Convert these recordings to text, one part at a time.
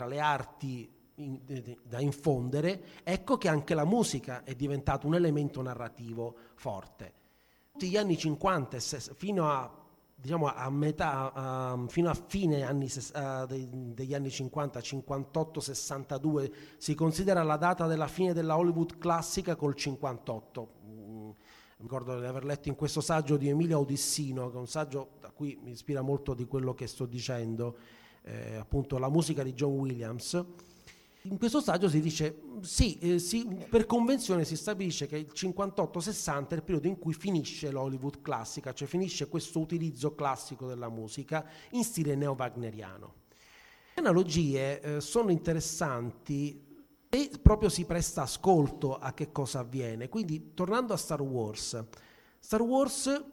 tra le arti in, da infondere, ecco che anche la musica è diventata un elemento narrativo forte. Tutti gli anni 50 fino a diciamo a metà, uh, fino a fine anni, uh, degli anni 50, 58-62, si considera la data della fine della Hollywood classica col 58. Mm, ricordo di aver letto in questo saggio di Emilio Odissino, che è un saggio da cui mi ispira molto di quello che sto dicendo, eh, appunto la musica di John Williams in questo saggio si dice sì, eh, sì, per convenzione si stabilisce che il 58-60 è il periodo in cui finisce l'Hollywood classica, cioè finisce questo utilizzo classico della musica in stile neo-wagneriano. Le analogie eh, sono interessanti e proprio si presta ascolto a che cosa avviene. Quindi tornando a Star Wars, Star Wars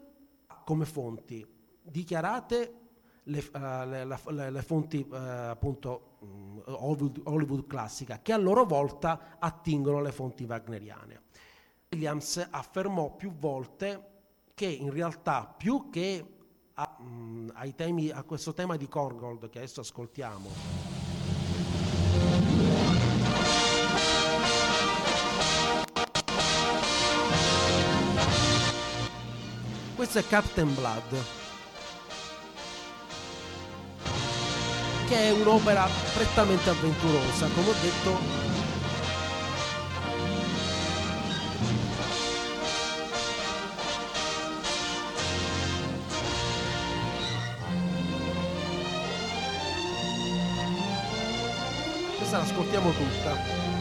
come fonti dichiarate le, uh, le, le, le fonti uh, appunto um, Hollywood, Hollywood, classica che a loro volta attingono le fonti wagneriane. Williams affermò più volte che in realtà più che a, um, temi, a questo tema di Korngold che adesso ascoltiamo questo è Captain Blood che è un'opera prettamente avventurosa, come ho detto. Questa l'ascoltiamo tutta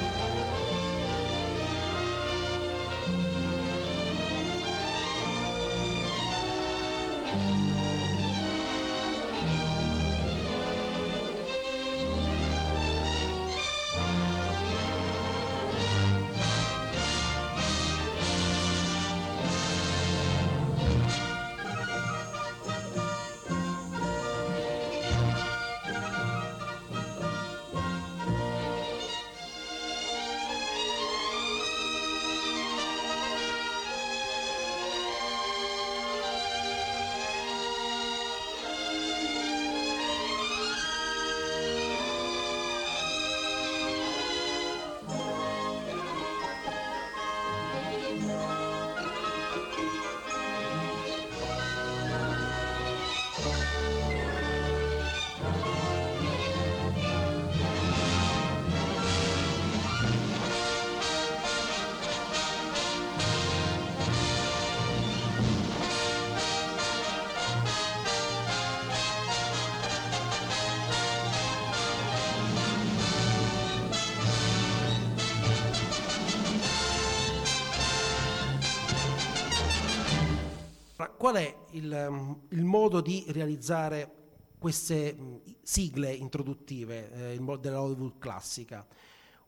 il, mm, il modo di realizzare queste sigle introduttive eh, della Hollywood classica?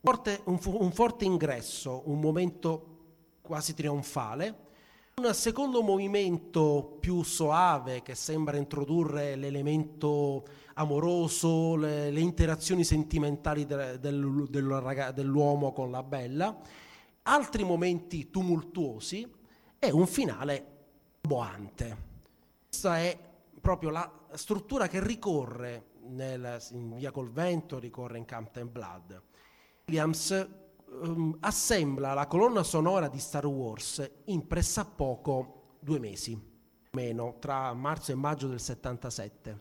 Un forte, un, un forte ingresso, un momento quasi trionfale, un secondo movimento più soave che sembra introdurre l'elemento amoroso, le, le interazioni sentimentali de, del, del, dell'uomo con la bella, altri momenti tumultuosi e un finale boante. Questa è proprio la struttura che ricorre nel, in Via col Vento, ricorre in Campton Blood. Williams um, assembla la colonna sonora di Star Wars in pressappoco due mesi, meno, tra marzo e maggio del 77.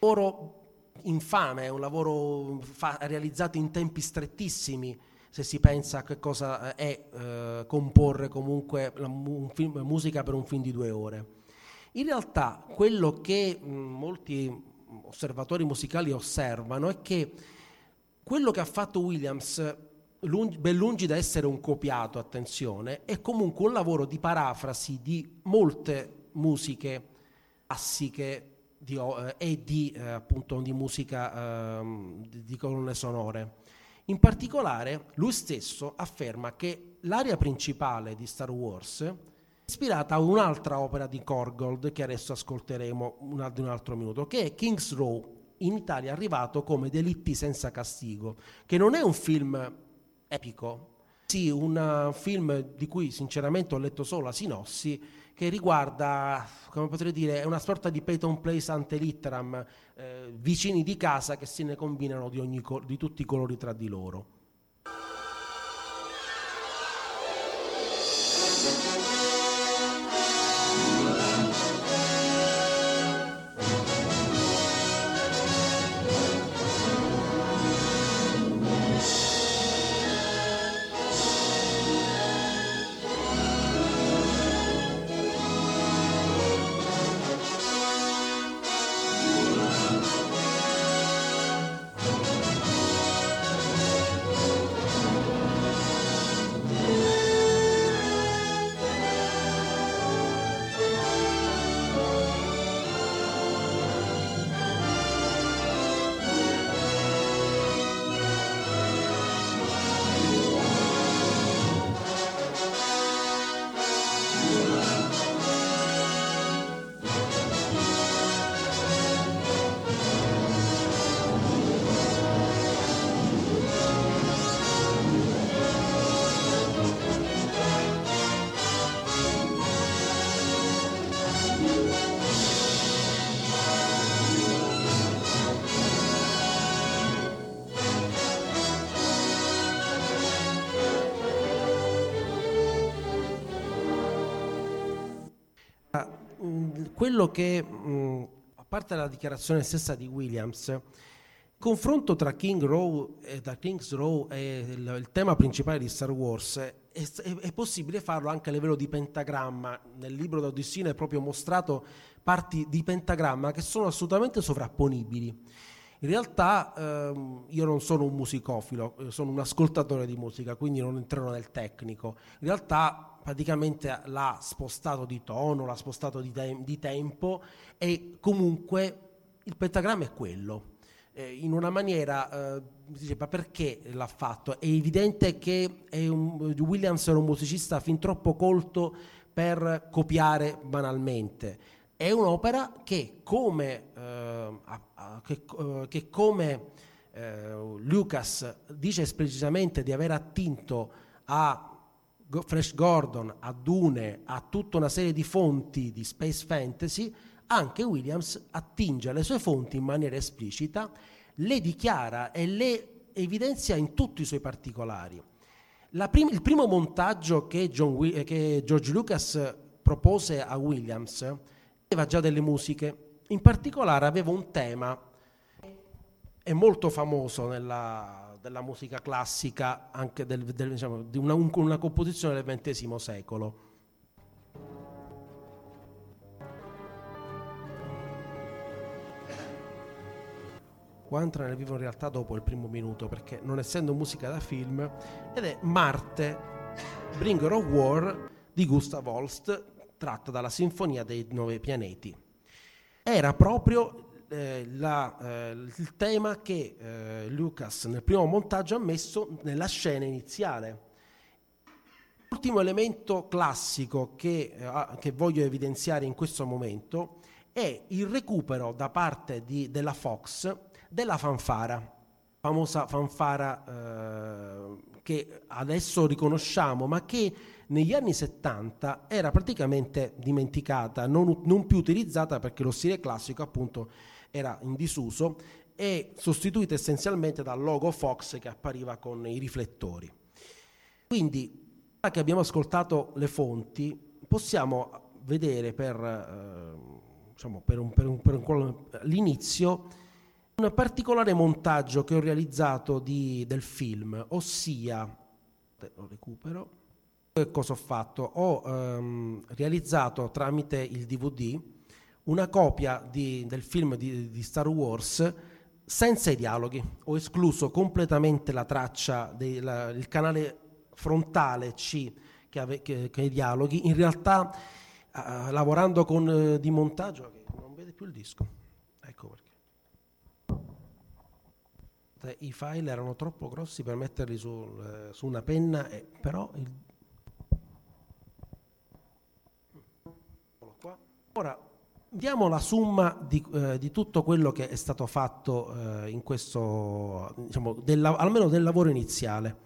Lavoro infame, un lavoro fa, realizzato in tempi strettissimi, se si pensa a che cosa è eh, comporre comunque un film, musica per un film di due ore. In realtà quello che molti osservatori musicali osservano è che quello che ha fatto Williams, lungi, ben lungi da essere un copiato, attenzione, è comunque un lavoro di parafrasi di molte musiche classiche di, eh, e di, eh, appunto, di musica eh, di, colonne sonore. In particolare, lui stesso afferma che l'aria principale di Star Wars ispirata a un'altra opera di Korgold che adesso ascolteremo un, un altro minuto, che è King's Row, in Italia arrivato come Delitti senza castigo, che non è un film epico, sì, un film di cui sinceramente ho letto solo la sinossi, che riguarda, come potrei dire, una sorta di Peyton Place ante litteram, eh, vicini di casa che se ne combinano di, ogni, di tutti i colori tra di loro. Quello che, mh, a parte la dichiarazione stessa di Williams, il confronto tra King Row e, da King's Row e il, il, tema principale di Star Wars è, è, è, possibile farlo anche a livello di pentagramma. Nel libro d'Odissina è proprio mostrato parti di pentagramma che sono assolutamente sovrapponibili. In realtà ehm, io non sono un musicofilo, sono un ascoltatore di musica, quindi non entrerò nel tecnico. In realtà praticamente l'ha spostato di tono, l'ha spostato di, te- di tempo e comunque il pentagramma è quello. Eh, in una maniera, eh, dice, ma perché l'ha fatto? È evidente che è un, Williams era un musicista fin troppo colto per copiare banalmente. È un'opera che come, eh, che, eh, che come eh, Lucas dice esplicitamente di aver attinto a Fresh Gordon, a Dune, a tutta una serie di fonti di space fantasy, anche Williams attinge alle sue fonti in maniera esplicita, le dichiara e le evidenzia in tutti i suoi particolari. Prim- il primo montaggio che, Will- che, George Lucas propose a Williams aveva già delle musiche, in particolare aveva un tema, è molto famoso nella, della musica classica, anche del, del, diciamo, di una, una composizione del XX secolo. Qua entra nel vivo in realtà dopo il primo minuto, perché non essendo musica da film, ed è Marte, Bringer of War di Gustav Holst, tratta dalla Sinfonia dei Nove Pianeti. Era proprio eh, la, eh, il tema che eh, Lucas nel primo montaggio ha messo nella scena iniziale. L'ultimo elemento classico che, eh, che, voglio evidenziare in questo momento è il recupero da parte di, della Fox della fanfara, famosa fanfara eh, che adesso riconosciamo, ma che negli anni 70 era praticamente dimenticata, non, non più utilizzata perché lo stile classico appunto era in disuso e sostituita essenzialmente dal logo Fox che appariva con i riflettori. Quindi, che abbiamo ascoltato le fonti, possiamo vedere per, eh, diciamo, per, un, per, un, per un, l'inizio un particolare montaggio che ho realizzato di, del film, ossia, lo recupero, cosa ho fatto? Ho ehm, realizzato tramite il DVD una copia di, del film di, di, Star Wars senza i dialoghi. Ho escluso completamente la traccia del canale frontale C che, che i dialoghi. In realtà, uh, lavorando con uh, di montaggio, non vede più il disco. Ecco perché. I file erano troppo grossi per metterli sul, uh, su una penna, eh, però il... Ora diamo la somma di, eh, di, tutto quello che è stato fatto eh, in questo, diciamo, del, almeno del lavoro iniziale.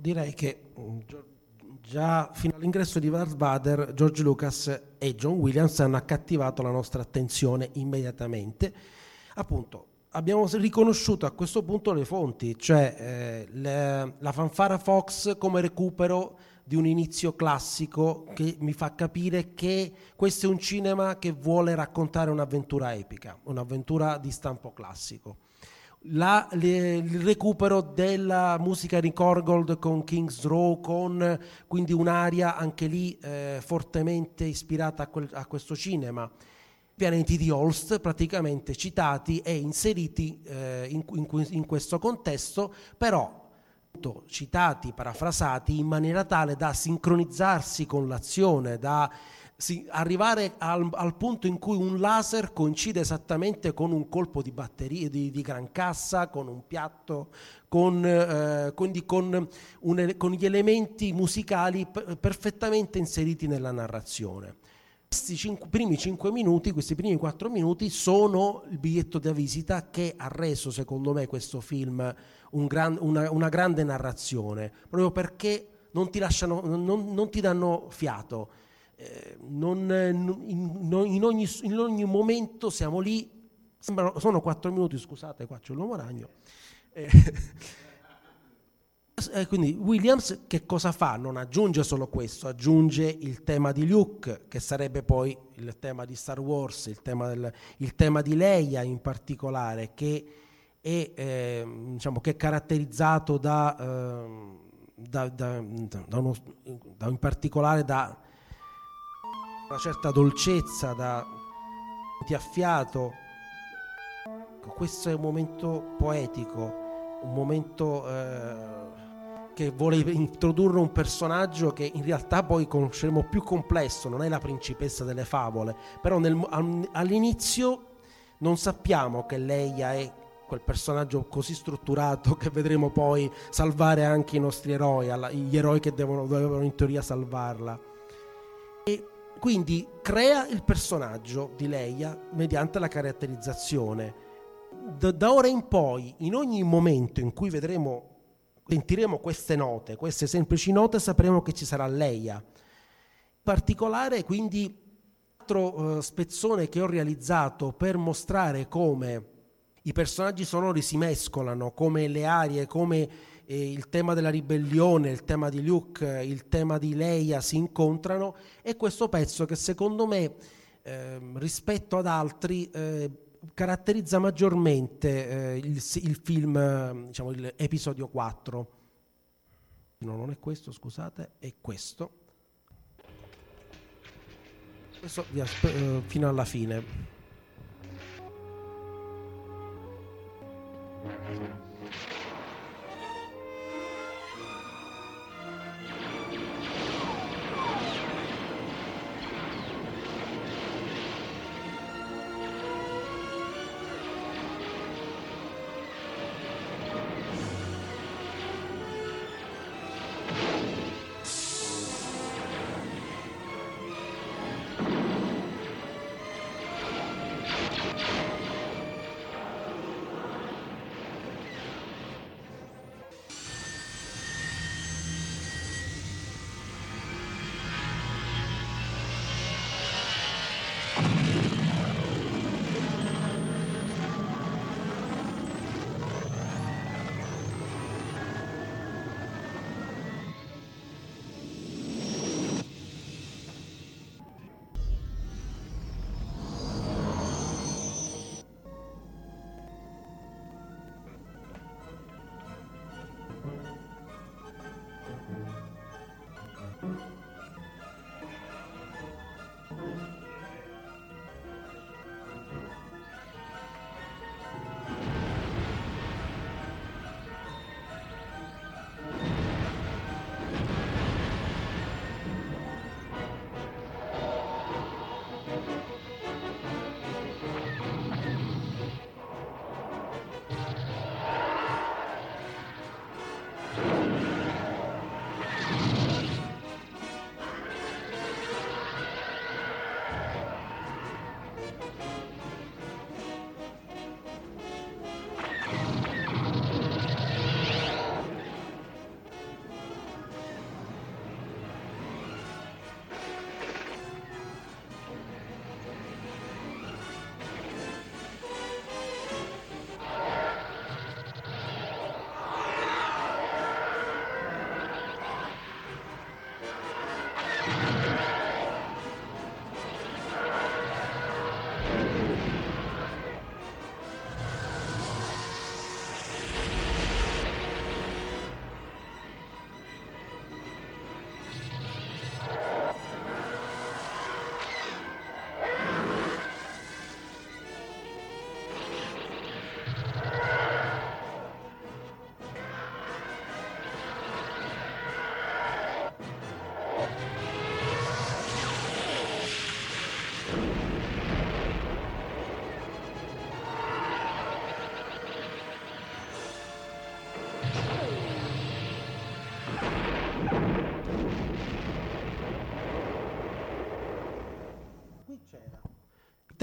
Direi che mm, già fino all'ingresso di Darth Vader, George Lucas e John Williams hanno accattivato la nostra attenzione immediatamente. Appunto, abbiamo riconosciuto a questo punto le fonti, cioè eh, le, la fanfara Fox come recupero di un inizio classico che mi fa capire che questo è un cinema che vuole raccontare un'avventura epica, un'avventura di stampo classico. La, le, il recupero della musica di Korgold con King's Row, con quindi un'aria anche lì eh, fortemente ispirata a, quel, a questo cinema. Pianeti di Holst praticamente citati e inseriti eh, in, in, in, questo contesto, però citati, parafrasati in maniera tale da sincronizzarsi con l'azione, da arrivare al, al, punto in cui un laser coincide esattamente con un colpo di batteria di, di gran cassa, con un piatto, con, eh, quindi con, un, con gli elementi musicali perfettamente inseriti nella narrazione. Questi cinque, primi 5 minuti, questi primi 4 minuti sono il biglietto da visita che ha reso, secondo me, questo film un gran, una, una, grande narrazione, proprio perché non ti, lasciano, non, non ti danno fiato. Eh, non, in, in, ogni, in, ogni, momento siamo lì, sembrano, sono 4 minuti, scusate, qua c'è l'uomo ragno. Eh, eh, quindi Williams che cosa fa? Non aggiunge solo questo, aggiunge il tema di Luke, che sarebbe poi il tema di Star Wars, il tema, del, il tema di Leia in particolare, che è, eh, diciamo, che è caratterizzato da, eh, da, da, uno, da, in particolare da una certa dolcezza, da affiato. Questo è un momento poetico, un momento eh, che vuole introdurre un personaggio che in realtà poi conosceremo più complesso, non è la principessa delle favole, però nel, all'inizio non sappiamo che Leia è quel personaggio così strutturato che vedremo poi salvare anche i nostri eroi, gli eroi che devono, dovevano in teoria salvarla. Quindi crea il personaggio di Leia mediante la caratterizzazione. Da, da ora in poi, in ogni momento in cui vedremo sentiremo queste note, queste semplici note, sapremo che ci sarà Leia. In particolare, quindi, altro eh, spezzone che ho realizzato per mostrare come i personaggi sonori si mescolano, come le arie, come eh, il tema della ribellione, il tema di Luke, il tema di Leia si incontrano, è questo pezzo che secondo me, eh, rispetto ad altri, eh, caratterizza maggiormente eh, il, il, film, diciamo l'episodio 4. No, non è questo, scusate, è questo. Questo eh, fino alla fine.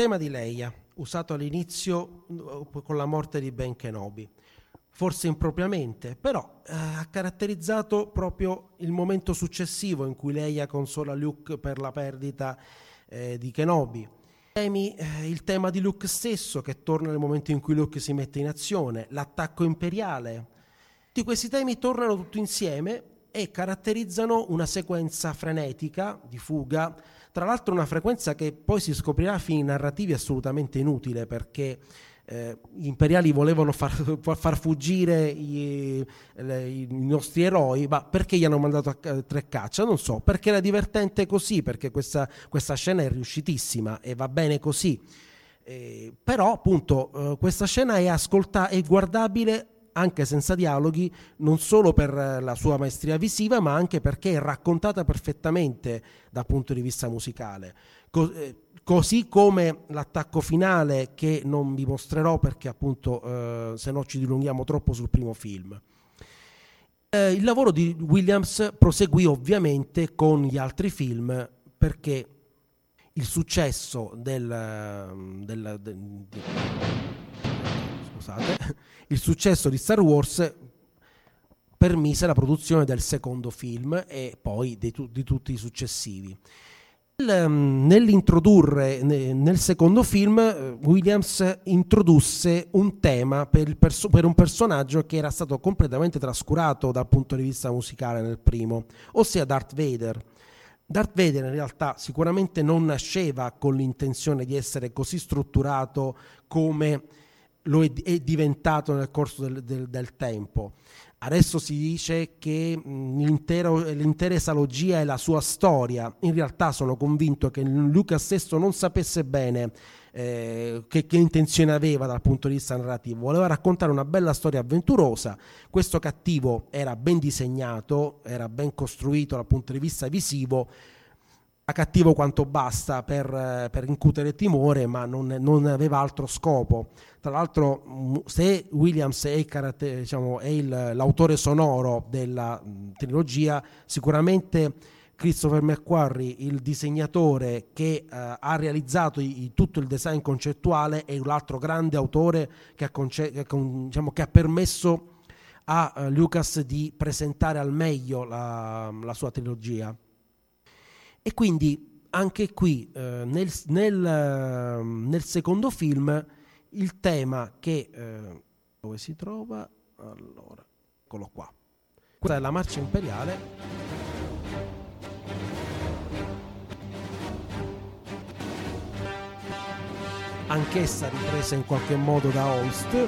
Tema di Leia, usato all'inizio uh, con la morte di Ben Kenobi, forse impropriamente, però eh, ha caratterizzato proprio il momento successivo in cui Leia consola Luke per la perdita eh, di Kenobi. Temi, eh, il tema di Luke stesso che torna nel momento in cui Luke si mette in azione, l'attacco imperiale. Tutti questi temi tornano tutti insieme e caratterizzano una sequenza frenetica di fuga, tra l'altro una frequenza che poi si scoprirà a fini narrativi assolutamente inutile perché eh, gli imperiali volevano far, far fuggire i, le, i, nostri eroi, ma perché gli hanno mandato a tre caccia? Non so, perché era divertente così, perché questa, questa scena è riuscitissima e va bene così. Eh, però appunto eh, questa scena è, ascolta- è guardabile anche senza dialoghi, non solo per la sua maestria visiva, ma anche perché è raccontata perfettamente dal punto di vista musicale. Eh, così come l'attacco finale che non vi mostrerò perché appunto eh, se no ci dilunghiamo troppo sul primo film. Eh, il lavoro di Williams proseguì ovviamente con gli altri film perché il successo del, del, del, del scusate, il successo di Star Wars permise la produzione del secondo film e poi di, tu, di tutti i successivi. Ehm, nell'introdurre nel secondo film, eh, Williams introdusse un tema per, perso- per, un personaggio che era stato completamente trascurato dal punto di vista musicale nel primo, ossia Darth Vader. Darth Vader in realtà sicuramente non nasceva con l'intenzione di essere così strutturato come lo è, è diventato nel corso del, del, del tempo. Adesso si dice che l'intera esalogia è la sua storia. In realtà sono convinto che Luca stesso non sapesse bene eh, che, che, intenzione aveva dal punto di vista narrativo. Voleva raccontare una bella storia avventurosa. Questo cattivo era ben disegnato, era ben costruito dal punto di vista visivo cattivo quanto basta per, per incutere timore, ma non, non, aveva altro scopo. Tra l'altro, mm, se Williams è, diciamo, è il, l'autore sonoro della mm, trilogia, sicuramente Christopher McQuarrie, il disegnatore che uh, ha realizzato i, tutto il design concettuale, è l'altro grande autore che ha, conce- che, diciamo, che ha permesso a uh, Lucas di presentare al meglio la, la sua trilogia. E quindi anche qui eh, nel, nel, nel, secondo film il tema che eh, dove si trova? Allora, eccolo qua. Questa è la marcia imperiale. Anch'essa ripresa in qualche modo da Holst,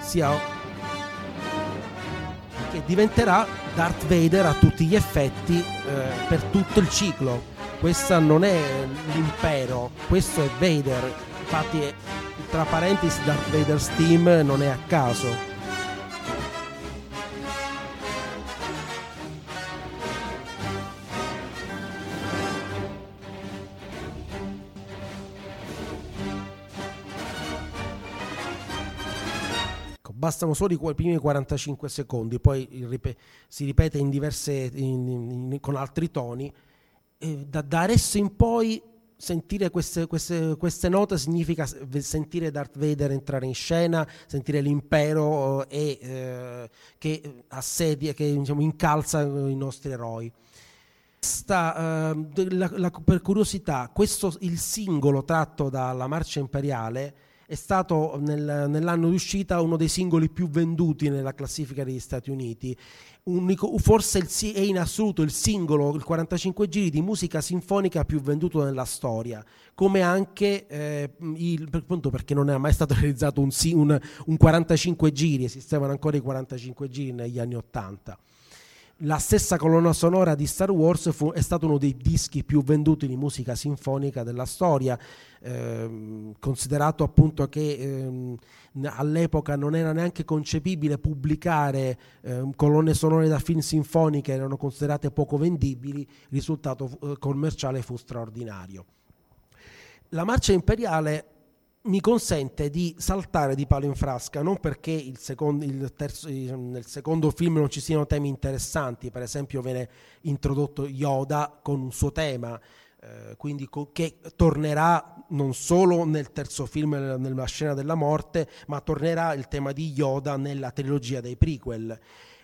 sia diventerà Darth Vader a tutti gli effetti eh, per tutto il ciclo. Questa non è l'impero, questo è Vader. Infatti, tra parentesi, Darth Vader's team non è a caso. Bastano solo i primi 45 secondi, poi rip- si ripete in diverse, in, in, con altri toni. E da, da, adesso in poi sentire queste, queste, queste, note significa sentire Darth Vader entrare in scena, sentire l'impero eh, eh, che assedia, che diciamo, incalza i nostri eroi. Sta, eh, la, la, per curiosità, questo, il singolo tratto dalla marcia imperiale è stato nel, nell'anno di uscita uno dei singoli più venduti nella classifica degli Stati Uniti. Unico, forse il, è in assoluto il singolo, il 45 giri di musica sinfonica più venduto nella storia, come anche eh, il, appunto perché non è mai stato realizzato un, un, un 45 giri, esistevano ancora i 45 giri negli anni 80 la stessa colonna sonora di Star Wars fu, è stato uno dei dischi più venduti di musica sinfonica della storia, ehm, considerato appunto che ehm, all'epoca non era neanche concepibile pubblicare ehm, colonne sonore da film sinfoniche, erano considerate poco vendibili, il risultato eh, commerciale fu straordinario. La marcia imperiale mi consente di saltare di palo in frasca, non perché il secondo, il terzo, nel secondo film non ci siano temi interessanti, per esempio viene introdotto Yoda con un suo tema, eh, quindi co- che tornerà non solo nel terzo film, nella scena della morte, ma tornerà il tema di Yoda nella trilogia dei prequel.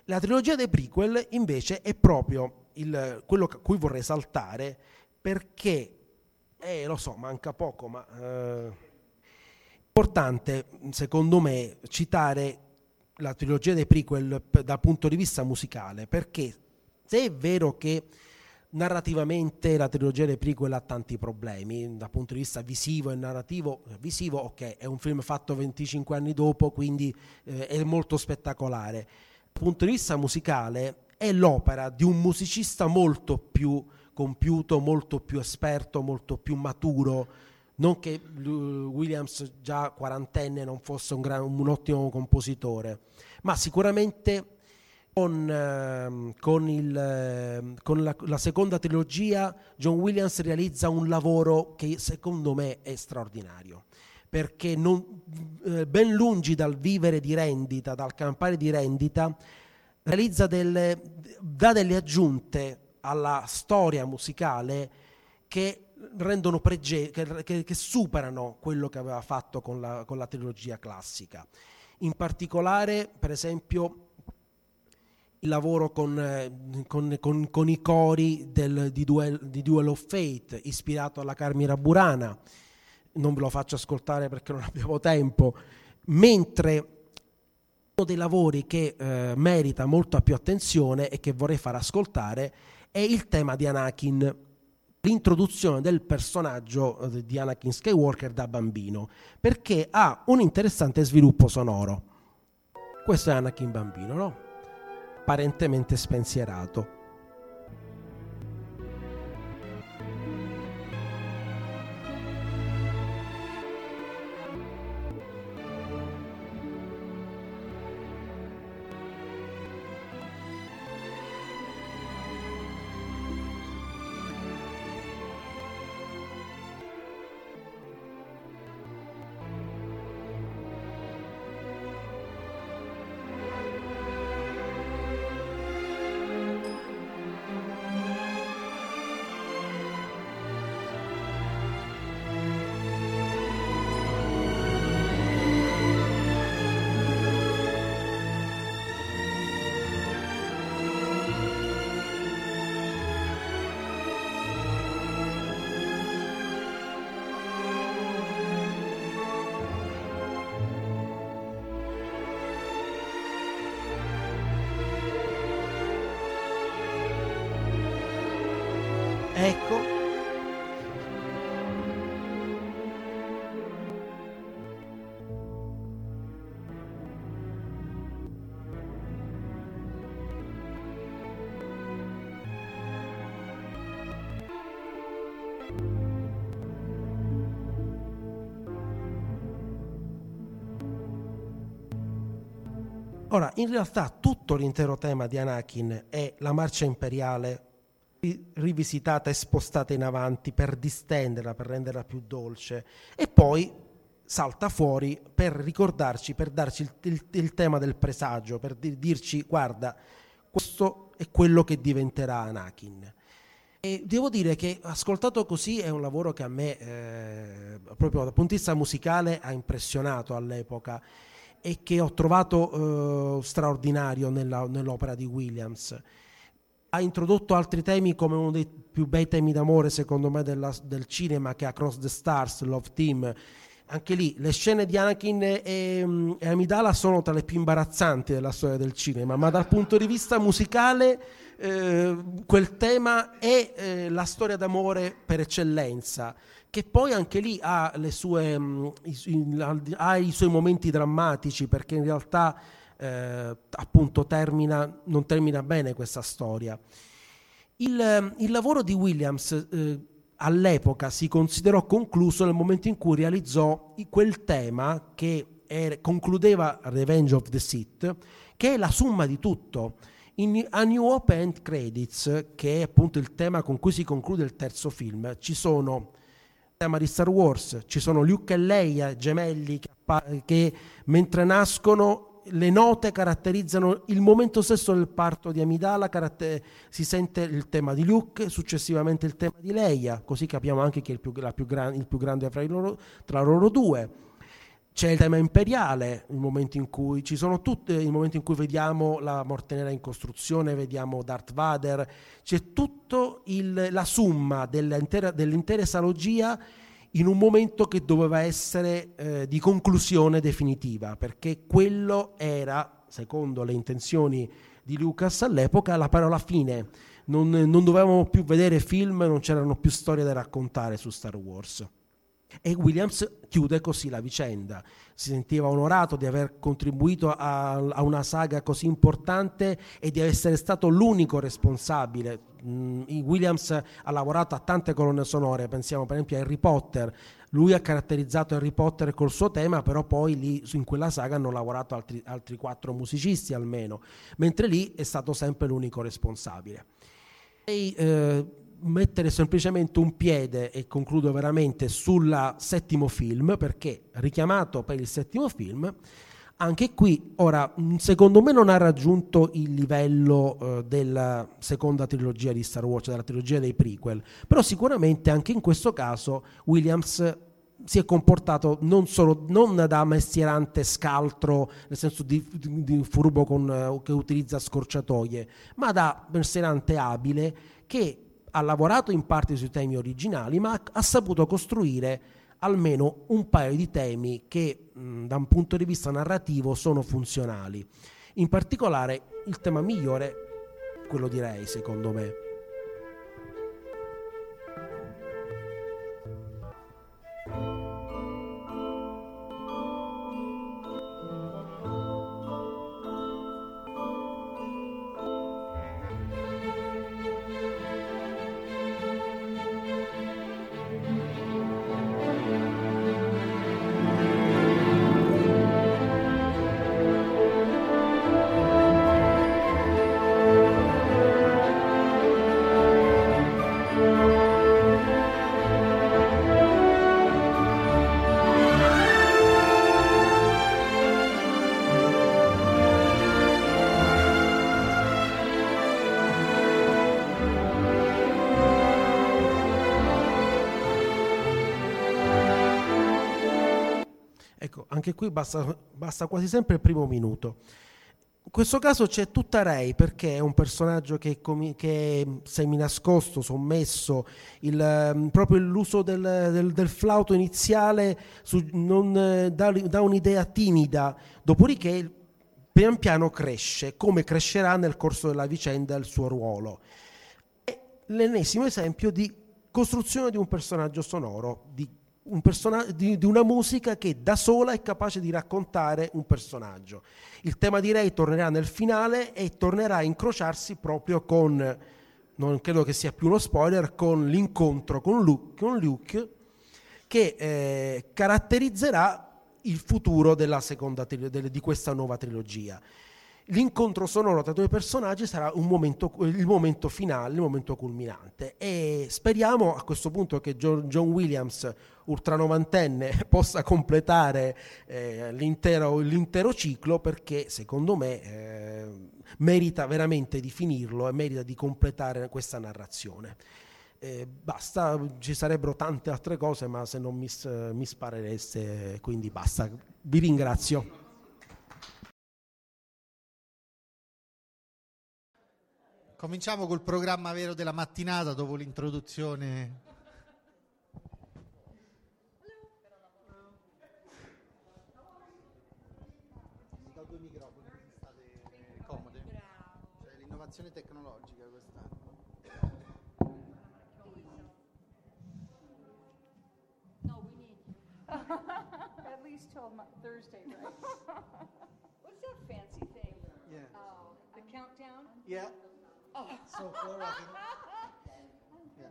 La trilogia dei prequel invece è proprio il, quello a cui vorrei saltare perché, eh, lo so, manca poco, ma eh, importante secondo me citare la trilogia dei prequel dal punto di vista musicale perché se è vero che narrativamente la trilogia dei prequel ha tanti problemi dal punto di vista visivo e narrativo visivo ok è un film fatto 25 anni dopo quindi eh, è molto spettacolare. Dal punto di vista musicale è l'opera di un musicista molto più compiuto molto più esperto molto più maturo non che Williams già quarantenne non fosse un, gran, un ottimo compositore ma sicuramente con, ehm, con, il, ehm, con la, la, seconda trilogia John Williams realizza un lavoro che secondo me è straordinario perché non, eh, ben lungi dal vivere di rendita, dal campare di rendita, delle, dà delle aggiunte alla storia musicale che rendono prege- che, che, che, superano quello che aveva fatto con la, con la trilogia classica. In particolare, per esempio, il lavoro con, con, con, con i cori del, di, Duel, di, Duel, of Fate, ispirato alla Carmira Burana. Non ve lo faccio ascoltare perché non abbiamo tempo. Mentre uno dei lavori che eh, merita molta più attenzione e che vorrei far ascoltare è il tema di Anakin, l'introduzione del personaggio eh, di Anakin Skywalker da bambino, perché ha un interessante sviluppo sonoro. Questo è Anakin bambino, no? apparentemente spensierato. Ora, in realtà tutto l'intero tema di Anakin è la marcia imperiale rivisitata e spostata in avanti per distenderla, per renderla più dolce e poi salta fuori per ricordarci, per darci il, il, il tema del presagio, per dirci guarda, questo è quello che diventerà Anakin. E devo dire che ascoltato così è un lavoro che a me, eh, proprio dal punto di vista musicale, ha impressionato all'epoca e che ho trovato eh, straordinario nella, nell'opera di Williams ha introdotto altri temi come uno dei più bei temi d'amore secondo me della, del cinema che è Across the Stars, Love Team. Anche lì le scene di Anakin e, e Amidala sono tra le più imbarazzanti della storia del cinema, ma dal punto di vista musicale eh, quel tema è eh, la storia d'amore per eccellenza, che poi anche lì ha, sue, mh, i, ha i suoi momenti drammatici perché in realtà eh, appunto termina, non termina bene questa storia. Il, il lavoro di Williams eh, all'epoca si considerò concluso nel momento in cui realizzò quel tema che era, concludeva Revenge of the Sith, che è la somma di tutto. In A New Hope End Credits, che è appunto il tema con cui si conclude il terzo film, ci sono il tema di Star Wars, ci sono Luke e Leia, gemelli che, che mentre nascono le note caratterizzano il momento stesso del parto di Amidala, caratter- si sente il tema di Luke, successivamente il tema di Leia, così capiamo anche chi è il più, più gran- il più grande tra loro, tra loro due. C'è il tema imperiale, il momento in cui ci sono tutte, il momento in cui vediamo la morte nera in costruzione, vediamo Darth Vader, c'è tutta la summa dell'intera, dell'intera esalogia in un momento che doveva essere eh, di conclusione definitiva, perché quello era, secondo le intenzioni di Lucas all'epoca, la parola fine. Non, non dovevamo più vedere film, non c'erano più storie da raccontare su Star Wars. E Williams chiude così la vicenda. Si sentiva onorato di aver contribuito a, a una saga così importante e di essere stato l'unico responsabile. Mm, Williams ha lavorato a tante colonne sonore, pensiamo per esempio a Harry Potter. Lui ha caratterizzato Harry Potter col suo tema, però poi lì in quella saga hanno lavorato altri, altri quattro musicisti almeno, mentre lì è stato sempre l'unico responsabile. E, eh, mettere semplicemente un piede, e concludo veramente, sul settimo film, perché richiamato per il settimo film, anche qui, ora, secondo me non ha raggiunto il livello eh, della seconda trilogia di Star Wars, della trilogia dei prequel, però sicuramente anche in questo caso Williams si è comportato non solo non da mestierante scaltro, nel senso di, di, di furbo con, uh, che utilizza scorciatoie, ma da mestierante abile che ha lavorato in parte sui temi originali, ma ha saputo costruire almeno un paio di temi che mh, da un punto di vista narrativo sono funzionali. In particolare il tema migliore, quello direi secondo me, anche qui basta, basta quasi sempre il primo minuto. In questo caso c'è tutta Rey perché è un personaggio che, che è seminascosto, sommesso, il, ehm, proprio l'uso del, del, del flauto iniziale su, non, eh, dà, dà, un'idea timida, dopodiché pian piano cresce, come crescerà nel corso della vicenda il suo ruolo. È l'ennesimo esempio di costruzione di un personaggio sonoro, di un di, di, una musica che da sola è capace di raccontare un personaggio. Il tema di Ray tornerà nel finale e tornerà a incrociarsi proprio con, non credo che sia più uno spoiler, con l'incontro con Luke, con Luke che eh, caratterizzerà il futuro della seconda, di questa nuova trilogia l'incontro sonoro tra due personaggi sarà momento, il momento finale, il momento culminante e speriamo a questo punto che John, John Williams, ultranovantenne, possa completare eh, l'intero, l'intero, ciclo perché secondo me eh, merita veramente di finirlo e merita di completare questa narrazione. Eh, basta, ci sarebbero tante altre cose ma se non mi, mi sparereste quindi basta. Vi ringrazio. Cominciamo col programma vero della mattinata dopo l'introduzione. Due microfoni state comode. Cioè, l'innovazione tecnologica quest'anno. No, we need at least till Thursday, right? What's that fancy thing? Yeah. Oh, the countdown? Yeah. So far, I think. Yeah.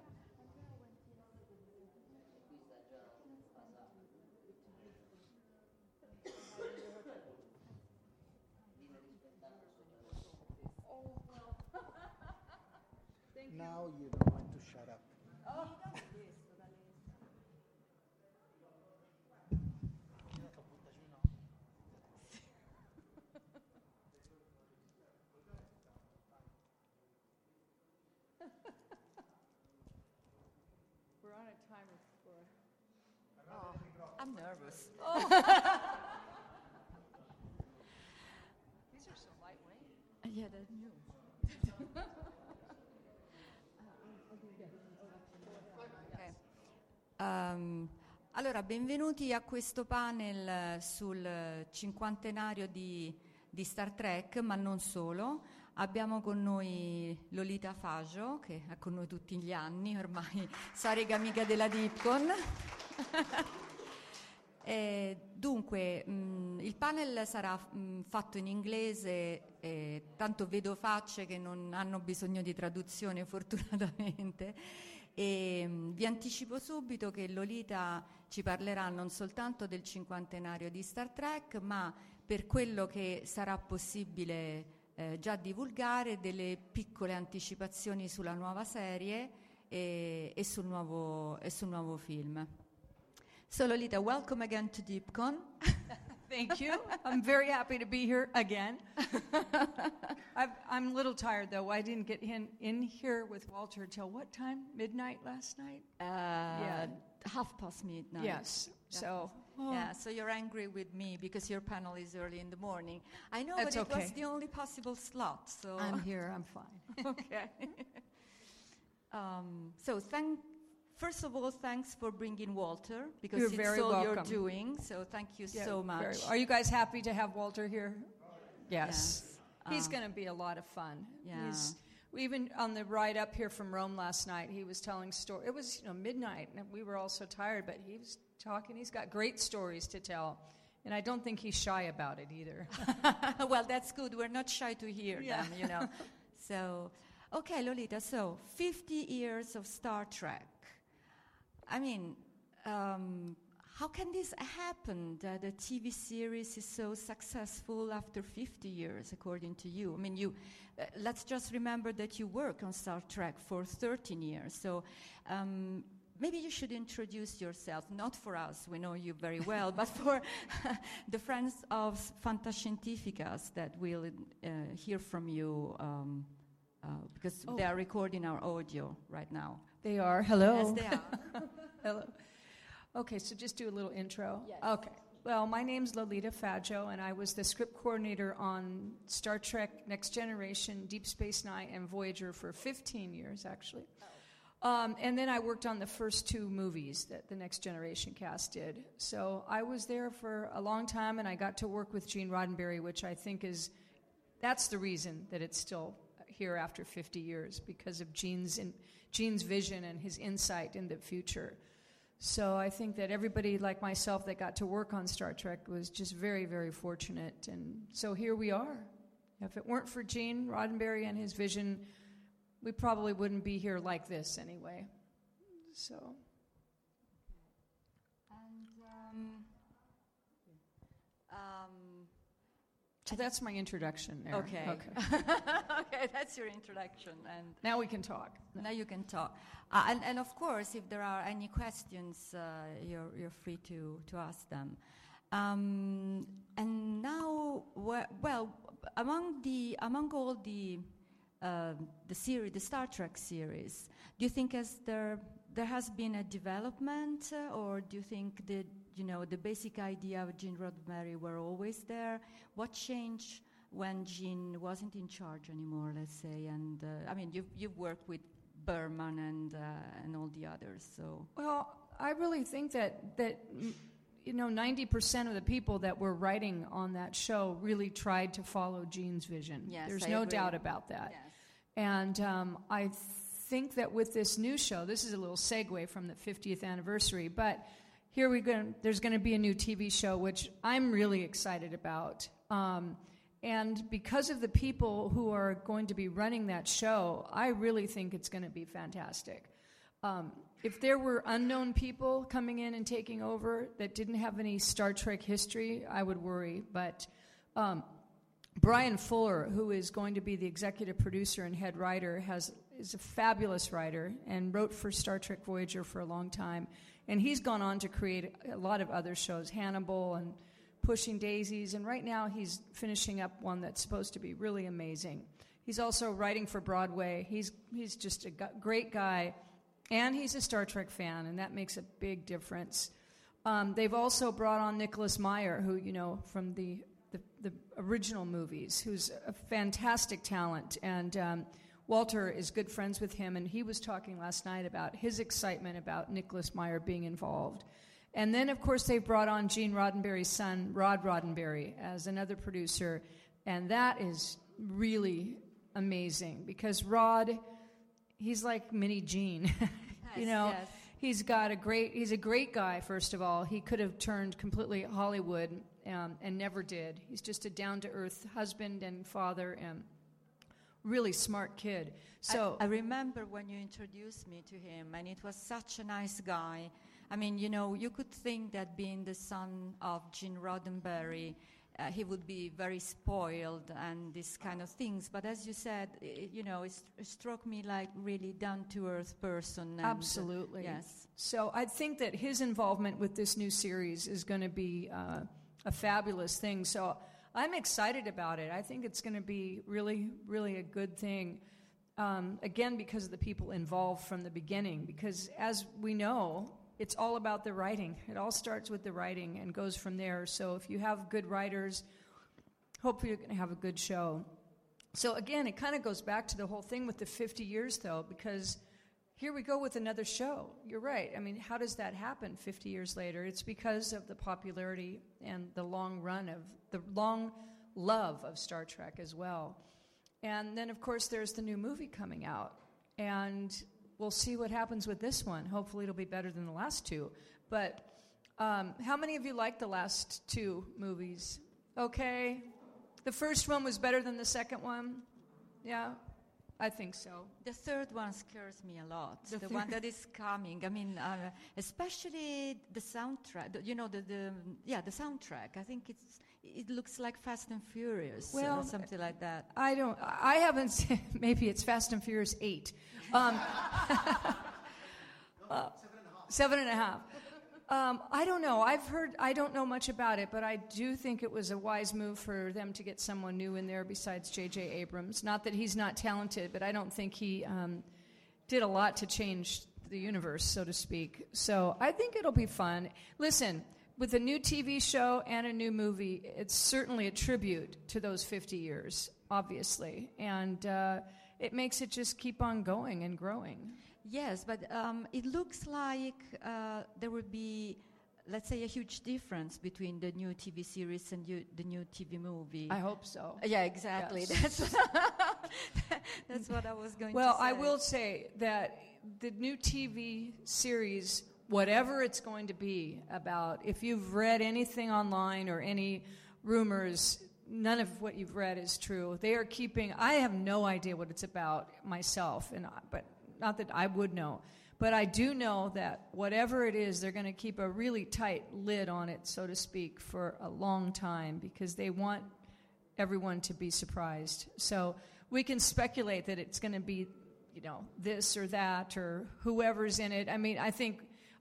Now you Nervous. These are so lightweight. Yeah, that's new. Ok. Ehm, allora, benvenuti a questo panel sul cinquantenario di, di Star Trek, ma non solo. Abbiamo con noi Lolita Faggio, che è con noi tutti gli anni, ormai storica amica della Dipcon. Eh, dunque, mh, il panel sarà mh, fatto in inglese, eh, tanto vedo facce che non hanno bisogno di traduzione fortunatamente. E, mh, vi anticipo subito che Lolita ci parlerà non soltanto del cinquantenario di Star Trek, ma per quello che sarà possibile eh, già divulgare, delle piccole anticipazioni sulla nuova serie e, e sul nuovo, e sul nuovo film. So Lolita, welcome again to DeepCon. Thank you. I'm very happy to be here again. I've, I'm a little tired though. I didn't get in, in here with Walter till what time? Midnight last night? Uh, half past midnight. Yes. So, Yeah, so you're angry with me because your panel is early in the morning. I know, That's but it was the only possible slot. So I'm here. I'm fine. okay. um, so thank. First of all, thanks for bringing Walter because You're it's very all you're doing. So thank you Yeah, so much. Are you guys happy to have Walter here? Yes. Yes. He's Um, going to be a lot of fun. Yeah. He's, even on the ride up here from Rome last night, he was telling stories. It was you know midnight, and we were all so tired, but he was talking. He's got great stories to tell, and I don't think he's shy about it either. well, that's good. We're not shy to hear Yeah. them, you know. so, okay, Lolita. So, 50 years of Star Trek. I mean, um, how can this happen that a TV series is so successful after 50 years, according to you? I mean, you. Uh, let's just remember that you work on Star Trek for 13 years. So. Um, Maybe you should introduce yourself, not for us, we know you very well, but for the friends of Fantascientificast that will uh, hear from you um, uh, because Oh. they are recording our audio right now. They are. Hello. Yes, they are. Hello. Okay, so just do a little intro. Yes. Okay. Well, my name's Lolita Fatjo, and I was the script coordinator on Star Trek Next Generation, Deep Space Nine, and Voyager for 15 years, actually. Um, and then I worked on the first two movies that the Next Generation cast did. So I was there for a long time, and I got to work with Gene Roddenberry, which I think is that's the reason that it's still here after 50 years because of Gene's in, Gene's vision and his insight in the future. So I think that everybody like myself that got to work on Star Trek was just very, very fortunate. And so here we are. If it weren't for Gene Roddenberry and his vision, we probably wouldn't be here like this anyway. So And, um, um, so that's my introduction there. okay. Okay. okay, that's your introduction. And Now we can talk. Now you can talk. Uh, and, and of course, if there are any questions, uh, you're, you're free to, to ask them. Um, and now, well, among, the, among all the, uh, the series, the Star Trek series, do you think as there, there has been a development, uh, or do you think that, you know, the basic idea of Gene Roddenberry were always there? What changed when Gene wasn't in charge anymore, let's say? And uh, I mean, you've, you've worked with Berman and, uh, and all the others, so. Well, I really think that that you know, 90% of the people that were writing on that show really tried to follow Gene's vision. Yes, There's I no agree. doubt about that. Yes. And um, I think that with this new show, this is a little segue from the 50th anniversary, but here we go. There's going to be a new TV show, which I'm really excited about. Um, and because of the people who are going to be running that show, I really think it's going to be fantastic. Um, if there were unknown people coming in and taking over that didn't have any Star Trek history, I would worry. But um, Bryan Fuller, who is going to be the executive producer and head writer, has is a fabulous writer and wrote for Star Trek Voyager for a long time. And he's gone on to create a lot of other shows, Hannibal and Pushing Daisies, and right now he's finishing up one that's supposed to be really amazing. He's also writing for Broadway. He's, he's just a great guy, and he's a Star Trek fan, and that makes a big difference. Um, they've also brought on Nicholas Meyer, who, you know, from the, the, the original movies, who's a fantastic talent. And um, Walter is good friends with him, and he was talking last night about his excitement about Nicholas Meyer being involved. And then, of course, they've brought on Gene Roddenberry's son, Rod Roddenberry, as another producer. And that is really amazing because Rod, he's like mini Gene. you know, yes. he's got a great, he's a great guy, first of all. He could have turned completely Hollywood um, and never did. He's just a down to earth husband and father and really smart kid. So, I, I remember when you introduced me to him, and it was such a nice guy. I mean, you know, you could think that being the son of Gene Roddenberry, uh, he would be very spoiled and these kind of things. But as you said, i you know, it, st- it struck me like really down to earth person. Uh, Absolutely. yes. So I think that his involvement with this new series is going to be uh, a fabulous thing. So I'm excited about it. I think it's going to be really, really a good thing. Um, again, because of the people involved from the beginning. Because as we know, it's all about the writing. It all starts with the writing and goes from there. So if you have good writers, hopefully you're going to have a good show. So again, it kind of goes back to the whole thing with the 50 years, though, because here we go with another show. You're right. I mean, how does that happen 50 years later? It's because of the popularity and the long run of the long love of Star Trek as well. And then, of course, there's the new movie coming out. And we'll see what happens with this one. Hopefully, it'll be better than the last two. But um, how many of you liked the last two movies? Okay. The first one was better than the second one? Yeah, I think so. The third one scares me a lot. The The, third- one that is coming. I mean, uh, especially the soundtrack. the- You know, the, the yeah, the soundtrack. I think it's it looks like Fast and Furious Well, or something like that. I don't. I haven't. Seen, maybe it's Fast and Furious Eight. Um, uh, seven and a half. Um, I don't know. I've heard. I don't know much about it, but I do think it was a wise move for them to get someone new in there besides J.J. Abrams. Not that he's not talented, but I don't think he um, did a lot to change the universe, so to speak. So I think it'll be fun. Listen, with a new TV show and a new movie, it's certainly a tribute to those 50 years, obviously. And uh, it makes it just keep on going and growing. Yes, but um, it looks like uh, there will be, let's say, a huge difference between the new TV series and you, the new TV movie. I hope so. yeah, exactly. Yes. That's that's what I was going Well, to say. Well, I will say that the new TV series, whatever it's going to be about, if you've read anything online or any rumors, none of what you've read is true. They are keeping. I have no idea what it's about myself, and but not that I would know. But I do know that whatever it is, they're going to keep a really tight lid on it, so to speak, for a long time because they want everyone to be surprised. So we can speculate that it's going to be, you know, this or that or whoever's in it. I mean, I think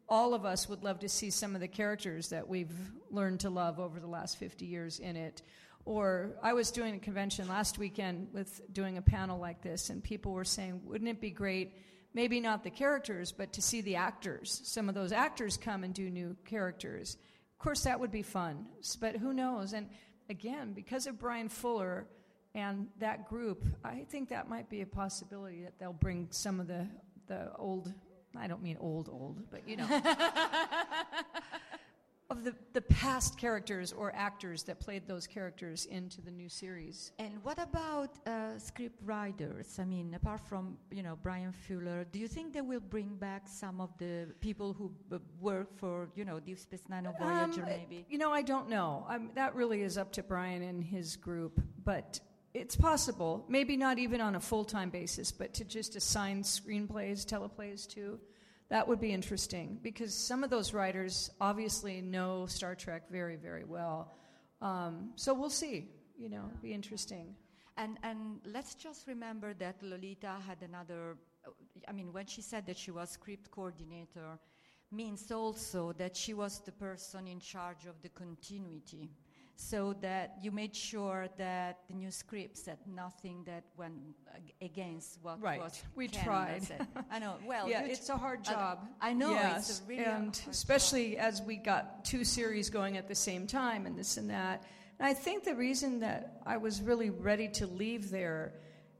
all of us would love to see some of the characters that we've learned to love over the last 50 years in it. Or I was doing a convention last weekend with doing a panel like this, and people were saying, wouldn't it be great? Maybe not the characters, but to see the actors. Some of those actors come and do new characters. Of course, that would be fun, but who knows? And again, because of Bryan Fuller and that group, I think that might be a possibility that they'll bring some of the, the old, I don't mean old, old, but you know, of the, the past characters or actors that played those characters into the new series. And what about uh, script writers? I mean, apart from you know Bryan Fuller, do you think they will bring back some of the people who b- work for you know Deep Space Nine or Voyager, Um, maybe? You know, I don't know. Um, that really is up to Bryan and his group, but it's possible. Maybe not even on a full time basis, but to just assign screenplays, teleplays to. That would be interesting because some of those writers obviously know Star Trek very, very well. Um, so we'll see. You know, be interesting. And and let's just remember that Lolita had another. I mean, when she said that she was script coordinator, means also that she was the person in charge of the continuity. So that you made sure that the new scripts had nothing that went against what Right. was We tried. I know. Well, yeah, it's a hard job. I know, it's Yes, a really and hard job. especially as we got two series going at the same time and this and that. And I think the reason that I was really ready to leave there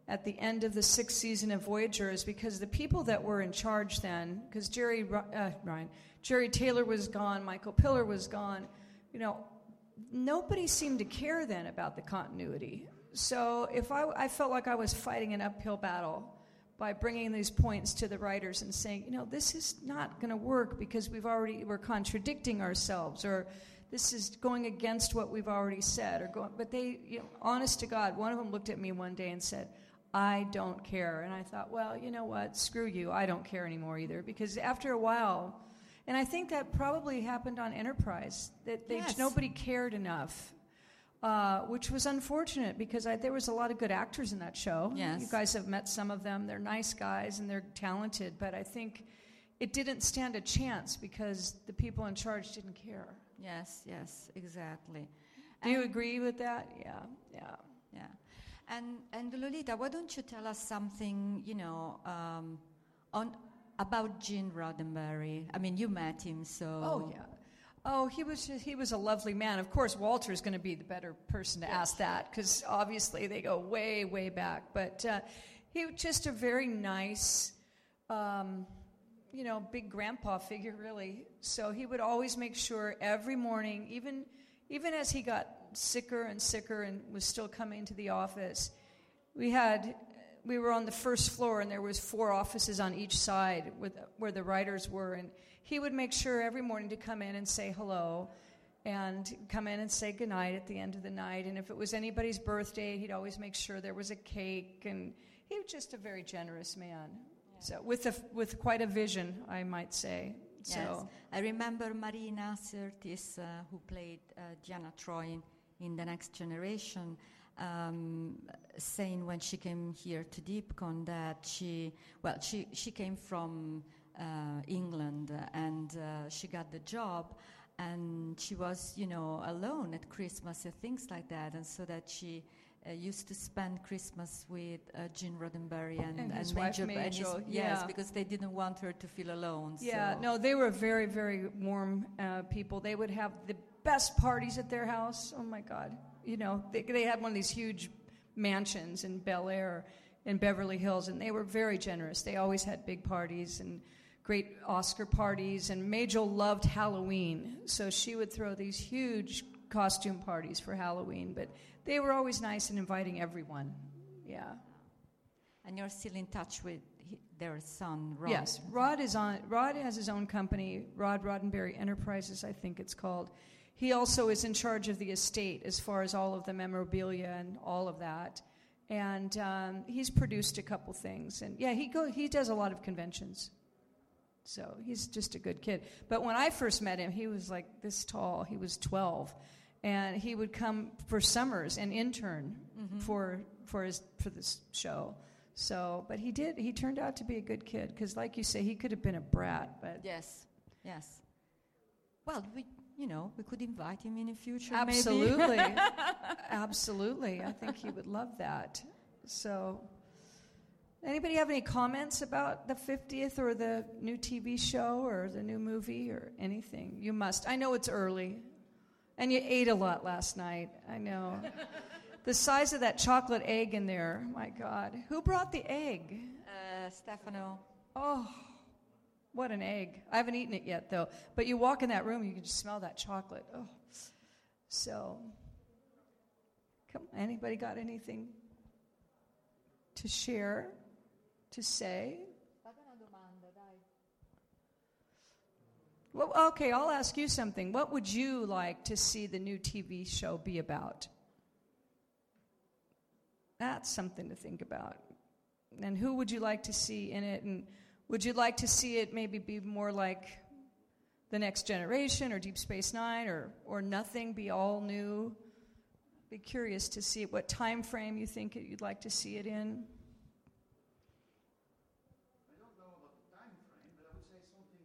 at the end of the sixth season of Voyager is because the people that were in charge then, because Jerry uh, Ryan, Jeri Taylor was gone, Michael Piller was gone, you know, nobody seemed to care then about the continuity. So if I, I felt like I was fighting an uphill battle by bringing these points to the writers and saying, you know, this is not going to work because we've already we're contradicting ourselves, or this is going against what we've already said, or going. But they, you know, honest to God, one of them looked at me one day and said. I don't care. And I thought, well, you know what? Screw you. I don't care anymore either. Because after a while, and I think that probably happened on Enterprise, that they, Yes. nobody cared enough, uh, which was unfortunate because I, there was a lot of good actors in that show. Yes. You guys have met some of them. They're nice guys and they're talented, but I think it didn't stand a chance because the people in charge didn't care. Yes, yes, exactly. Do you agree with that? Yeah, yeah. Yeah. And, and Lolita, why don't you tell us something, you know, um, on, about Gene Roddenberry? I mean, you met him, so. Oh yeah. Oh, he was he was a lovely man. Of course, Walter is going to be the better person to ask that because obviously they go way way back. But uh, he was just a very nice, um, you know, big grandpa figure really. So he would always make sure every morning, even even as he got sicker and sicker and was still coming to the office, we had we were on the first floor and there was four offices on each side with, where the writers were and he would make sure every morning to come in and say hello and come in and say goodnight at the end of the night and if it was anybody's birthday he'd always make sure there was a cake and he was just a very generous man. So with a, with quite a vision i might say. So Yes. I remember Marina Sirtis, uh, who played uh, Deanna Troi in The Next Generation, um, saying when she came here to DeepCon that she, well, she, she came from uh, England uh, and uh, she got the job and she was, you know, alone at Christmas and things like that, and so that she uh, used to spend Christmas with uh, Gene Roddenberry and, And his wife, Majel- and his- yes, yeah. because they didn't want her to feel alone. Yeah, so. no, they were very, very warm uh, people. They would have the best parties at their house. Oh my God. You know, they, they had one of these huge mansions in Bel Air in Beverly Hills, and they were very generous. They always had big parties and great Oscar parties, and Majel loved Halloween, so she would throw these huge costume parties for Halloween, but they were always nice and inviting everyone. Yeah. And you're still in touch with their son, Rod. Yes, Rod is on. Rod has his own company, Rod Roddenberry Enterprises, I think it's called. He also is in charge of the estate as far as all of the memorabilia and all of that. And um, he's produced a couple things, and yeah, he go he does a lot of conventions. So he's just a good kid. But when I first met him, he was like this tall. He was 12, and he would come for summers and intern for for his for this show. So, but he did. He turned out to be a good kid because, like you say, he could have been a brat. But Yes, yes. Well, we, you know, we could invite him in the future. maybe. absolutely, absolutely, I think he would love that. So, anybody have any comments about the 50th or the new TV show or the new movie or anything? You must. I know it's early, and you ate a lot last night. I know. the size of that chocolate egg in there. My God, who brought the egg? Uh, Stefano. Oh, what an egg. I haven't eaten it yet, though. But you walk in that room, you can just smell that chocolate. Oh. So, come anybody got anything to share, to say? Well, okay, I'll ask you something. What would you like to see the new TV show be about? That's something to think about. And who would you like to see in it? And would you like to see it maybe be more like the next generation or Deep Space Nine or, or nothing, be all new? Be curious to see what time frame you think you'd like to see it in. I don't know about the time frame, but I would say something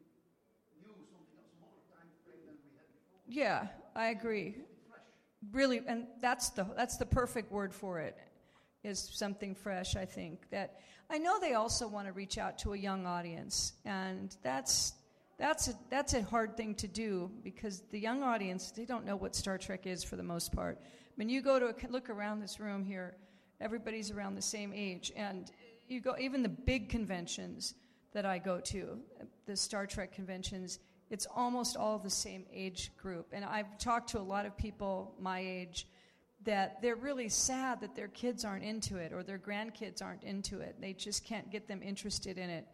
new, something a smaller time frame than we had before. Yeah, I agree. really, and that's the that's the perfect word for it. Is something fresh. I think that I know they also want to reach out to a young audience, and that's that's a, that's a hard thing to do because the young audience they don't know what Star Trek is for the most part. When you go to a, look around this room here, everybody's around the same age, and you go even the big conventions that I go to, the Star Trek conventions, it's almost all the same age group. And I've talked to a lot of people my age that they're really sad that their kids aren't into it or their grandkids aren't into it. They just can't get them interested in it.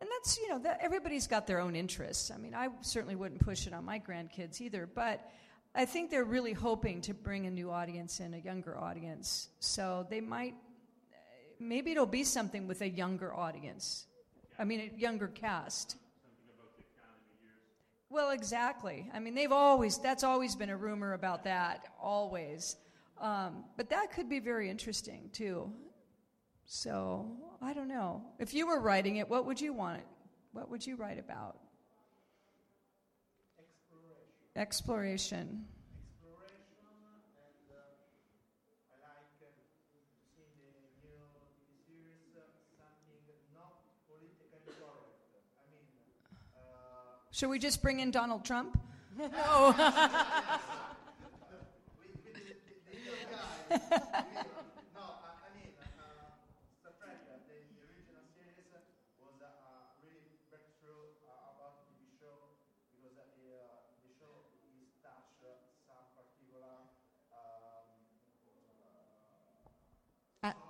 And that's, you know, that everybody's got their own interests. I mean, I certainly wouldn't push it on my grandkids either, but I think they're really hoping to bring a new audience in, a younger audience. So they might, maybe it'll be something with a younger audience. I mean, a younger cast. Well, exactly. I mean, they've always, that's always been a rumor about that, always. Um, but that could be very interesting, too. So, I don't know. If you were writing it, what would you want it? What would you write about? Exploration. Exploration, and uh, I like uh, in the new TV series uh, something not politically correct. I mean, uh, Should we just bring in Donald Trump? with,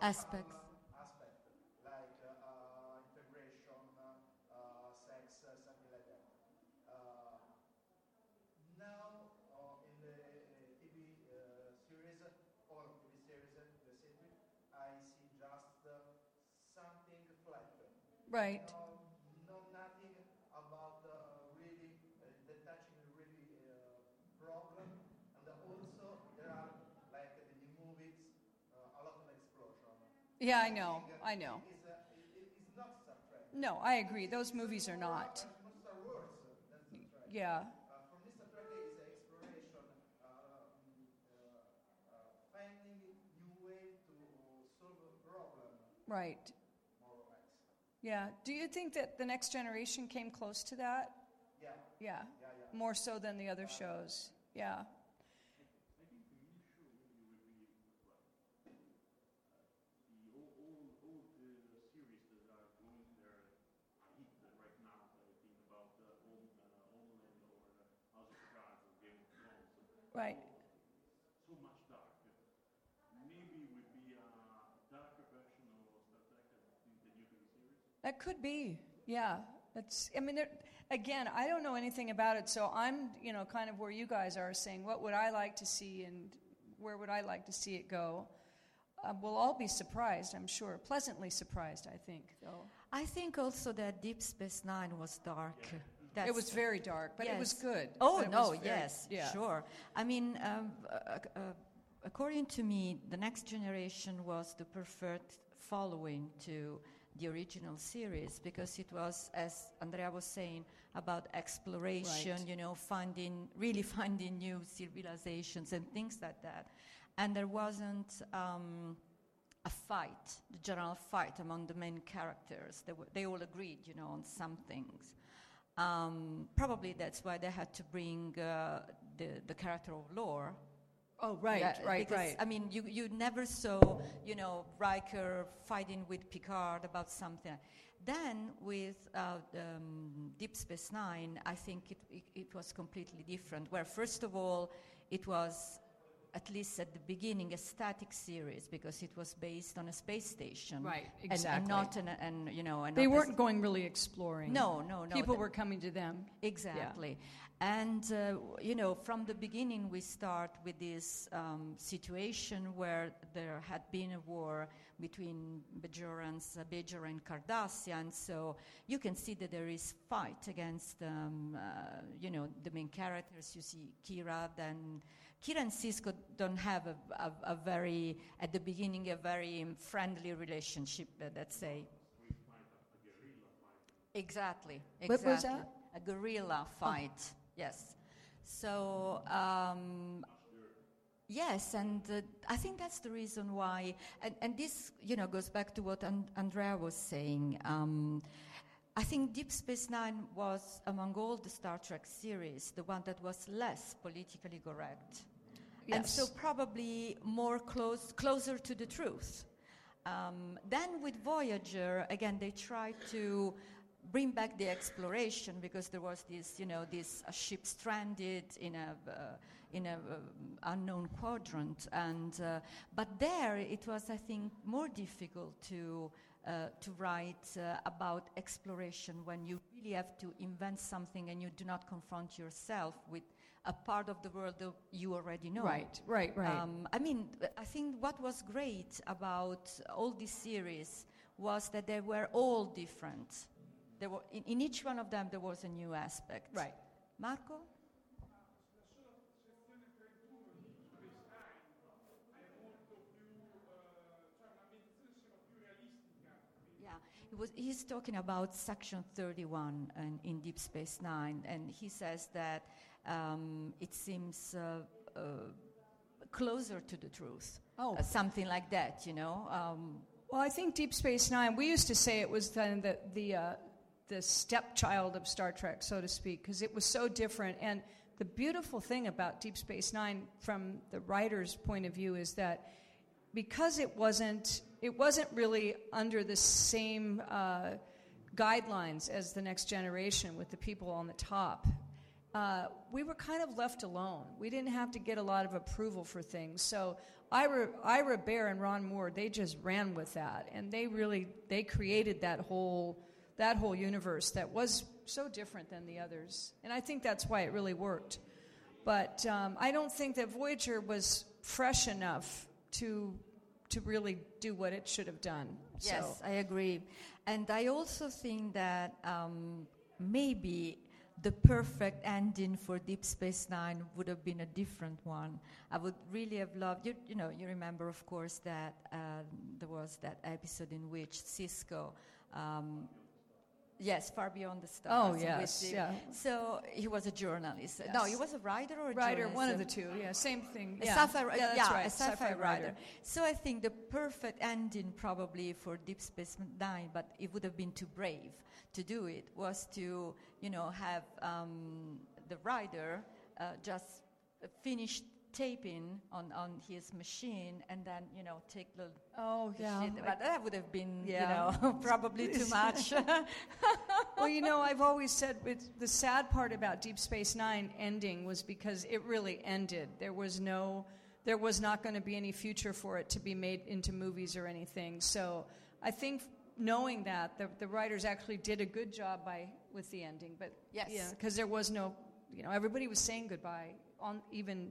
aspects. aspect like uh, uh, integration, uh, uh, sex, uh, something like that. Uh, now, uh, in the uh, TV uh, series, all TV series, uh, the series, I see just uh, something flat. Right. No, no nothing about uh, really uh, the touching really uh, problem, and also there are like the new movies, uh, a lot of explosion. Yeah, I know. I know. It's, uh, it, it- it's not No, I agree. Those movies are not. Uh, not Star Wars. That's Star Trek. Yeah. Uh, for me, Star Trek is exploration, um, finding new way to solve a problem, Right. More or less. Yeah. Do you think that the next generation came close to that? Yeah, Yeah. yeah, yeah. More so than the other shows. Yeah. Right. so much darker. Maybe would be a darker version of Star Trek in the new TV series. That could be. Yeah. That's. I mean, there, again, I don't know anything about it, so I'm, you know, kind of where you guys are saying, what would I like to see, and where would I like to see it go? Uh, we'll all be surprised, I'm sure, pleasantly surprised. I think, though. I think also that Deep Space Nine was dark. That's it was very dark, but it was good. Oh no, very- yes, yeah. sure. I mean, um, uh, uh, according to me, the next generation was the preferred following to the original series because it was, as Andrea was saying, about exploration. Right. You know, finding really finding new civilizations and things like that. And there wasn't. Um, a fight, the general fight among the main characters. They, were, they all agreed, you know, on some things. Um, probably that's why they had to bring uh, the, the character of Lore. Oh, right, Yeah, right, because, right. I mean, you, you never saw, you know, Riker fighting with Picard about something. Then with uh, um, Deep Space Nine, I think it, it, it was completely different. Where first of all, it was at least at the beginning a static series because it was based on a space station, Right, and- and, exactly. not an, and you know, and They weren't going really exploring. No, no, no. People the- were coming to them. Exactly. And, uh, you know, from the beginning, we start with this um, situation where there had been a war between Bajorans, Bajor and Cardassian. So you can see that there is fight against, um, uh, you know, the main characters. You see Kira, then Kira and Sisko don't have a, a, a very, at the beginning, a very friendly relationship, uh, let's say. Exactly. What was exactly. that? A guerrilla fight. Yes. So um, Yes, and uh, I think that's the reason why, and, and this, you know, goes back to what and- Andrea was saying. Um, I think Deep Space Nine was, among all the Star Trek series, the one that was less politically correct. And so probably more close, closer to the truth. Um, then with Voyager, again, they tried to bring back the exploration because there was this, you know, this uh, ship stranded in a uh, in a um, unknown quadrant, and uh, but there it was, I think, more difficult to. Uh, to write uh, about exploration when you really have to invent something and you do not confront yourself with a part of the world that you already know. Right, right, right. Um, I mean, I think what was great about all these series was that they were all different. There were, in, in each one of them, there was a new aspect. right. Marco? Yeah, he was, he's talking about Section 31 and in Deep Space Nine, and he says that um, it seems uh, uh, closer to the truth. Oh. Uh, something like that, you know. Um, Well, I think Deep Space Nine. We used to say it was then the the uh, the stepchild of Star Trek, so to speak, because it was so different. And the beautiful thing about Deep Space Nine, from the writer's point of view, is that because it wasn't it wasn't really under the same uh, guidelines as the Next Generation with the people on the top. Uh, we were kind of left alone. We didn't have to get a lot of approval for things. So Ira, Ira Behr and Ron Moore, they just ran with that, and they really they created that whole that whole universe that was so different than the others. And I think that's why it really worked. But um, I don't think that Voyager was fresh enough to to really do what it should have done. Yes, I agree. And I also think that um, maybe the perfect ending for Deep Space Nine would have been a different one. I would really have loved, you, you know, you remember, of course, that um, there was that episode in which Sisko. Um, Yes, far beyond the stars. Oh, yes, the- yeah. So he was a journalist. No, he was a writer or a writer, journalist? one of the two. Yeah, same thing. a Yeah, sci-fi, yeah, that's yeah, right. a sci-fi, sci-fi writer. So I think the perfect ending, probably for Deep Space Nine, but it would have been too brave to do it, was to you know have um, the writer uh, just finish taping on, on his machine and then you know take the, Oh, the yeah. shit. But that would have been Yeah. you know probably too much. well, you know, I've always said with the sad part about Deep Space Nine ending was because it really ended. There was no, there was not going to be any future for it to be made into movies or anything. So I think knowing that, the, the writers actually did a good job by with the ending. But Yes. yeah, because there was no, you know, everybody was saying goodbye on even.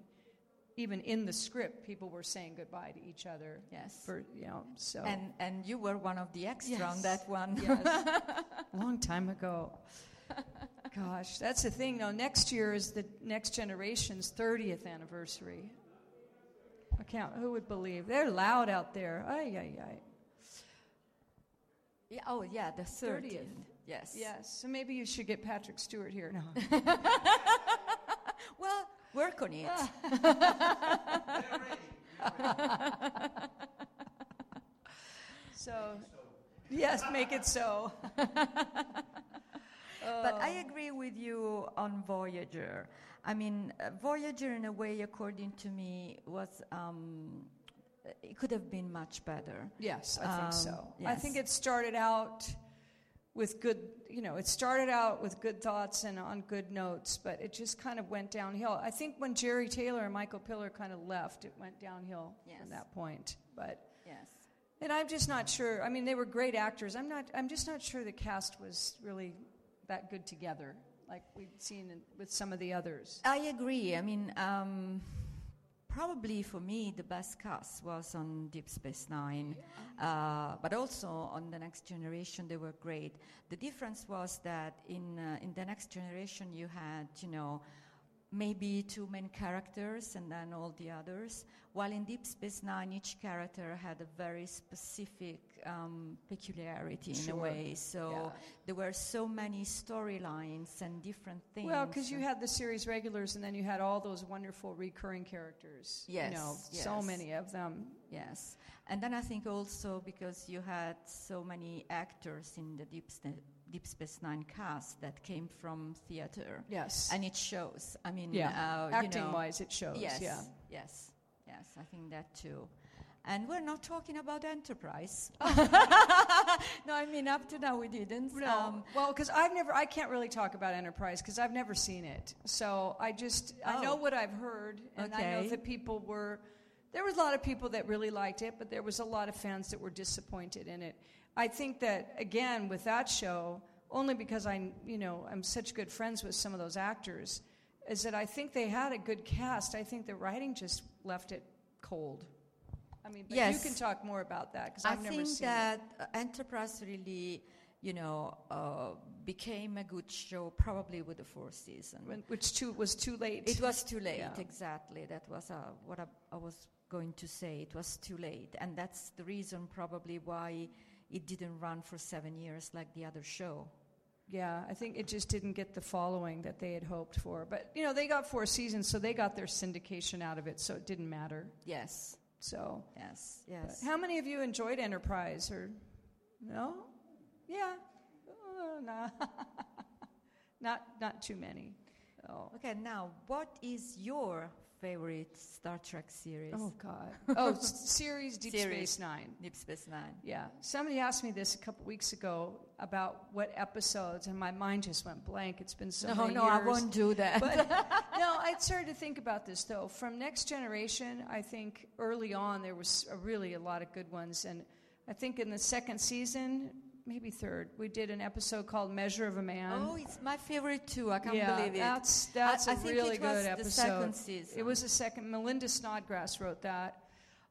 Even in the script, people were saying goodbye to each other. Yes. For you know, so and and you were one of the extra on that one. Yes. Long time ago. Gosh, that's the thing. Now, next year is the next generation's 30th anniversary. I can't, who would believe? They're loud out there. Ay, ay, ay. Yeah, oh yeah, the 30th. 30th. Yes. Yes, so maybe you should get Patrick Stewart here. No. Well, work on it. So, yes, make it so. But I agree with you on Voyager. I mean, uh, Voyager, in a way, according to me, was um, it could have been much better. Yes, I Um, think so. I think it started out with good, you know, it started out with good thoughts and on good notes, but it just kind of went downhill. I think when Jeri Taylor and Michael Piller kind of left, it went downhill Yes. from that point. But Yes. and I'm just not sure. I mean, they were great actors. I'm not. I'm just not sure the cast was really that good together, like we've seen in, with some of the others. I agree. I mean, um, probably for me, the best cast was on Deep Space Nine, uh, but also on the Next Generation, they were great. The difference was that in uh, in the Next Generation, you had, you know, maybe two main characters and then all the others. While in Deep Space Nine, each character had a very specific um, peculiarity in Sure. a way. So Yeah. there were so many storylines and different things. Well, because you had the series regulars, and then you had all those wonderful recurring characters. you Yes, know, so many of them. Yes. And then I think also because you had so many actors in the Deep, Sta- Deep Space Nine cast that came from theater. Yes. And it shows. I mean, yeah. uh, you Acting know, wise, it shows. Yes, Yeah. yes, yes. I think that too. And we're not talking about Enterprise. no, I mean up to now we didn't. No, Um, well, because I've never, I can't really talk about Enterprise because I've never seen it. So I just, I know Oh. what I've heard, and I know that people were, there was a lot of people that really liked it, but there was a lot of fans that were disappointed in it. I think that again with that show, only because I, you know, I'm such good friends with some of those actors, is that I think they had a good cast. I think the writing just left it cold. I mean, but Yes. you can talk more about that because I I've never think seen that uh, Enterprise really, you know, uh, became a good show probably with the fourth season. when- which too was too late. It was too late, Yeah. exactly. That was uh, what I, I was going to say. It was too late. And that's the reason probably why it didn't run for seven years like the other show. Yeah, I think it just didn't get the following that they had hoped for. But, you know, they got four seasons, so they got their syndication out of it, so it didn't matter. Yes, So, yes, but yes. how many of you enjoyed Enterprise or no? Yeah. Uh, nah. not not too many. Oh. Okay, now, what is your favorite Star Trek series? Oh god. Oh, series Deep Series. Space 9. Deep Space Nine. Yeah. Somebody asked me this a couple weeks ago about what episodes and my mind just went blank. It's been so no, many no, years. I won't do that. But no, I started to think about this though. From Next Generation, I think early on there was a really a lot of good ones, and I think in the second season, maybe third, we did an episode called Measure of a Man. oh, it's my favorite too. I can't yeah, believe it. that's that's I- a I think really it was good the episode. second season. It was a second. Melinda Snodgrass wrote that.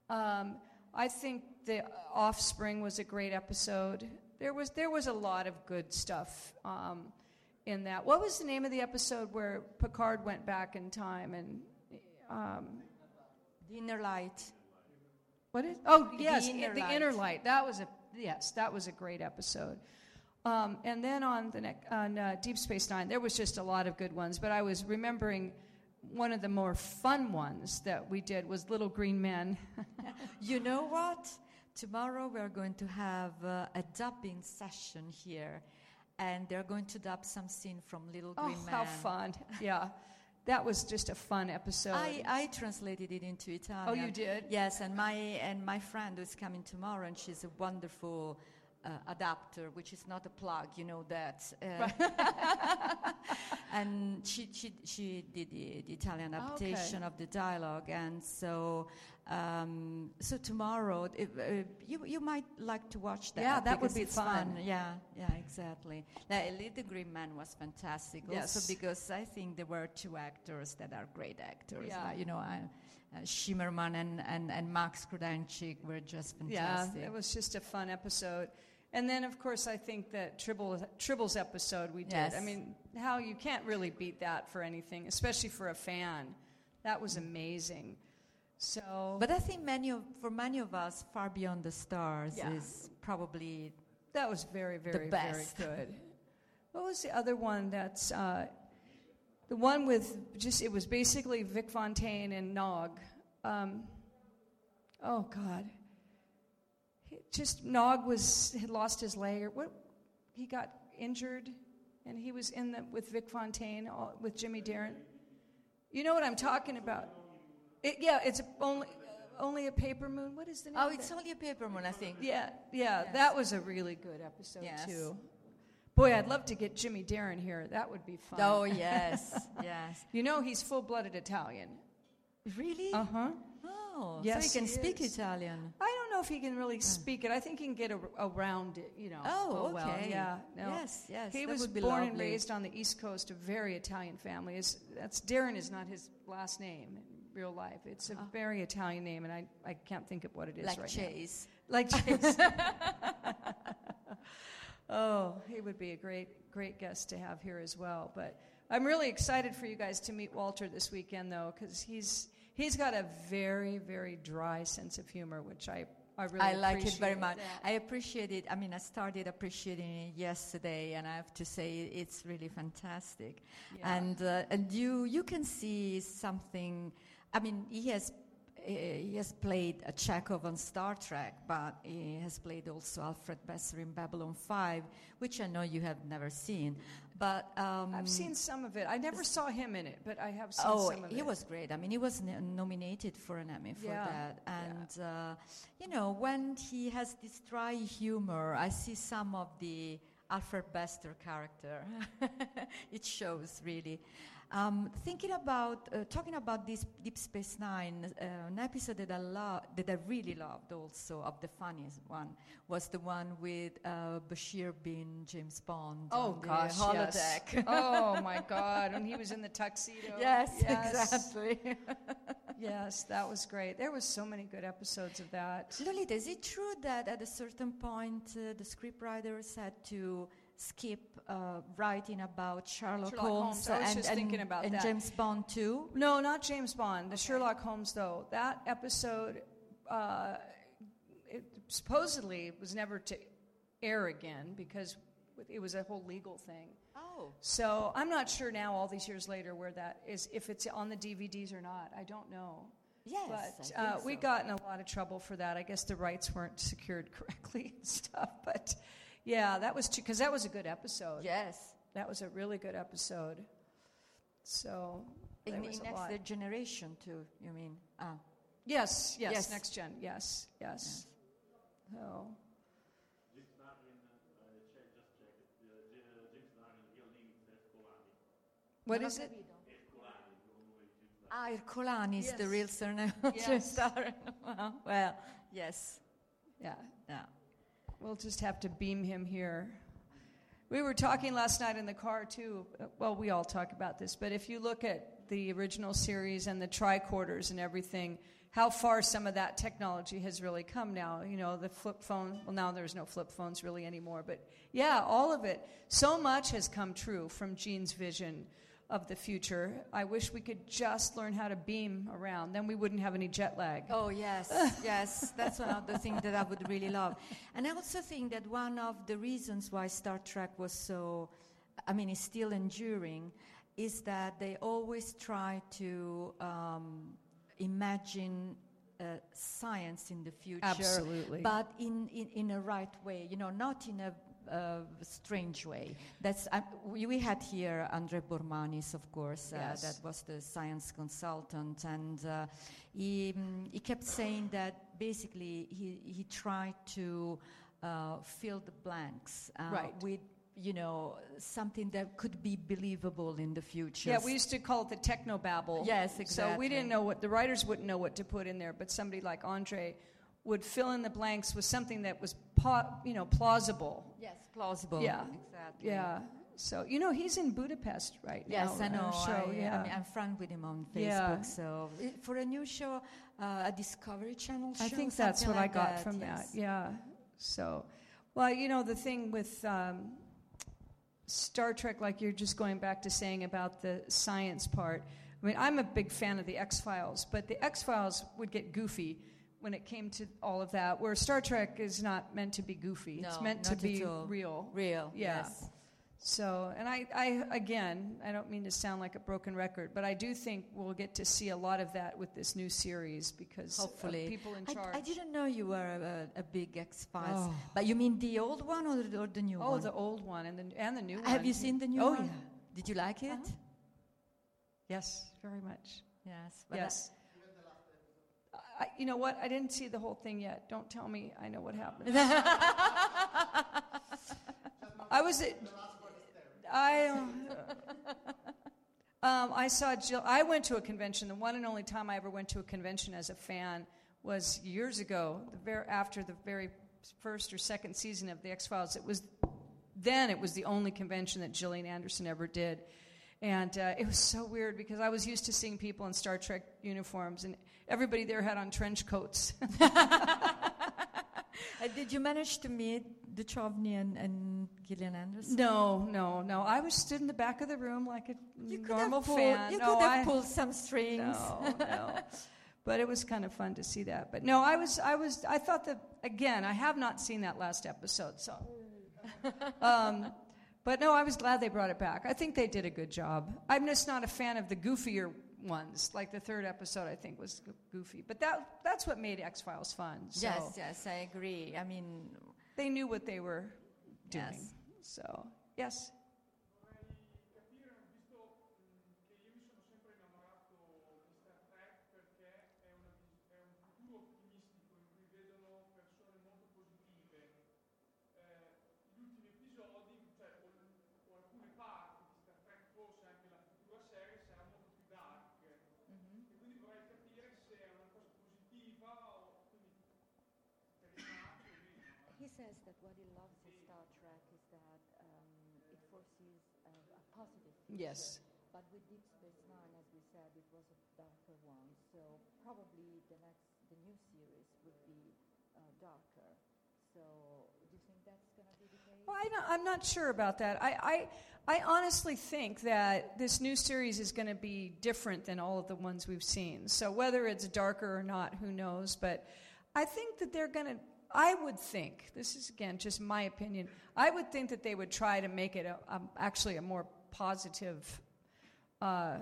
Um, I think the Offspring was a great episode. There was there was a lot of good stuff um, in that. What was the name of the episode where Picard went back in time and um, the Inner Light. what is? Oh The yes, Inner the Light. Inner Light. That was a yes, that was a great episode. Um, and then on the nec- on uh, Deep Space Nine, there was just a lot of good ones. But I was remembering one of the more fun ones that we did was Little Green Men. You know what? Tomorrow we're going to have uh, a dubbing session here, and they're going to dub some scene from Little oh, Green Man. how fun! Yeah, that was just a fun episode. I, I translated it into Italian. oh, you did? Yes, and my and my friend who's coming tomorrow, and she's a wonderful uh, adapter, which is not a plug, you know that. Uh, and she, she she did the, the Italian Oh, okay. adaptation of the dialogue, and so um, so tomorrow uh, you you might like to watch that. Yeah, that would be it's fun. Yeah, yeah, exactly. Like, Little Green Man was fantastic, Yes. also because I think there were two actors that are great actors. Yeah. Like, you know, I, uh, Shimerman and, and, and Max Grodénchik were just fantastic. Yeah, fantastic. it was just a fun episode. And then, of course, I think that Tribble, Tribble's episode we did. Yes. I mean, how you can't really beat that for anything, especially for a fan. That was amazing. So, but I think many of, for many of us, Far Beyond the Stars Yeah. is probably that was very, very, very best. good. What was the other one that's uh, the one with just, it was basically Vic Fontaine and Nog. Um, oh, God. He- Just Nog was, had lost his leg, or what? He got injured, and he was in the, with Vic Fontaine, all, with Jimmy Darren. You know what I'm talking about? It, yeah, it's only, only a paper moon. What is the name Oh, it's only a paper moon, I think. Yeah, yeah, Yes. that was a really good episode Yes. too. Boy, I'd love to get Jimmy Darren here. That would be fun. Oh yes, yes. You know he's full-blooded Italian. Really? Uh huh. oh, Yes, so you can he speak is. Italian. I don't know if he can really speak it. I think he can get ar- around it. You know. Oh, well. okay. Yeah. No. Yes, yes. He was born and raised on the East Coast, a very Italian family. His, that's Darren is not his last name in real life. It's a Ah. very Italian name, and I, I can't think of what it is like right now. Chase. Like Chase. oh, he would be a great, great guest to have here as well. But I'm really excited for you guys to meet Walter this weekend, though, because he's he's got a very very dry sense of humor, which I I really I like it very much. I appreciate it. I mean, I started appreciating it yesterday, and I have to say it's really fantastic. Yeah. And uh, and you you can see something. I mean, he has. uh, He has played a Chekov on Star Trek, but he has played also Alfred Bester in Babylon 5, which I know you have never seen. But um, I've seen some of it. I never saw him in it, but I have seen Oh, some of it. he was great. I mean, he was n- nominated for an Emmy for Yeah, that. And, uh, you know, when he has this dry humor, I see some of the Alfred Bester character. it shows, really. Um, thinking about, uh, talking about this Deep Space Nine, uh, an episode that I, lo- that I really loved also, of the funniest one, was the one with uh, Bashir bin James Bond. Oh on the gosh, yes. holodeck. oh my God, when he was in the tuxedo. yes, yes, exactly. yes, that was great. There was so many good episodes of that. Lolita, is it true that at a certain point uh, the scriptwriters had to skip uh, writing about Sherlock, Sherlock Holmes. Was and, and, and. James Bond too? No, not James Bond. The Sherlock Holmes, though. That episode, uh, it supposedly was never to air again because it was a whole legal thing. Oh, So I'm not sure now, all these years later, where that is, if it's on the DVDs or not. I don't know. yes. but uh, think we so. got in a lot of trouble for that. I guess the rights weren't secured correctly and stuff. But yeah, that was because that was a good episode. Yes. That was a really good episode. So In, in lot. next generation too, you mean? Ah. Yes, yes, Yes. next gen. Yes, yes. So James Darren, check, just check it. J- James Darren, real name is Escolani. what is it? Escolani, don't know if James Darren. Ah, Ercolani is the real surname Yes. Well, well, yes. Yeah, Yeah. We'll just have to beam him here. We were talking last night in the car too. Well, we all talk about this, but if you look at the original series and the tricorders and everything, how far some of that technology has really come now. You know, the flip phone. Well, now there's no flip phones really anymore, but yeah, all of it. So much has come true from Gene's vision of the future. I wish we could just learn how to beam around. Then we wouldn't have any jet lag. Oh, yes, yes. That's one of the things that I would really love. And I also think that one of the reasons why Star Trek was so, I mean, is still enduring, is that they always try to um, imagine uh, science in the future. Absolutely. But in, in, in a right way, you know, not in a strange way. That's uh, we, we had here Andre Bormanis, of course, uh, Yes. that was the science consultant, and uh, he mm, he kept saying that basically he he tried to uh, fill the blanks uh, Right. with you know something that could be believable in the future. Yeah, we used to call it the technobabble. Yes, exactly. So we didn't know what the writers wouldn't know what to put in there, but somebody like Andre would fill in the blanks with something that was, pa- you know, plausible. yes, plausible. Yeah. exactly. Yeah. So you know he's in Budapest right Yes, now. I know. Show. I, yeah. I mean, I'm friends with him on Facebook. Yeah. So for a new show, uh, a Discovery Channel show. I think that's what like I got that, from yes. that. Yeah. So, well, you know, the thing with um, Star Trek, like you're just going back to saying about the science part. I mean, I'm a big fan of the X Files, but the X Files would get goofy when it came to all of that, where Star Trek is not meant to be goofy. it's No, meant to be at real. Real. Yeah. Yes. So, and I, I, again, I don't mean to sound like a broken record, but I do think we'll get to see a lot of that with this new series because of Hopefully. people in charge. I didn't know you were a, a big X Files. Oh. But you mean the old one or the, or the new Oh, one? the old one and the and the new one. Have you seen the new oh, one? yeah. Did you like it? Uh-huh. Yes, very much. Yes. but I- yes. I, you know what? I didn't see the whole thing yet. Don't tell me I know what happened. I was at. I. Um, I saw Jill. I went to a convention. The one and only time I ever went to a convention as a fan was years ago. The very after the very first or second season of the X Files. It was then it was the only convention that Gillian Anderson ever did. And uh, it was so weird because I was used to seeing people in Star Trek uniforms, and everybody there had on trench coats. Uh, did you manage to meet Duchovny and, and Gillian Anderson? No, no, no. I was stood in the back of the room like a You normal pulled, fan. You no, could have I- pulled some strings. No, no. But it was kind of fun to see that. But no, I was, I was, I thought that again. I have not seen that last episode, so. um, but no, I was glad they brought it back. I think they did a good job. I'm just not a fan of the goofier ones. Like the third episode, I think was goofy. But that that's what made X Files fun. So Yes, yes, I agree. I mean, they knew what they were doing. Yes. So yes. he says that what he loves in Star Trek is that um, it foresees a, a positive future. Yes. But with Deep Space Nine, as we said, it was a darker one. So probably the next, the new series would be uh, darker. So do you think that's going to be the case? Well, I I'm not sure about that. I, I, I honestly think that this new series is going to be different than all of the ones we've seen. So whether it's darker or not, who knows? But I think that they're going to. I would think this is again just my opinion. I would think that they would try to make it a, a, actually a more positive. Uh,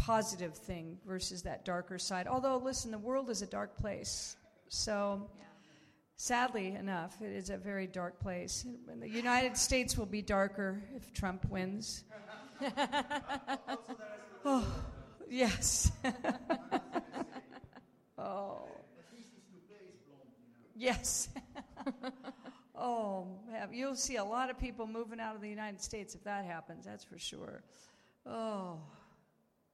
positive thing versus that darker side. Although, listen, the world is a dark place. So, sadly enough, it is a very dark place. And the United States will be darker if Trump wins. oh, yes. oh. Yes. oh, you'll see a lot of people moving out of the United States if that happens, that's for sure. Oh.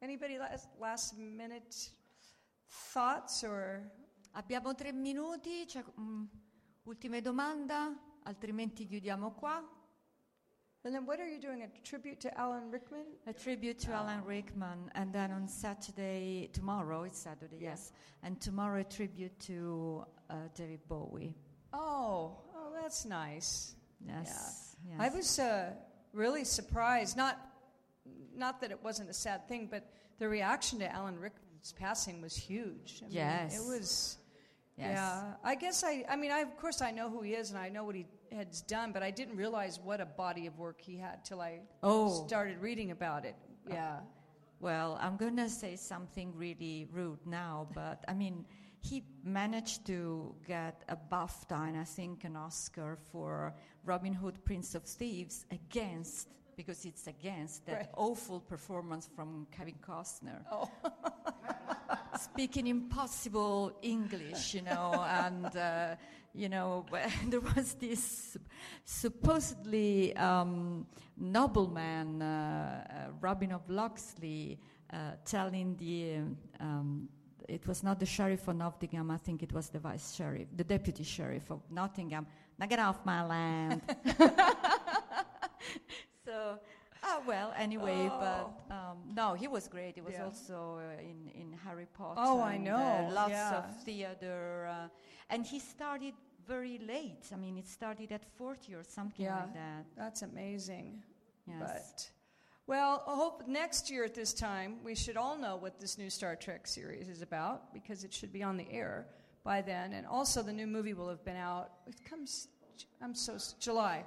Anybody last, last minute thoughts or Abbiamo tre minuti, c'è, mm, ultime domanda, altrimenti chiudiamo qua. And then what are you doing? A tribute to Alan Rickman? A tribute to Alan Rickman, and then on Saturday, tomorrow, it's Saturday, yes, and tomorrow a tribute to uh, David Bowie. Oh, oh, that's nice. Yes, yes. I was uh, really surprised. Not, not that it wasn't a sad thing, but the reaction to Alan Rickman's passing was huge. I mean, Yes. it was. Yes. Yeah, I guess I. I mean, I of course I know who he is and I know what he has done, but I didn't realize what a body of work he had till I Oh. started reading about it. Yeah. Well, I'm going to say something really rude now, but I mean, he managed to get a BAFTA and I think an Oscar for Robin Hood, Prince of Thieves against, because it's against that Right. awful performance from Kevin Costner. Oh. Speaking impossible English, you know, and, uh, you know, there was this supposedly um, nobleman, uh, uh, Robin of Locksley, uh, telling the, um, it was not the sheriff of Nottingham, I think it was the vice sheriff, the deputy sheriff of Nottingham, now get off my land. ah, well, anyway, but um, no, he was great. He was Yeah. also uh, in, in Harry Potter. Oh, I and, know, Uh, lots yeah. of theater. Uh, and he started very late. I mean, it started at 40 or something Yeah. like that. That's amazing. Yes. But, well, I hope next year at this time we should all know what this new Star Trek series is about because it should be on the air by then. And also, the new movie will have been out. It comes, I'm so, July.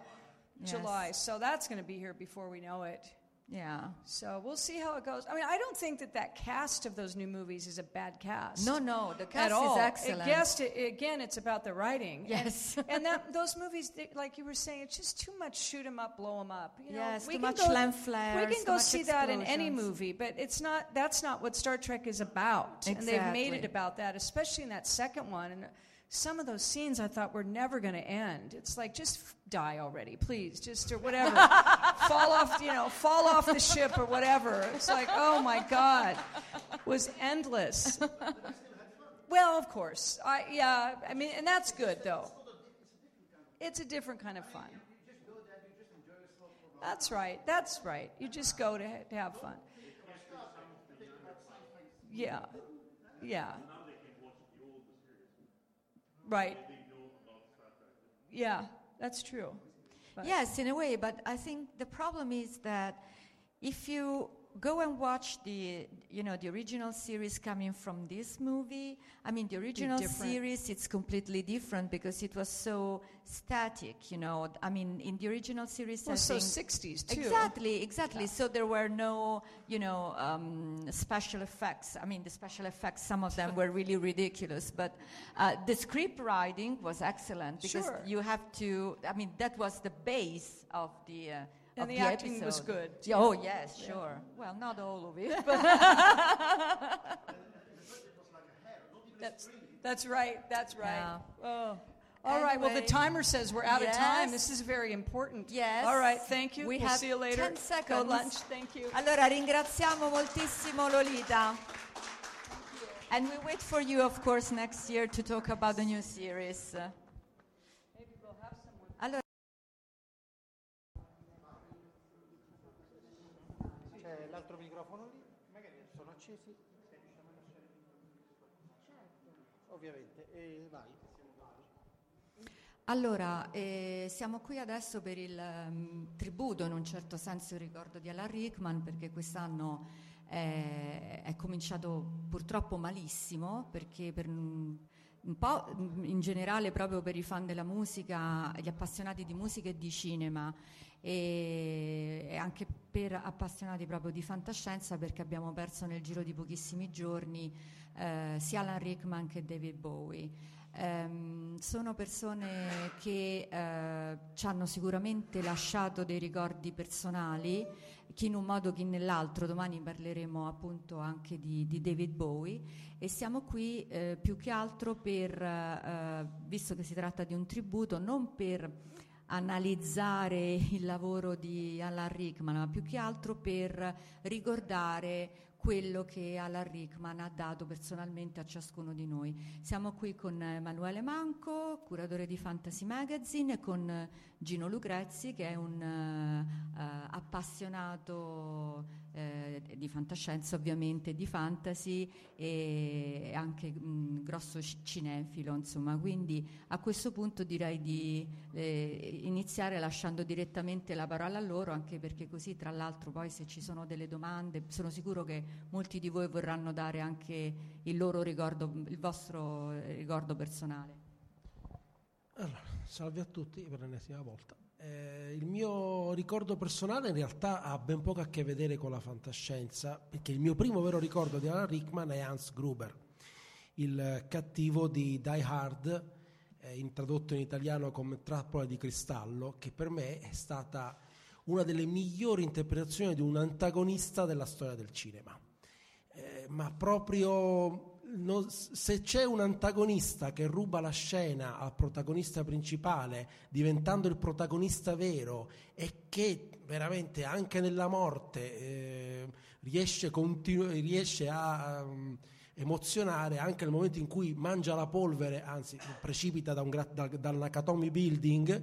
Yes. July. So that's going to be here before we know it. Yeah. So we'll see how it goes. I mean, I don't think that that cast of those new movies is a bad cast. No, no, the at cast all. is excellent. It guessed it, again, it's about the writing. Yes. and, that those movies, they, like you were saying, it's just too much shoot 'em up, blow 'em up. You know, Yes, we too can much go, flares, We can go see that in any movie, but it's not. That's not what Star Trek is about. And they've made it about that, especially in that second one. And some of those scenes I thought were never going to end. It's like just f- die already, please, just or whatever. fall off, you know, fall off the ship or whatever. It's like, oh my god, it was endless. Well, of course, I yeah. I mean, and that's good though. It's a different kind of fun. That's right. That's right. You just go to, ha- to have fun. Yeah. Yeah. Right. Yeah, that's true. But- Yes, in a way, but I think the problem is that if you go and watch the you know the original series coming from this movie, I mean the original series it's completely different because it was so static, you know. I mean in the original series Well, I so 60s too. Exactly, exactly. So there were no, you know, um, special effects. I mean, the special effects, some of them were really ridiculous, but uh, the script writing was excellent because Sure. you have to. I mean, that was the base of the. Uh, And the the acting was good, Yeah, oh yes, sure. Well, not all of it, but That's, that's right. That's right. Yeah. Oh. All right. Well, the timer says we're out of time. This is very important. Yes. All right. Thank you. We will have see you later. 10 Go seconds. lunch. Thank you. Allora ringraziamo moltissimo Lolita. And we wait for you, of course, next year to talk about the new series. Accesi. Ovviamente, e vai. allora, eh, siamo qui adesso per il ehm, tributo, in un certo senso il ricordo di Alan Rickman, perché quest'anno eh, è cominciato purtroppo malissimo, perché per un, un po' mm, in generale proprio per i fan della musica, gli appassionati di musica e di cinema, e anche per appassionati proprio di fantascienza perché abbiamo perso nel giro di pochissimi giorni eh, sia Alan Rickman che David Bowie. Ehm, sono persone che eh, ci hanno sicuramente lasciato dei ricordi personali, chi in un modo, chi nell'altro. Domani parleremo appunto anche di, di David Bowie e siamo qui eh, più che altro per, eh, visto che si tratta di un tributo, non per analizzare il lavoro di Alan Rickman, ma più che altro per ricordare quello che Alan Rickman ha dato personalmente a ciascuno di noi. Siamo qui con Emanuele Manco, curatore di Fantasy Magazine, e con Gino Lucrezzi, che è un eh, appassionato eh, di fantascienza, ovviamente, di fantasy e anche un grosso ci- cinefilo, insomma. Quindi a questo punto direi di eh, iniziare lasciando direttamente la parola a loro, anche perché così, tra l'altro, poi se ci sono delle domande, sono sicuro che molti di voi vorranno dare anche il loro ricordo, il vostro eh, ricordo personale. Allora, salve a tutti per l'ennesima volta. Eh, il mio ricordo personale in realtà ha ben poco a che vedere con la fantascienza, perché il mio primo vero ricordo di Alan Rickman è Hans Gruber, il cattivo di Die Hard, eh, in- tradotto in italiano come Trappola di cristallo, che per me è stata una delle migliori interpretazioni di un antagonista della storia del cinema. Eh, ma proprio no- se c'è un antagonista che ruba la scena al protagonista principale, diventando il protagonista vero e che veramente anche nella morte eh, riesce, continu- riesce a um, emozionare anche nel momento in cui mangia la polvere, anzi precipita da un gra- da- dal Nakatomi Building,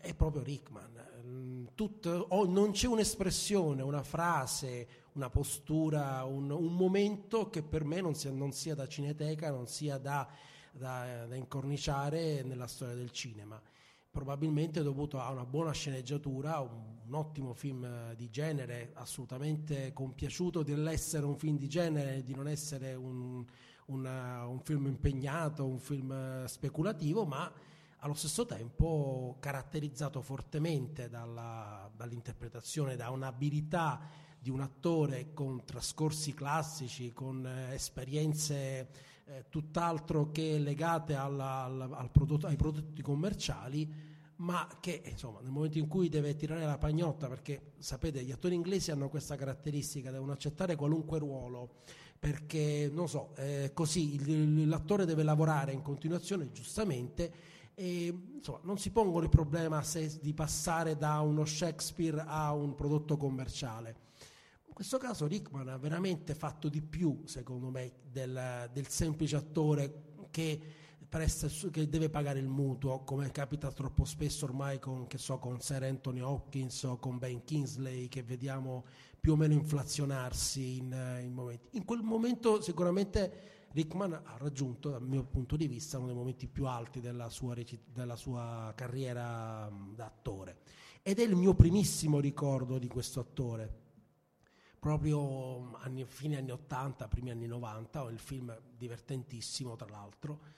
è proprio Rickman. Mm, tutto- oh, non c'è un'espressione, una frase, una postura, un, un momento che per me non sia, non sia da cineteca, non sia da, da- da incorniciare nella storia del cinema. Probabilmente dovuto a una buona sceneggiatura, un, un ottimo film di genere, assolutamente compiaciuto dell'essere un film di genere di non essere un, una- un film impegnato, un film eh, speculativo, ma allo stesso tempo caratterizzato fortemente dalla- dall'interpretazione, da un'abilità di un attore con trascorsi classici, con eh, esperienze eh, tutt'altro che legate alla- al- al prodotto- ai prodotti commerciali, ma che insomma nel momento in cui deve tirare la pagnotta, perché sapete gli attori inglesi hanno questa caratteristica, devono accettare qualunque ruolo, perché non so, eh, così il- l'attore deve lavorare in continuazione, giustamente, e insomma non si pongono il problema se- di passare da uno Shakespeare a un prodotto commerciale. Questo caso Rickman ha veramente fatto di più, secondo me, del, del semplice attore che, presta che deve pagare il mutuo, come capita troppo spesso ormai con, so, con Sir Anthony Hopkins o con Ben Kingsley, che vediamo più o meno inflazionarsi in, in momenti. In quel momento sicuramente Rickman ha raggiunto, dal mio punto di vista, uno dei momenti più alti della sua, della sua carriera da attore. Ed è il mio primissimo ricordo di questo attore. Proprio mh, anni, fine anni 80, primi anni 90, ho il film divertentissimo, tra l'altro,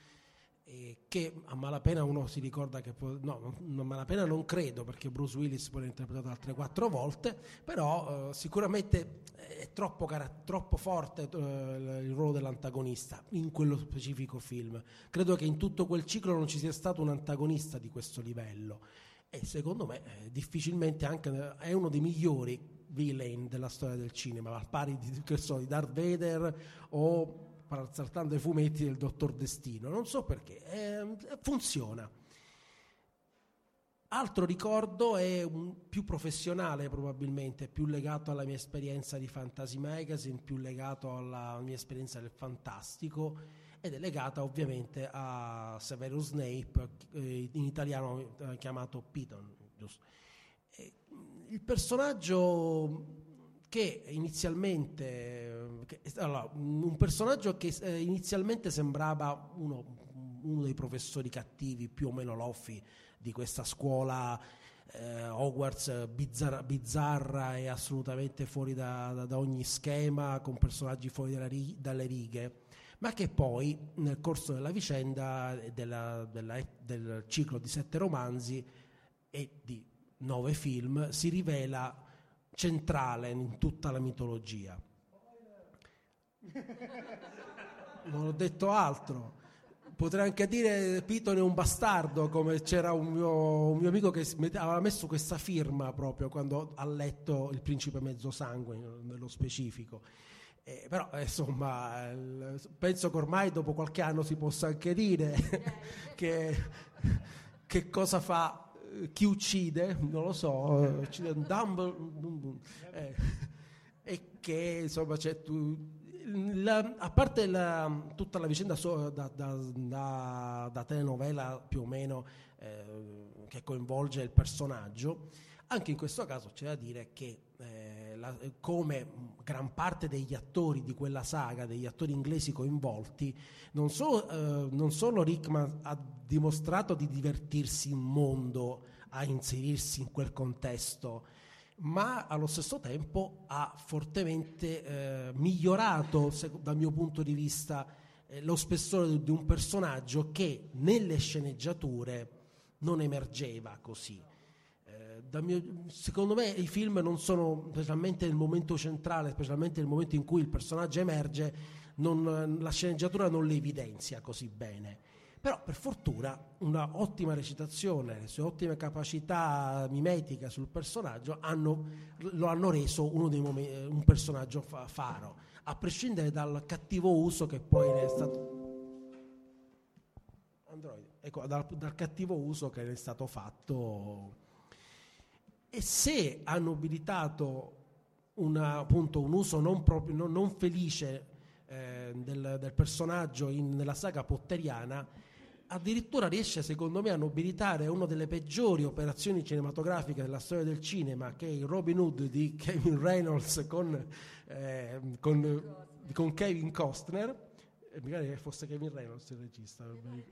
che a malapena uno si ricorda che può, no, a malapena non credo perché Bruce Willis poi l'ha interpretato altre quattro volte, però eh, sicuramente è troppo, cara- troppo forte eh, il ruolo dell'antagonista in quello specifico film. Credo che in tutto quel ciclo non ci sia stato un antagonista di questo livello e secondo me eh, difficilmente anche è uno dei migliori villain della storia del cinema, al pari di, che so, di Darth Vader o saltando i fumetti del Dottor Destino. Non so perché, eh, funziona. Altro ricordo è un- più professionale probabilmente, più legato alla mia esperienza di Fantasy Magazine, più legato alla mia esperienza del fantastico ed è legata ovviamente a Severus Snape, eh, in italiano eh, chiamato Piton. giusto? Il personaggio che inizialmente che- allora, un personaggio che eh, inizialmente sembrava uno, uno dei professori cattivi più o meno loffi di questa scuola eh, Hogwarts bizzarra, bizzarra e assolutamente fuori da, da- da ogni schema, con personaggi fuori ri- dalle righe, ma che poi nel corso della vicenda della- della- del ciclo di sette romanzi e di nove film si rivela centrale in tutta la mitologia. Non ho detto altro. Potrei anche dire Piton è un bastardo, come c'era un mio, un mio amico che aveva messo questa firma proprio quando ha letto Il principe mezzo sangue, nello specifico. Eh, però eh, insomma penso che ormai dopo qualche anno si possa anche dire che, che cosa fa chi uccide, non lo so, eh, uccide un Dumble, eh, e che insomma c'è tu, la- a parte la- tutta la vicenda so- da, da- da- da telenovela più o meno eh, che coinvolge il personaggio, anche in questo caso c'è da dire che eh, la- come gran parte degli attori di quella saga, degli attori inglesi coinvolti, non solo, eh, non solo Rickman ha dimostrato di divertirsi in mondo a inserirsi in quel contesto, ma allo stesso tempo ha fortemente eh, migliorato, se- dal mio punto di vista, eh, lo spessore di un personaggio che nelle sceneggiature non emergeva così. Mio- secondo me i film non sono, specialmente nel momento centrale, specialmente nel momento in cui il personaggio emerge, non- la sceneggiatura non le evidenzia così bene. Però per fortuna una ottima recitazione, le sue ottime capacità mimetiche sul personaggio hanno- lo hanno reso uno dei momen- eh, un personaggio fa- faro, a prescindere dal cattivo uso che poi ne è stato Android, ecco, dal, dal cattivo uso che ne è stato fatto. E se hanno abilitato una- appunto, un uso non, proprio, non, non felice eh, del, del personaggio in- nella saga potteriana, addirittura riesce secondo me a nobilitare una delle peggiori operazioni cinematografiche della storia del cinema, che è il Robin Hood di Kevin Reynolds con, eh, con, con Kevin Costner, e magari che fosse Kevin Reynolds il regista,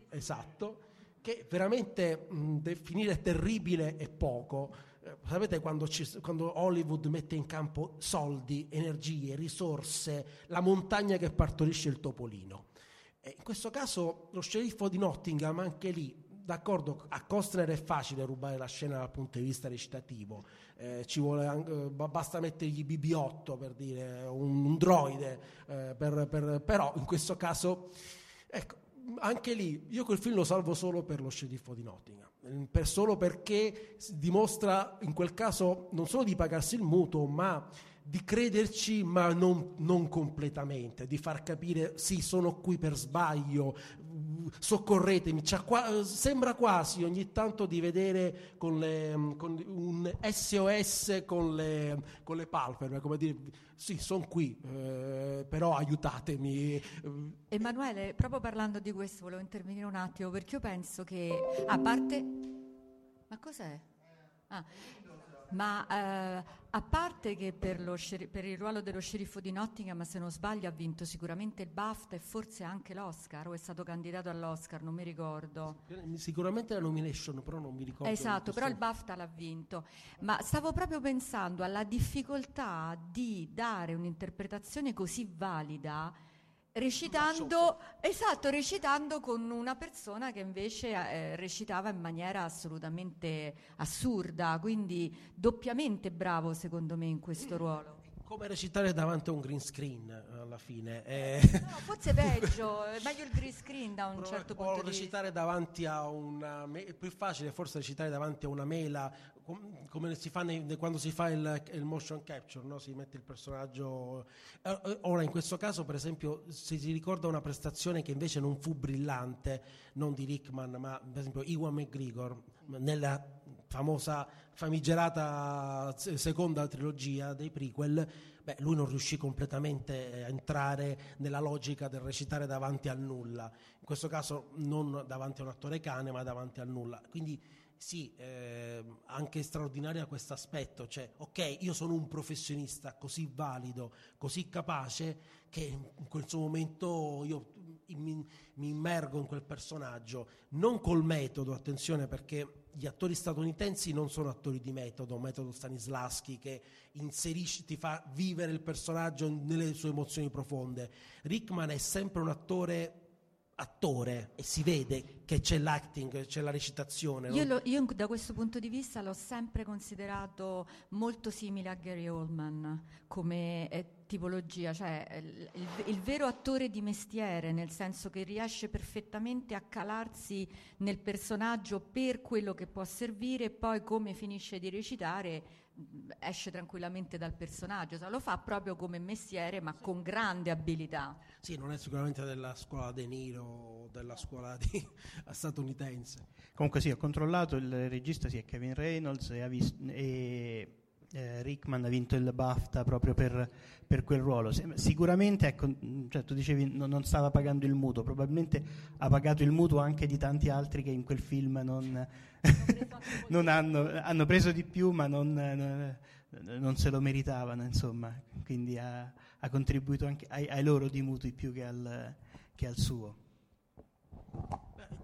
esatto, che veramente mh, definire terribile è poco. Eh, sapete quando, ci- quando Hollywood mette in campo soldi, energie, risorse, la montagna che partorisce il topolino. E in questo caso lo sceriffo di Nottingham, anche lì, d'accordo, a Costner è facile rubare la scena dal punto di vista recitativo, eh, anche- eh, ba- basta mettergli BB-8 per dire, un, un droide, eh, per- per- però in questo caso, ecco, anche lì io quel film lo salvo solo per lo sceriffo di Nottingham, eh, per- solo perché dimostra in quel caso non solo di pagarsi il mutuo, ma di crederci ma non, non completamente, di far capire sì sono qui per sbaglio, mm, soccorretemi, qua- sembra quasi ogni tanto di vedere con, le- con un SOS con le, con le palpebre, come dire sì sono qui, eh, però aiutatemi. eh, Emanuele, proprio parlando di questo, volevo intervenire un attimo perché io penso che a parte. Ma cos'è? Ah, ma eh, a parte che per, lo per il ruolo dello sceriffo di Nottingham, se non sbaglio, ha vinto sicuramente il BAFTA e forse anche l'Oscar, o è stato candidato all'Oscar, non mi ricordo. Sicuramente la nomination, però non mi ricordo. Esatto, però il BAFTA l'ha vinto. Ma stavo proprio pensando alla difficoltà di dare un'interpretazione così valida recitando, esatto, recitando con una persona che invece eh, recitava in maniera assolutamente assurda, quindi doppiamente bravo secondo me in questo ruolo. Come recitare davanti a un green screen alla fine. eh. No, forse peggio, è meglio il green screen da un Però- certo punto di vista. recitare davanti a una è più facile forse recitare davanti a una mela com- come si fa nei- quando si fa il, il motion capture no? si mette il personaggio Eh, eh, ora in questo caso per esempio se si ricorda una prestazione che invece non fu brillante non di Rickman ma per esempio Iwan McGregor nella famosa famigerata seconda trilogia dei prequel beh, lui non riuscì completamente eh, a entrare nella logica del recitare davanti al nulla. In questo caso non davanti a un attore cane ma davanti al nulla. Quindi sì, ehm, anche straordinaria questo aspetto, cioè ok, io sono un professionista così valido, così capace che in quel momento io mi, mi immergo in quel personaggio, non col metodo, attenzione perché gli attori statunitensi non sono attori di metodo, metodo Stanislaschi che inserisce, ti fa vivere il personaggio nelle sue emozioni profonde. Rickman è sempre un attore attore e si vede che c'è l'acting, c'è la recitazione. Io, lo- io da questo punto di vista l'ho sempre considerato molto simile a Gary Oldman come eh, tipologia, cioè eh, il, il- vero attore di mestiere, nel senso che riesce perfettamente a calarsi nel personaggio per quello che può servire e poi come finisce di recitare esce tranquillamente dal personaggio, Cioè, lo fa proprio come mestiere ma con grande abilità. Sì, non è sicuramente della scuola De Niro o della scuola di- statunitense. Comunque sì, ho controllato, il regista sì, è Kevin Reynolds e, ha vis- e, eh, Rickman ha vinto il BAFTA proprio per, per quel ruolo. Se- Sicuramente, ecco, mh, cioè, tu dicevi non, non stava pagando il mutuo, probabilmente ha pagato il mutuo anche di tanti altri che in quel film non, non hanno, hanno preso di più ma non, non- non se lo meritavano, insomma, quindi ha, ha contribuito anche ai, ai loro di mutui più che al, che al suo.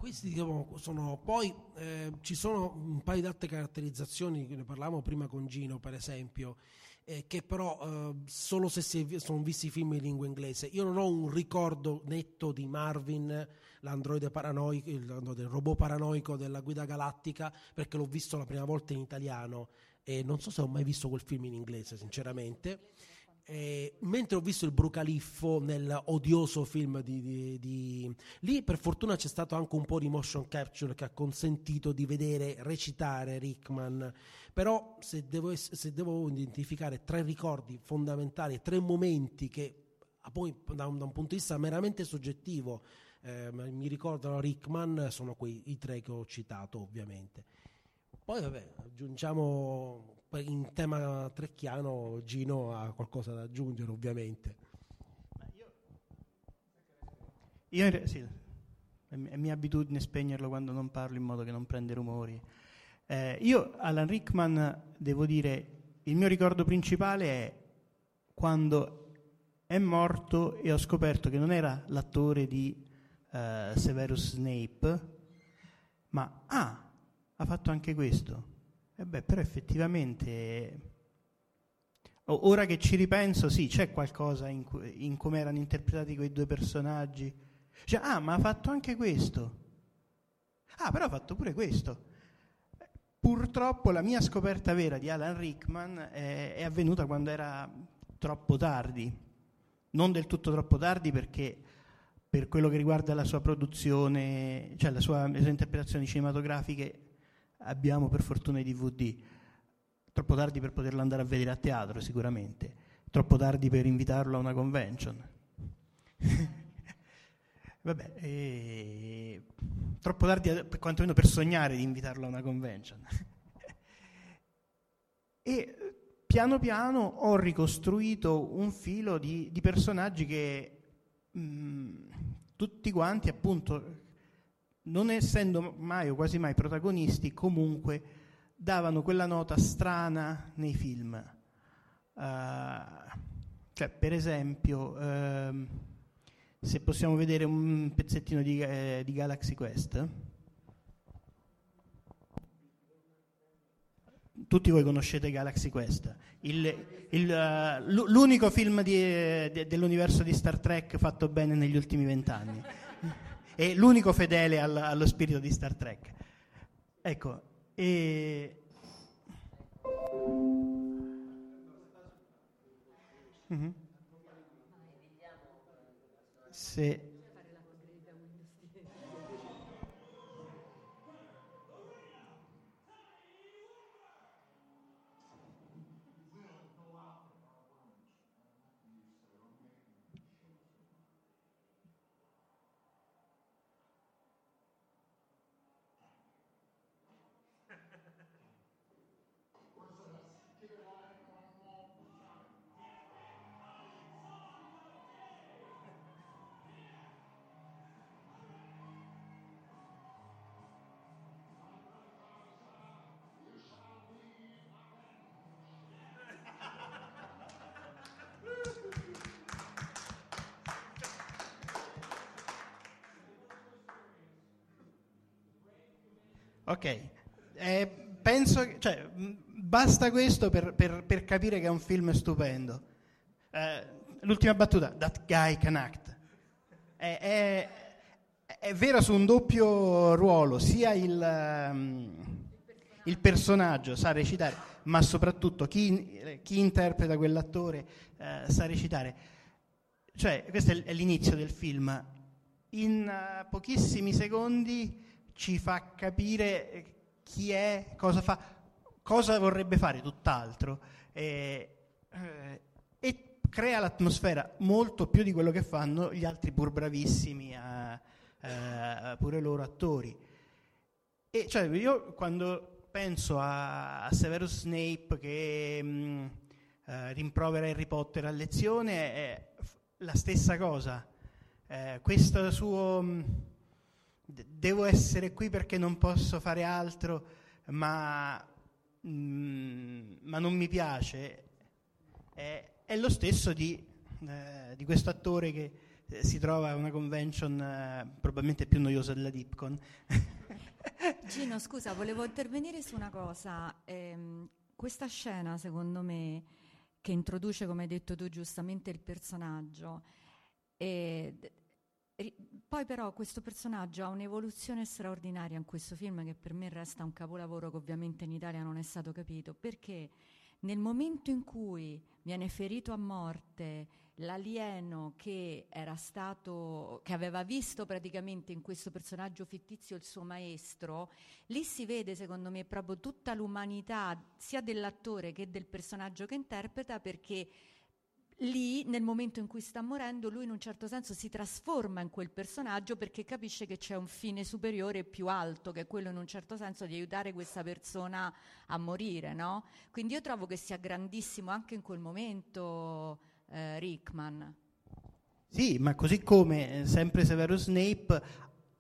Questi diciamo, sono poi eh, ci sono un paio di altre caratterizzazioni, ne parlavamo prima con Gino per esempio, eh, che però eh, solo se si sono visti i film in lingua inglese. Io non ho un ricordo netto di Marvin, l'androide paranoico, il, del robot paranoico della guida galattica, perché l'ho visto la prima volta in italiano e non so se ho mai visto quel film in inglese, sinceramente. Eh, mentre ho visto il Brucaliffo nel odioso film di, di- di- lì per fortuna c'è stato anche un po' di motion capture che ha consentito di vedere recitare Rickman. Però se devo, se devo identificare tre ricordi fondamentali tre momenti che ah, poi da un, da un punto di vista meramente soggettivo eh, mi ricordano Rickman sono quei i tre che ho citato ovviamente. Poi vabbè aggiungiamo in tema trecchiano Gino ha qualcosa da aggiungere ovviamente Io sì, è mia abitudine spegnerlo quando non parlo in modo che non prende rumori. Eh, io, Alan Rickman, devo dire, il mio ricordo principale è quando è morto e ho scoperto che non era l'attore di eh, Severus Snape, ma ah, ha fatto anche questo. E beh, però effettivamente Ora che ci ripenso, sì, c'è qualcosa in, in come erano interpretati quei due personaggi. Cioè, ah, ma ha fatto anche questo. Ah, però ha fatto pure questo. Eh, Purtroppo la mia scoperta vera di Alan Rickman è, è avvenuta quando era troppo tardi. Non del tutto troppo tardi perché per quello che riguarda la sua produzione, cioè la sua, le sue interpretazioni cinematografiche, abbiamo per fortuna i DVD. Troppo tardi per poterlo andare a vedere a teatro, sicuramente. Troppo tardi per invitarlo a una convention. Vabbè, eh, troppo tardi per- quantomeno per sognare di invitarlo a una convention. e piano piano ho ricostruito un filo di, di personaggi che mh, tutti quanti, appunto, non essendo mai o quasi mai protagonisti, comunque davano quella nota strana nei film. Uh, cioè, per esempio, ehm, se possiamo vedere un pezzettino di, eh, di Galaxy Quest. Tutti voi conoscete Galaxy Quest, il, il, uh, l'unico film di, de, dell'universo di Star Trek fatto bene negli ultimi vent'anni e l'unico fedele al, allo spirito di Star Trek. Ecco, e... Mm-hmm. Se Ok, eh, penso cioè, basta questo per, per, per, capire che è un film stupendo. Eh, l'ultima battuta, that guy can act. È, è, è, vero su un doppio ruolo, sia il, um, il personaggio sa recitare, ma soprattutto chi, chi interpreta quell'attore uh, sa recitare. Cioè, questo è l'inizio del film. In uh, pochissimi secondi ci fa capire eh, chi è, cosa fa, cosa vorrebbe fare, tutt'altro. E, eh, e crea l'atmosfera molto più di quello che fanno gli altri pur bravissimi, a, a, pure loro attori. E cioè io quando penso a, a Severus Snape che mh, mm, eh, rimprovera Harry Potter a lezione è la stessa cosa. Eh, questo suo... Mh, mm, devo essere qui perché non posso fare altro, ma, mm, ma non mi piace, è, è lo stesso di, eh, di questo attore che eh, si trova a una convention eh, probabilmente più noiosa della Dipcon. Gino, scusa, volevo intervenire su una cosa. Eh, questa scena, secondo me, che introduce, come hai detto tu giustamente, il personaggio, eh, poi però questo personaggio ha un'evoluzione straordinaria in questo film che per me resta un capolavoro che ovviamente in Italia non è stato capito, perché nel momento in cui viene ferito a morte l'alieno che era stato che aveva visto praticamente in questo personaggio fittizio il suo maestro, lì si vede secondo me proprio tutta l'umanità sia dell'attore che del personaggio che interpreta perché lì, nel momento in cui sta morendo, lui in un certo senso si trasforma in quel personaggio perché capisce che c'è un fine superiore più alto, che è quello in un certo senso di aiutare questa persona a morire, no? Quindi io trovo che sia grandissimo anche in quel momento eh, Rickman. Sì, ma così come eh, sempre Severus Snape,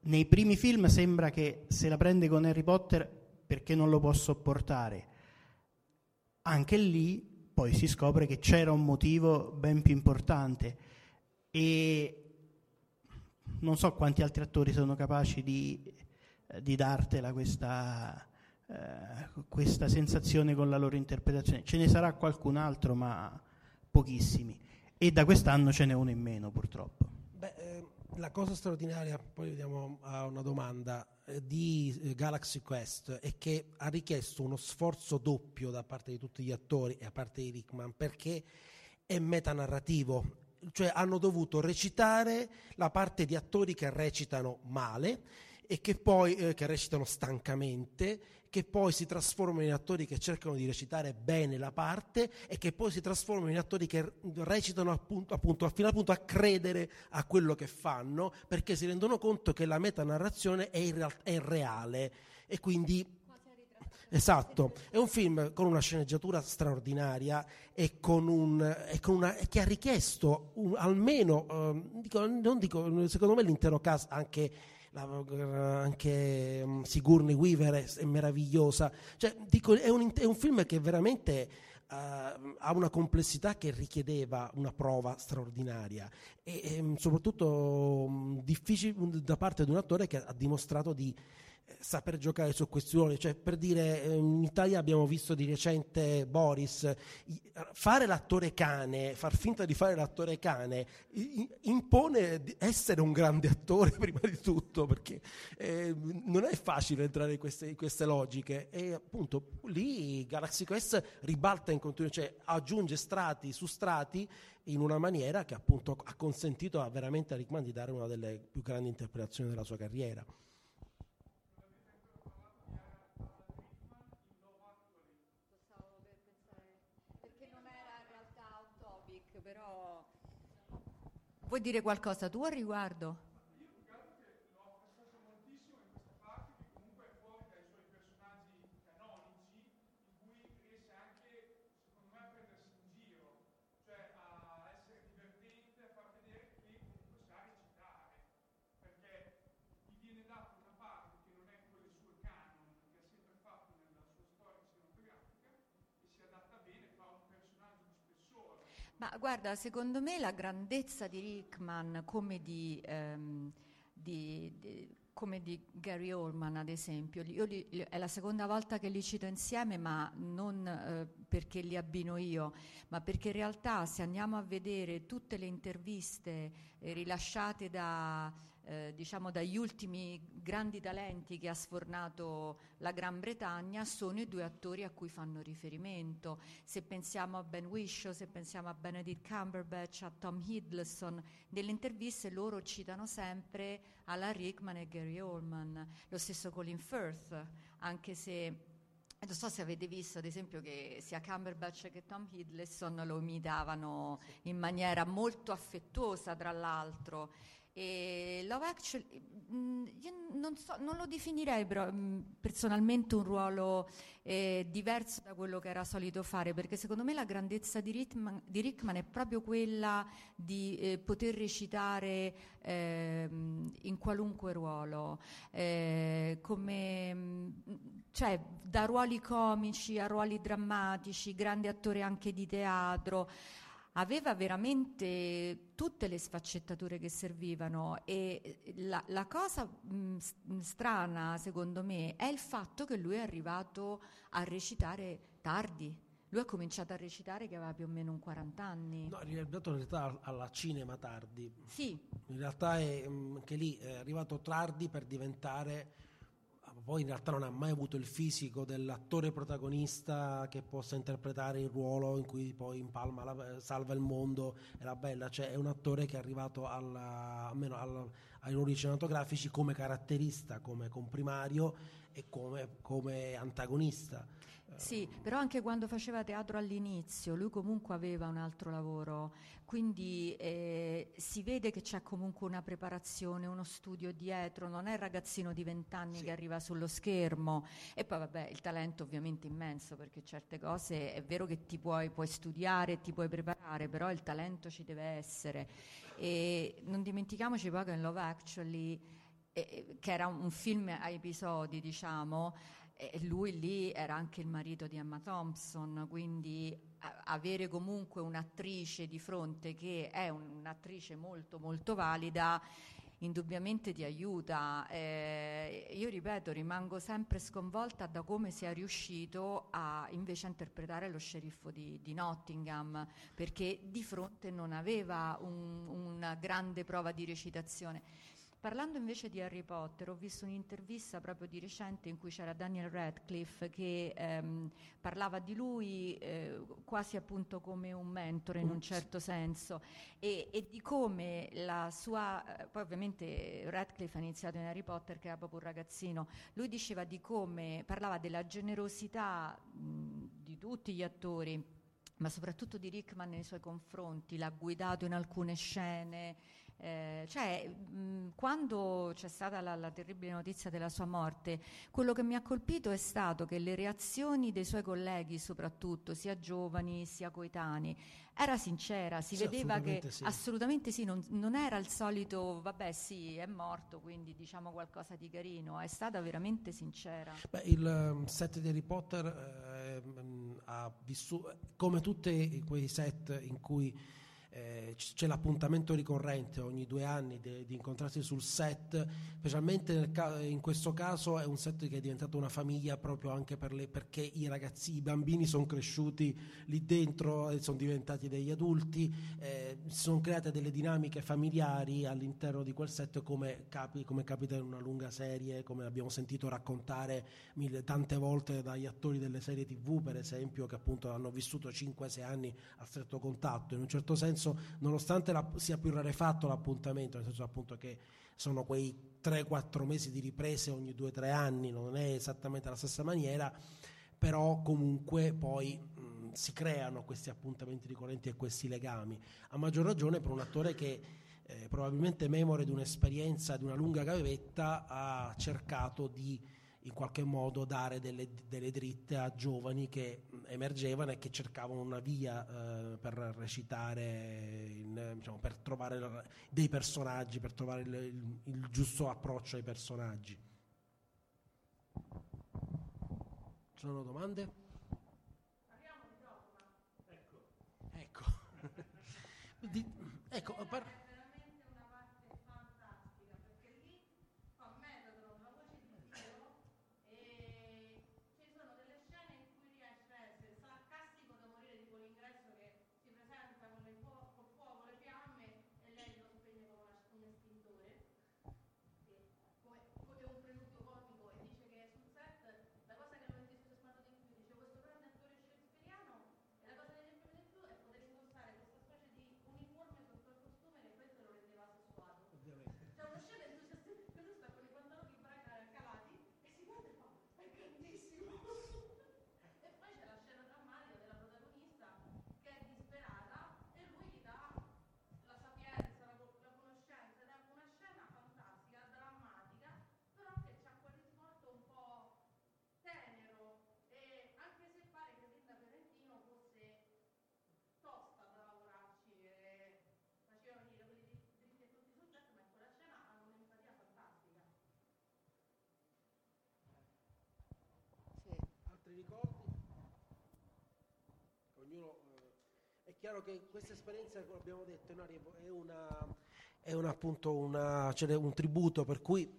nei primi film sembra che se la prende con Harry Potter perché non lo può sopportare. Anche lì poi si scopre che c'era un motivo ben più importante e non so quanti altri attori sono capaci di, eh, di dartela questa, eh, questa sensazione con la loro interpretazione. Ce ne sarà qualcun altro, ma pochissimi. E da quest'anno ce n'è uno in meno, purtroppo. Beh, eh, la cosa straordinaria, poi vediamo a una domanda, di eh, Galaxy Quest è che ha richiesto uno sforzo doppio da parte di tutti gli attori e da parte di Rickman perché è metanarrativo, cioè hanno dovuto recitare la parte di attori che recitano male e che poi eh, che recitano stancamente che poi si trasformano in attori che cercano di recitare bene la parte e che poi si trasformano in attori che recitano appunto, appunto fino appunto a credere a quello che fanno perché si rendono conto che la metanarrazione è, real- è reale. E quindi Esatto, è un film con una sceneggiatura straordinaria e, con un, e con una, che ha richiesto un, almeno, eh, dico, non dico, secondo me l'intero cast, anche anche mm, Sigourney Weaver è, meravigliosa. Cioè, dico, è, un, è un film che veramente eh, ha una complessità che richiedeva una prova straordinaria e, e, mm, soprattutto mm, difficile da parte di un attore che ha dimostrato di saper giocare su questi ruoli, cioè per dire eh, in Italia abbiamo visto di recente Boris fare l'attore cane, far finta di fare l'attore cane impone di essere un grande attore prima di tutto perché eh, non è facile entrare in queste, in queste logiche e appunto lì Galaxy Quest ribalta in continuo, cioè aggiunge strati su strati in una maniera che appunto ha consentito a veramente a Rickman di dare una delle più grandi interpretazioni della sua carriera. Perché non era in realtà un topic, però... Vuoi dire qualcosa tu al riguardo? Ma guarda, secondo me la grandezza di Rickman come di, ehm, di- di- come di Gary Oldman, ad esempio, li- io li- li- è la seconda volta che li cito insieme, ma non eh, perché li abbino io, ma perché in realtà se andiamo a vedere tutte le interviste eh, rilasciate da, eh, diciamo, dagli ultimi grandi talenti che ha sfornato la Gran Bretagna, sono i due attori a cui fanno riferimento. Se pensiamo a Ben Whishaw, se pensiamo a Benedict Cumberbatch, a Tom Hiddleston, nelle interviste loro citano sempre Alan Rickman e Gary Oldman. Lo stesso Colin Firth, anche se... Non so se avete visto, ad esempio, che sia Cumberbatch che Tom Hiddleston lo imitavano in maniera molto affettuosa, tra l'altro. E Love Actually, mm, io non, so- non lo definirei però, mm, personalmente un ruolo eh, diverso da quello che era solito fare, perché secondo me la grandezza di Rickman, di Rickman è proprio quella di eh, poter recitare ehm, in qualunque ruolo, eh, come, mm, cioè, da ruoli comici a ruoli drammatici, grande attore anche di teatro aveva veramente tutte le sfaccettature che servivano e la, la cosa mh, s- mh, strana secondo me è il fatto che lui è arrivato a recitare tardi. Lui ha cominciato a recitare che aveva più o meno un 40 anni. No, è arrivato in realtà alla cinema tardi. Sì, In realtà è mm, che lì è arrivato tardi per diventare poi in realtà non ha mai avuto il fisico dell'attore protagonista che possa interpretare il ruolo in cui poi impalma la- salva il mondo e la bella, cioè è un attore che è arrivato alla- almeno alla- ai ruoli cinematografici come caratterista, come comprimario e come, come antagonista. Sì, però anche quando faceva teatro all'inizio, lui comunque aveva un altro lavoro, quindi eh, si vede che c'è comunque una preparazione, uno studio dietro, non è il ragazzino di vent'anni che arriva sullo schermo. E poi vabbè il talento ovviamente immenso perché certe cose è vero che ti puoi, puoi studiare, ti puoi preparare, però il talento ci deve essere. E non dimentichiamoci poi che in Love Actually, eh, che era un film a episodi diciamo, e lui lì era anche il marito di Emma Thompson, quindi avere comunque un'attrice di fronte che è un- un'attrice molto molto valida indubbiamente ti aiuta. Eh, io ripeto, rimango sempre sconvolta da come sia riuscito a invece interpretare lo sceriffo di, di Nottingham, perché di fronte non aveva un- una grande prova di recitazione. Parlando invece di Harry Potter, ho visto un'intervista proprio di recente in cui c'era Daniel Radcliffe che ehm, parlava di lui eh, quasi appunto come un mentore in un certo senso e, e di come la sua, eh, poi ovviamente Radcliffe ha iniziato in Harry Potter che era proprio un ragazzino, lui diceva di come, parlava della generosità mh, di tutti gli attori ma soprattutto di Rickman nei suoi confronti, l'ha guidato in alcune scene, Eh, cioè, mh, quando c'è stata la, la terribile notizia della sua morte, quello che mi ha colpito è stato che le reazioni dei suoi colleghi, soprattutto sia giovani sia coetanei, era sincera, si Sì, vedeva che assolutamente sì. assolutamente sì, non, non era il solito, vabbè sì, è morto, quindi diciamo qualcosa di carino, è stata veramente sincera. Beh, il ehm, set di Harry Potter ehm, ha vissuto come tutti quei set in cui eh, c'è l'appuntamento ricorrente ogni due anni de- di incontrarsi sul set, specialmente ca- in questo caso è un set che è diventato una famiglia proprio anche per le, perché i ragazzi, i bambini sono cresciuti lì dentro e sono diventati degli adulti, eh, si sono create delle dinamiche familiari all'interno di quel set come, capi- come capita in una lunga serie, come abbiamo sentito raccontare mille, tante volte dagli attori delle serie tv per esempio che appunto hanno vissuto 5-6 anni a stretto contatto. In un certo senso nonostante la- sia più rarefatto l'appuntamento nel senso appunto che sono quei 3-4 mesi di riprese ogni 2-3 anni non è esattamente la stessa maniera però comunque poi mh, si creano questi appuntamenti ricorrenti e questi legami. A maggior ragione per un attore che eh, probabilmente memore di un'esperienza di una lunga gavetta ha cercato di in qualche modo dare delle, delle dritte a giovani che emergevano e che cercavano una via eh, per recitare, in, diciamo, per trovare dei personaggi, per trovare il, il- il giusto approccio ai personaggi. Ci sono domande? Ecco. Di- ecco, par- veramente una parte fantastica perché lì fa metodo la voce di Dio e ci sono delle scene in cui riesce a essere sarcastico da morire tipo l'ingresso che si presenta con il fuoco, col fuoco, le fiamme e lei lo spegne con una- un estintore che come, come un preludio comico e dice che sul set la cosa che non mi dice spaventato di più dice questo grande attore shakespeariano e la cosa che mi piace di più è poter indossare questa specie di uniforme sotto il costume che questo lo rendeva sessuato. C'è una scena in cui c'è questo sta con i pantaloni bra- calati e si guarda e fa, è grandissimo. e poi c'è la scena drammatica della protagonista che è disperata e lui gli dà la sapienza, la, co- la conoscenza ed è una scena fantastica, drammatica, però che c'ha quel risvolto un po' tenero e anche se pare che Linda Ferrentino fosse tosta da lavorarci e faceva venire quelli di- dritti e tutti sul set, ma in quella scena hanno un'empatia fantastica. Altri ricordi? Ognuno, eh, è chiaro che questa esperienza, come abbiamo detto, è una, è una, appunto una- cioè un tributo per cui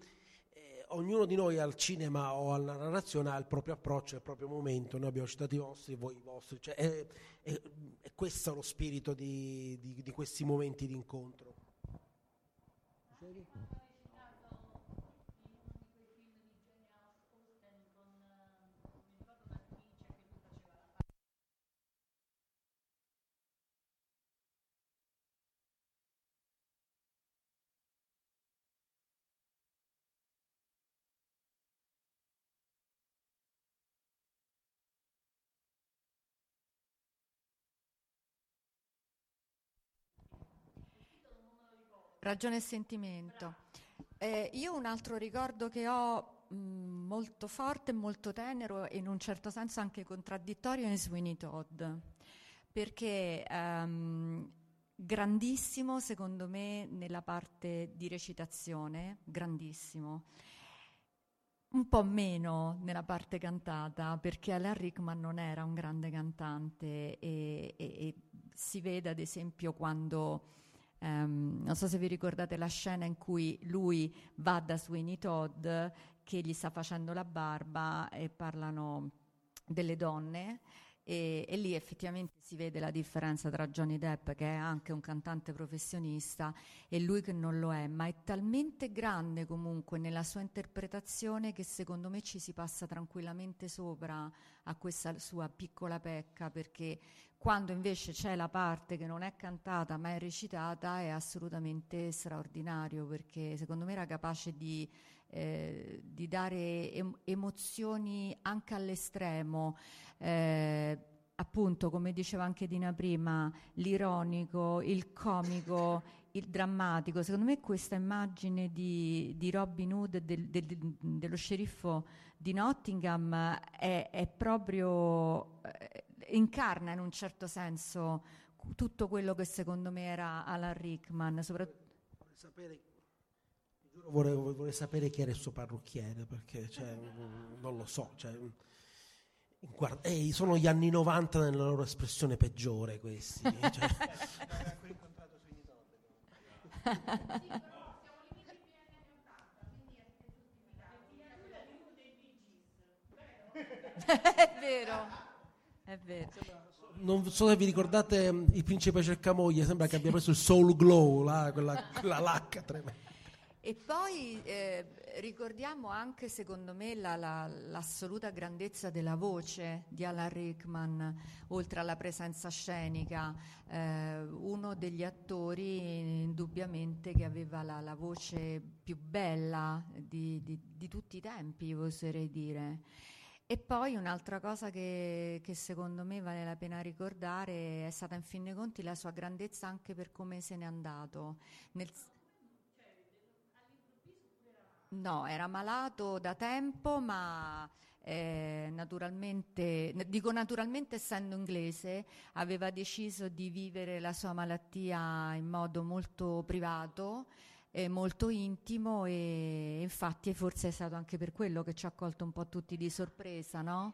eh, ognuno di noi al cinema o alla narrazione ha il proprio approccio, il proprio momento. Noi abbiamo citato i vostri, voi i vostri. Cioè, è, è- è questo lo spirito di, di- di questi momenti di incontro. Ragione e sentimento. Eh, io un altro ricordo che ho mh, molto forte molto tenero e in un certo senso anche contraddittorio è Sweeney Todd, perché ehm, grandissimo secondo me nella parte di recitazione, grandissimo. Un po' meno nella parte cantata, perché Alan Rickman non era un grande cantante e, e- e si vede ad esempio quando Ehm, non so se vi ricordate la scena in cui lui va da Sweeney Todd che gli sta facendo la barba e parlano delle donne e, e lì effettivamente si vede la differenza tra Johnny Depp che è anche un cantante professionista e lui che non lo è, ma è talmente grande comunque nella sua interpretazione che secondo me ci si passa tranquillamente sopra a questa sua piccola pecca perché quando invece c'è la parte che non è cantata ma è recitata è assolutamente straordinario perché secondo me era capace di, eh, di dare em- emozioni anche all'estremo, eh, appunto, come diceva anche Dina prima, l'ironico, il comico, il drammatico. Secondo me questa immagine di, di Robin Hood, del- del- dello sceriffo di Nottingham, è, è proprio, eh, incarna in un certo senso tutto quello che secondo me era Alan Rickman, soprattutto sapere, giuro, vorrei, vorrei sapere chi era il suo parrucchiere, perché cioè, non lo so. Cioè, guarda, eh, sono gli anni 90 nella loro espressione peggiore questi. cioè. è vero, è vero. Non so se vi ricordate mm, il principe cercamoglie, sembra che abbia preso il soul glow, là, quella, quella lacca tremenda. E poi eh, ricordiamo anche, secondo me, la- la- l'assoluta grandezza della voce di Alan Rickman, oltre alla presenza scenica, eh, uno degli attori indubbiamente che aveva la, la voce più bella di, di- di tutti i tempi, oserei dire. E poi un'altra cosa che, che secondo me vale la pena ricordare è stata in fin dei conti la sua grandezza anche per come se n'è andato. Nel, No, era malato da tempo, ma eh, naturalmente, dico naturalmente essendo inglese, aveva deciso di vivere la sua malattia in modo molto privato, molto intimo e infatti forse è stato anche per quello che ci ha colto un po' tutti di sorpresa, no?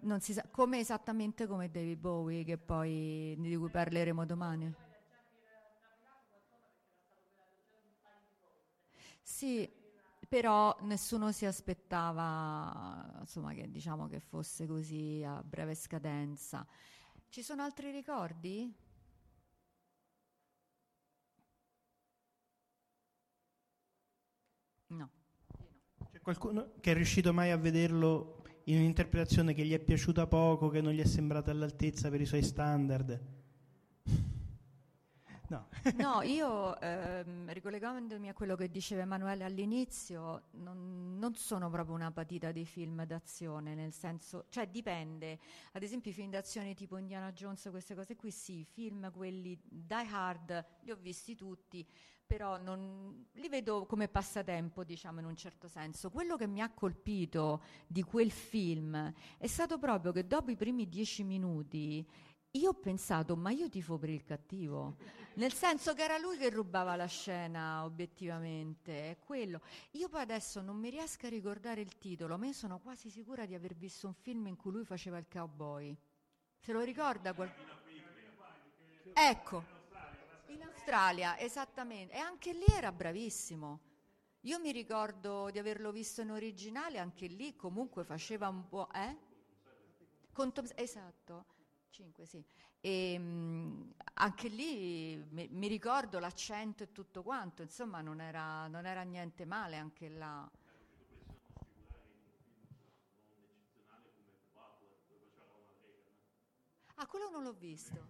Non si sa, come esattamente come David Bowie, che poi, di cui parleremo domani. Sì, però nessuno si aspettava insomma, che, diciamo, che fosse così a breve scadenza. Ci sono altri ricordi? No. C'è qualcuno che è riuscito mai a vederlo in un'interpretazione che gli è piaciuta poco, che non gli è sembrata all'altezza per i suoi standard? No. No, io ehm, ricollegandomi a quello che diceva Emanuele all'inizio, non, non sono proprio una patita di film d'azione, nel senso, cioè dipende. Ad esempio i film d'azione tipo Indiana Jones, queste cose qui, sì, i film quelli Die Hard li ho visti tutti, però non, li vedo come passatempo, diciamo in un certo senso. Quello che mi ha colpito di quel film è stato proprio che dopo i primi dieci minuti io ho pensato, ma io tifo per il cattivo, nel senso che era lui che rubava la scena, obiettivamente, è quello. Io poi adesso non mi riesco a ricordare il titolo, ma io sono quasi sicura di aver visto un film in cui lui faceva il cowboy. Se lo ricorda qualcuno? Ecco, in Australia, esattamente. E anche lì era bravissimo. Io mi ricordo di averlo visto in originale, anche lì comunque faceva un po'... Eh? Tom- esatto. 5, sì. E, mh, anche lì mi, mi ricordo l'accento e tutto quanto, insomma non era, non era niente male anche là. Ah, quello non l'ho visto.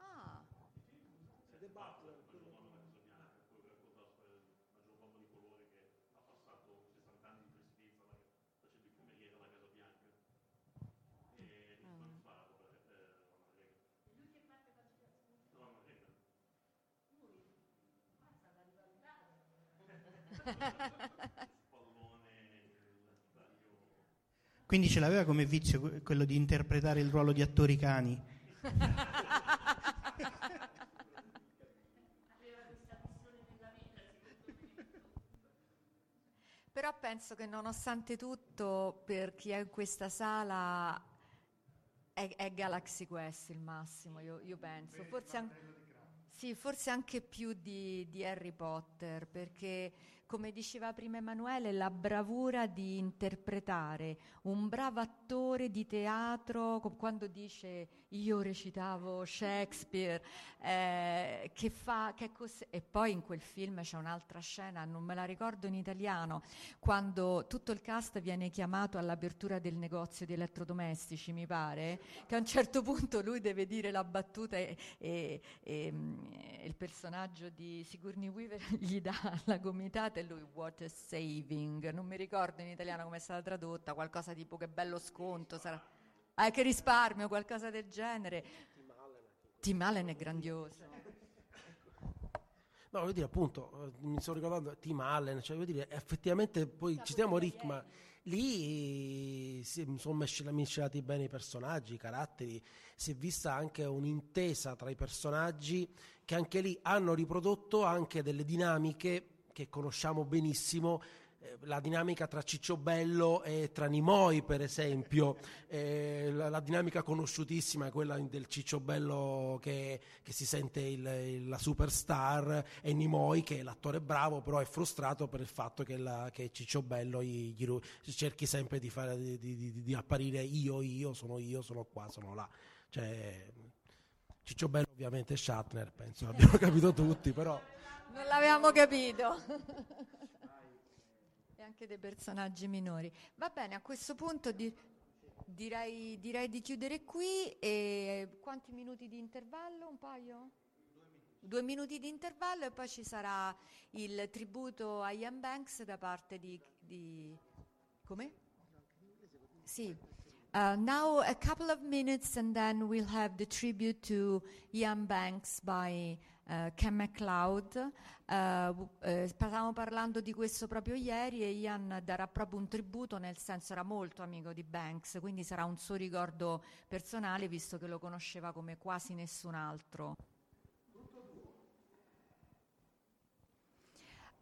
Ah, Quindi ce l'aveva come vizio que- quello di interpretare il ruolo di attori cani. Però penso che nonostante tutto, per chi è in questa sala, è, è Galaxy Quest il massimo, io, io penso. Forse, an- sì, forse anche più di, di Harry Potter, perché come diceva prima Emanuele, la bravura di interpretare. Un bravo attore di teatro, quando dice io recitavo Shakespeare, eh, che fa, che cos- e poi in quel film c'è un'altra scena, non me la ricordo in italiano, quando tutto il cast viene chiamato all'apertura del negozio di elettrodomestici, mi pare, che a un certo punto lui deve dire la battuta e, e- e, mm, il personaggio di Sigourney Weaver gli dà la gomitata parte lui water saving, non mi ricordo in italiano come è stata tradotta, qualcosa tipo che bello sconto, sarà ah, che risparmio, qualcosa del genere. Tim Allen è grandioso. No, voglio dire, appunto, eh, mi sto ricordando Tim Allen, cioè, voglio dire, effettivamente poi citiamo Rick, ma lì si sono miscelati bene i personaggi, i caratteri, si è vista anche un'intesa tra i personaggi che anche lì hanno riprodotto anche delle dinamiche che conosciamo benissimo, eh, la dinamica tra Cicciobello e tra Nimoi, per esempio, eh, la, la dinamica conosciutissima è quella del Cicciobello che, che si sente il- la superstar e Nimoi che è l'attore bravo, però è frustrato per il fatto che, la, che Cicciobello gli, gli cerchi sempre di, fare, di, di- di- apparire io, io, sono io, sono qua, sono là. Cioè, Cicciobello ovviamente è Shatner, penso l'abbiamo capito tutti, però... Non l'avevamo capito. e anche dei personaggi minori. Va bene, a questo punto di- direi, direi di chiudere qui. E quanti minuti di intervallo? Un paio? Due minuti di intervallo e poi ci sarà il tributo a Ian Banks da parte di... di come? Sì. Uh, now a couple of minutes and then we'll have the tribute to Ian Banks by uh, Ken MacLeod. Uh, w- eh, stavamo parlando di questo proprio ieri e Ian darà proprio un tributo, nel senso era molto amico di Banks, quindi sarà un suo ricordo personale visto che lo conosceva come quasi nessun altro.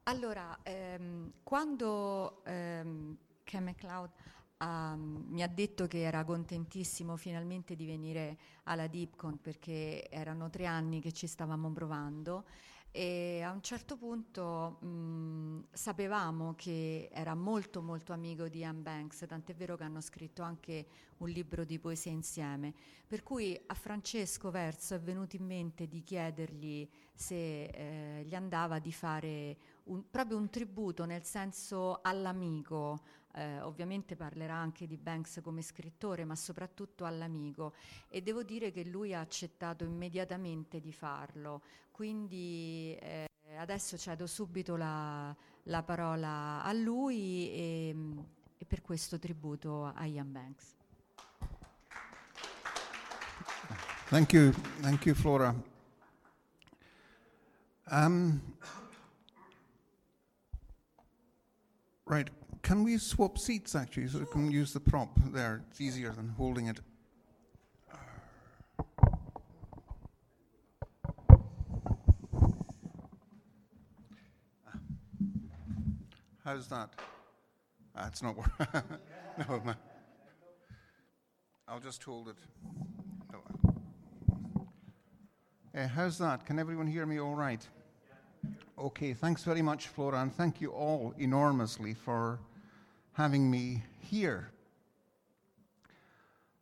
Allora, ehm, quando ehm, Ken MacLeod ehm, mi ha detto che era contentissimo finalmente di venire alla Dipcon perché erano tre anni che ci stavamo provando e a un certo punto mh, sapevamo che era molto molto amico di Ian Banks, tant'è vero che hanno scritto anche un libro di poesie insieme. Per cui a Francesco Verso è venuto in mente di chiedergli se eh, gli andava di fare un- proprio un tributo, nel senso all'amico. Eh, ovviamente parlerà anche di Banks come scrittore, ma soprattutto all'amico. E devo dire che lui ha accettato immediatamente di farlo. Quindi eh, adesso cedo subito la, la parola a lui e, e per questo tributo a Ian Banks. Thank you, thank you, Flora. Um, right, can we swap seats actually, so we can use the prop there? It's easier than holding it. How's that? It's not working. no, ma- I'll just hold it. No. Uh, how's that? Can everyone hear me all right? Okay, thanks very much, Flora, and thank you all enormously for having me here.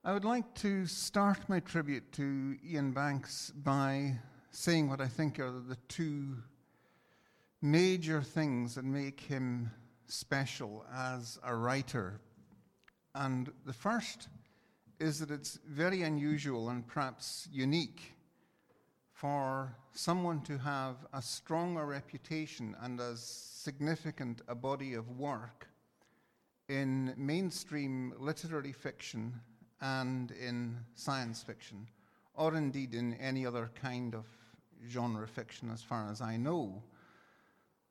I would like to start my tribute to Iain Banks by saying what I think are the two major things that make him special as a writer. And the first is that it's very unusual and perhaps unique for someone to have a reputation and as significant a body of work in mainstream literary fiction and in science fiction, or indeed in any other kind of genre fiction, as far as I know.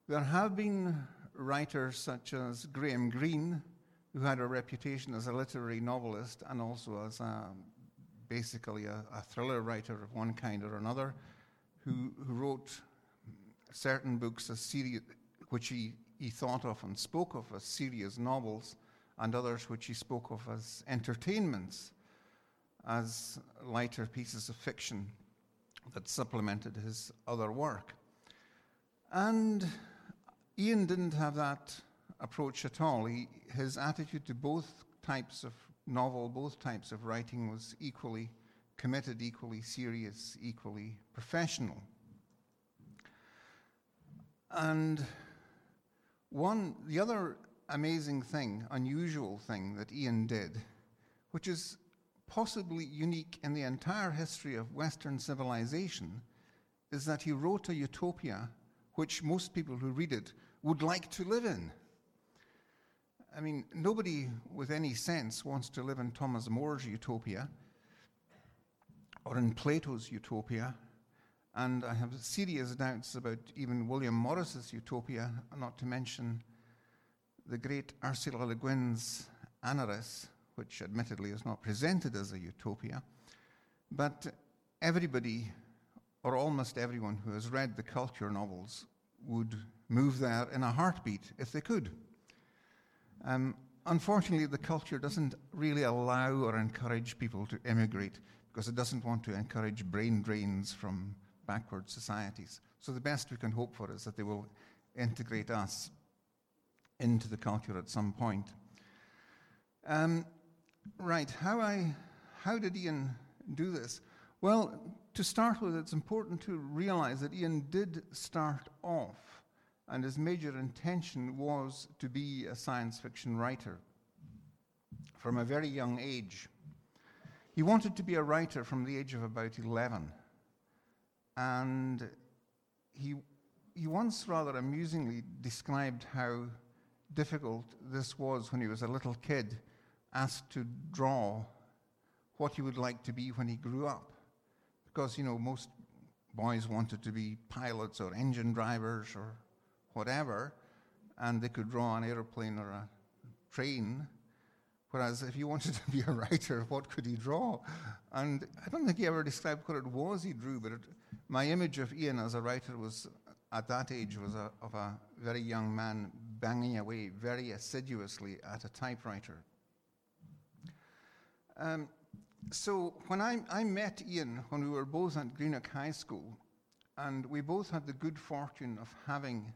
There have been writers such as Graham Greene, who had a reputation as a literary novelist and also as a, basically a, a thriller writer of one kind or another, who, who wrote certain books as serious, which he, he thought of and spoke of as serious novels, and others which he spoke of as entertainments, as lighter pieces of fiction that supplemented his other work. And Iain didn't have that approach at all. He, his attitude to both types of novel, both types of writing was equally committed, equally serious, equally professional. And one, the other amazing thing, unusual thing that Iain did, which is possibly unique in the entire history of Western civilization, is that he wrote a utopia which most people who read it would like to live in. I mean, nobody with any sense wants to live in Thomas More's utopia or in Plato's utopia. And I have serious doubts about even William Morris's utopia, not to mention the great Ursula Le Guin's Anarres, which admittedly is not presented as a utopia. But everybody, or almost everyone who has read the culture novels, would move there in a heartbeat if they could. Um, unfortunately, the culture doesn't really allow or encourage people to emigrate because it doesn't want to encourage brain drains from backward societies. So the best we can hope for is that they will integrate us into the culture at some point. Um, right, how, I, how did Iain do this? Well, to start with, it's important to realize that Iain did start off, and his major intention was to be a science fiction writer from a very young age. He wanted to be a writer from the age of about 11. And he, he once rather amusingly described how difficult this was when he was a little kid asked to draw what he would like to be when he grew up. Because, you know, most boys wanted to be pilots or engine drivers or whatever, and they could draw an airplane or a train. Whereas if he wanted to be a writer, what could he draw? And I don't think he ever described what it was he drew, but it, my image of Iain as a writer was, at that age, was a, of a very young man banging away very assiduously at a typewriter. Um, so when I, I met Iain when we were both at Greenock High School, and we both had the good fortune of having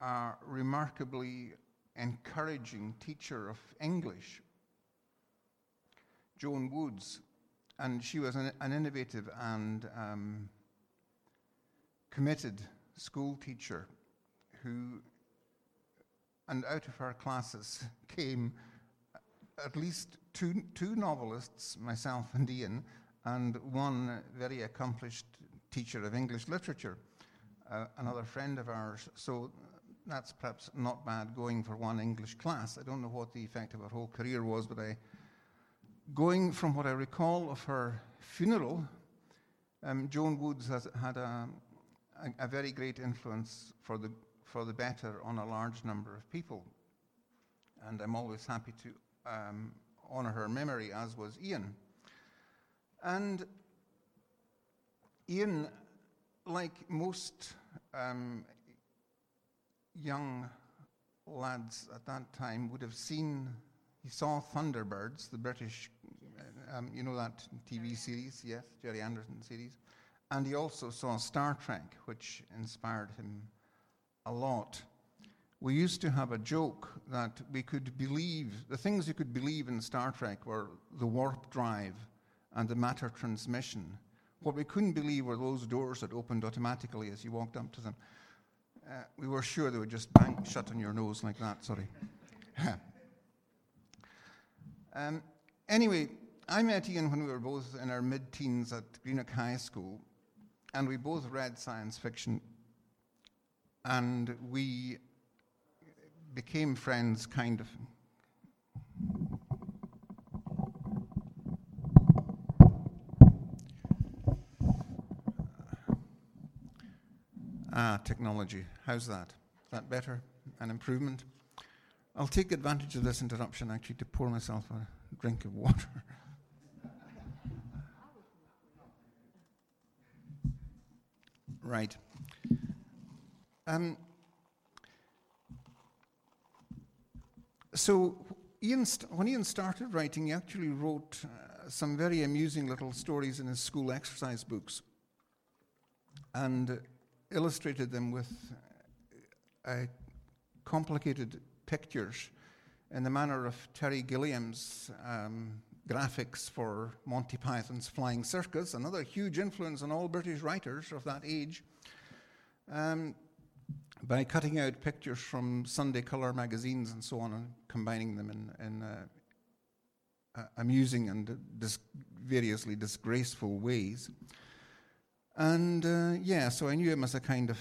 a remarkably encouraging teacher of English, Joan Woods, and she was an, an innovative and um, committed school teacher who, and out of her classes came at least two, two novelists, myself and Iain, and one very accomplished teacher of English literature, uh, another friend of ours. So that's perhaps not bad going for one English class. I don't know what the effect of her whole career was, but I, going from what I recall of her funeral, um, Joan Woods has had a, a, a very great influence for the, for the better on a large number of people. And I'm always happy to um, honor her memory, as was Iain. And Iain, like most um, young lads at that time, would have seen, he saw Thunderbirds, the British, um, you know that TV series, yes, Gerry Anderson series. And he also saw Star Trek, which inspired him a lot we used to have a joke that we could believe, the things you could believe in Star Trek were the warp drive and the matter transmission. What we couldn't believe were those doors that opened automatically as you walked up to them. Uh, we were sure they would just bang shut on your nose like that, sorry. um, anyway, I met Iain when we were both in our mid teens at Greenock High School, and we both read science fiction. And we became friends kind of. Ah, technology. How's that? Is that better? An improvement? I'll take advantage of this interruption actually to pour myself a drink of water. right. Um, so Iain st- when Iain started writing, he actually wrote uh, some very amusing little stories in his school exercise books and uh, illustrated them with uh, complicated pictures in the manner of Terry Gilliam's um, graphics for Monty Python's Flying Circus, another huge influence on all British writers of that age. Um, by cutting out pictures from Sunday color magazines and so on and combining them in, in uh, amusing and dis- variously disgraceful ways. And uh, yeah, so I knew him as a kind of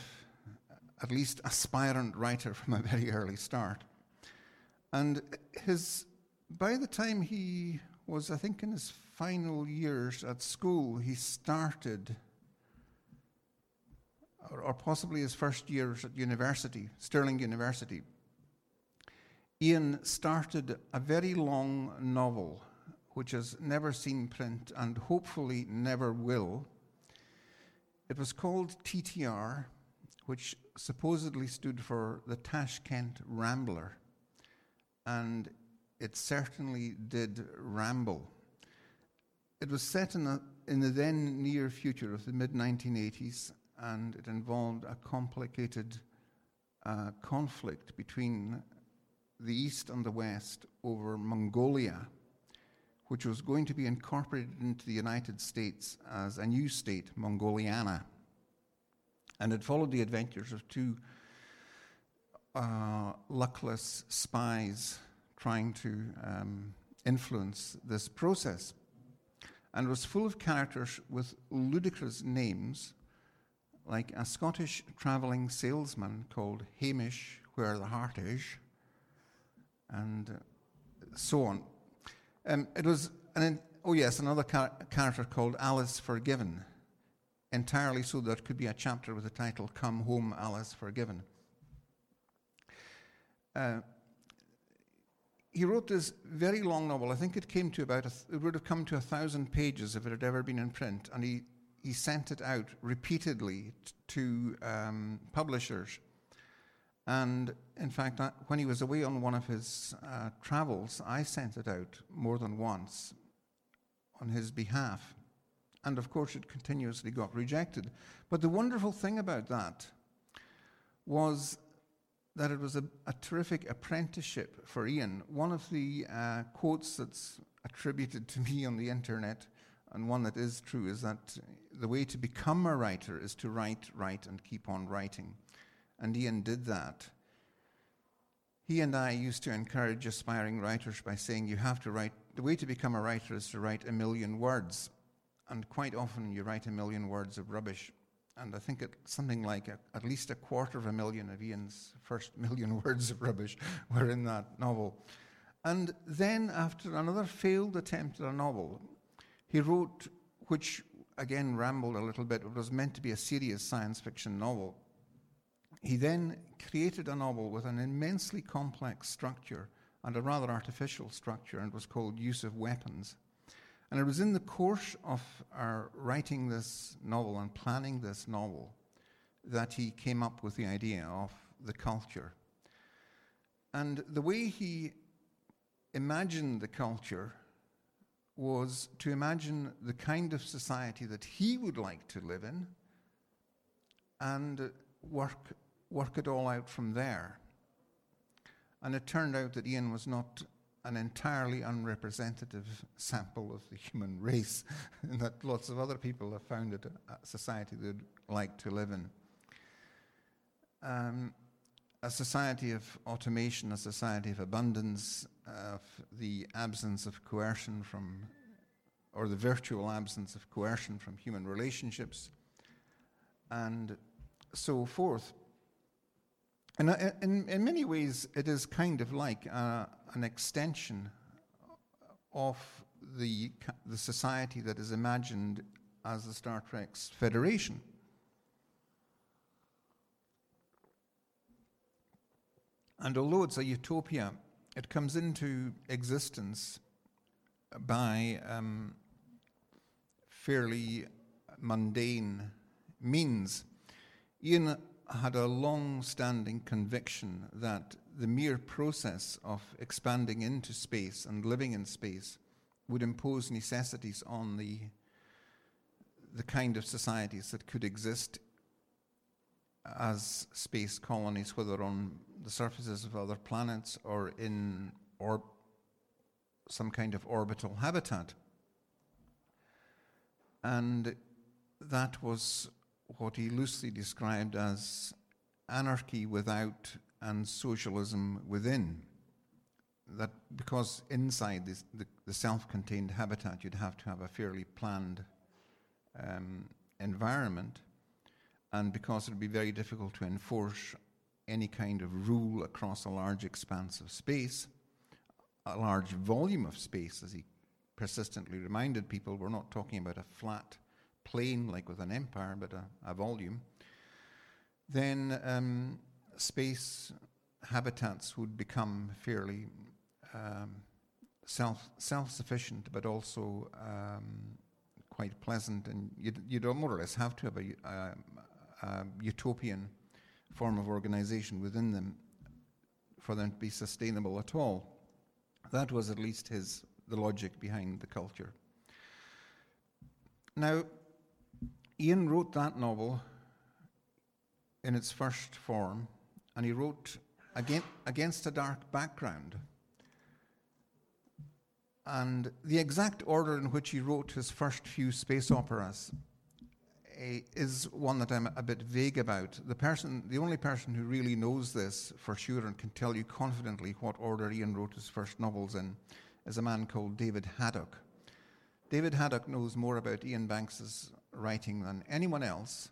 at least aspirant writer from a very early start. And his, by the time he was, I think, in his final years at school, he started, or, or possibly his first years at university, Stirling University. Iain started a very long novel which has never seen print and hopefully never will. It was called TTR, which supposedly stood for the Tashkent Rambler, and it certainly did ramble. It was set in, a, in the then near future of the mid 1980s, and it involved a complicated uh, conflict between the East and the West over Mongolia, which was going to be incorporated into the United States as a new state, Mongoliana. And it followed the adventures of two uh, luckless spies trying to um, influence this process. And was full of characters with ludicrous names, like a Scottish travelling salesman called Hamish, where the heart is, and so on. Um, it was, an, oh yes, another char- character called Alice Forgiven, entirely so that could be a chapter with the title Come Home, Alice Forgiven. Uh, he wrote this very long novel. I think it came to about, it would have come to a thousand pages if it had ever been in print. And he, he sent it out repeatedly to um, publishers. And in fact, I, when he was away on one of his uh, travels, I sent it out more than once on his behalf. And of course, it continuously got rejected. But the wonderful thing about that was that it was a, a terrific apprenticeship for Iain. One of the uh, quotes that's attributed to me on the internet, and one that is true, is that the way to become a writer is to write, write, and keep on writing. And Iain did that. He and I used to encourage aspiring writers by saying, You have to write, the way to become a writer is to write a million words. And quite often you write a million words of rubbish. And I think it, something like a, at least a quarter of a million of Iain's first million words of rubbish were in that novel. And then, after another failed attempt at a novel, he wrote, which again rambled a little bit, it was meant to be a serious science fiction novel. He then created a novel with an immensely complex structure and a rather artificial structure, and it was called Use of Weapons. And it was in the course of our writing this novel and planning this novel that he came up with the idea of the culture. And the way he imagined the culture was to imagine the kind of society that he would like to live in and work, work it all out from there. And it turned out that Iain was not an entirely unrepresentative sample of the human race, and that lots of other people have founded a society they'd like to live in. Um, a society of automation, a society of abundance, of the absence of coercion from, or the virtual absence of coercion from human relationships, and so forth. And uh, in, in many ways, it is kind of like uh, an extension of the, the society that is imagined as the Star Trek's Federation. And although it's a utopia, it comes into existence by um, fairly mundane means. Iain had a long standing conviction that the mere process of expanding into space and living in space would impose necessities on the, the kind of societies that could exist as space colonies, whether on the surfaces of other planets or in or some kind of orbital habitat. And that was what he loosely described as anarchy without and socialism within. That because inside this, the, the self contained habitat, you'd have to have a fairly planned um, environment. and because it would be very difficult to enforce any kind of rule across a large expanse of space, a large volume of space, as he persistently reminded people, we're not talking about a flat plane like with an empire, but a, a volume, then um, space habitats would become fairly um, self self sufficient, but also um, quite pleasant, and you'd, you'd more or less have to have a, a, a utopian form of organization within them for them to be sustainable at all. That was at least his the logic behind the culture. Now, Iain wrote that novel in its first form, and he wrote again, against a dark background. And the exact order in which he wrote his first few space operas eh, is one that I'm a bit vague about. The person, the only person who really knows this for sure and can tell you confidently what order Iain wrote his first novels in is a man called David Haddock. David Haddock knows more about Iain Banks's writing than anyone else,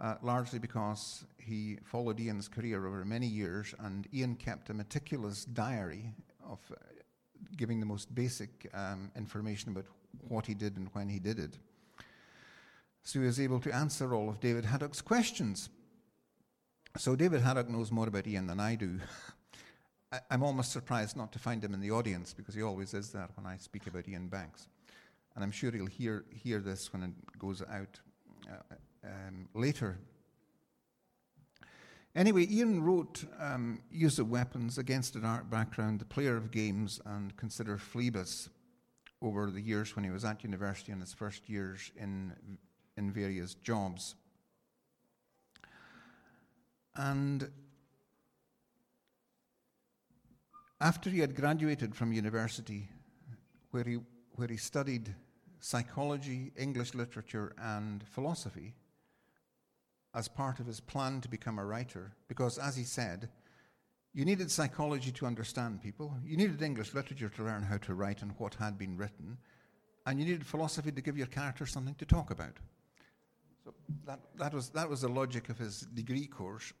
uh, largely because he followed Iain's career over many years, and Iain kept a meticulous diary of uh, giving the most basic um, information about what he did and when he did it. So he was able to answer all of David Haddock's questions. So David Haddock knows more about Iain than I do. I'm almost surprised not to find him in the audience because he always is that when I speak about Iain Banks. And I'm sure he'll hear, hear this when it goes out uh, um, later. Anyway, Iain wrote um, Use of Weapons Against a Dark Background, The Player of Games, and Consider Phlebas over the years when he was at university and his first years in, in various jobs. And after he had graduated from university, where he, where he studied psychology, English literature, and philosophy, as part of his plan to become a writer, because as he said, you needed psychology to understand people, you needed English literature to learn how to write and what had been written, and you needed philosophy to give your character something to talk about. So that, that, was, that was the logic of his degree course.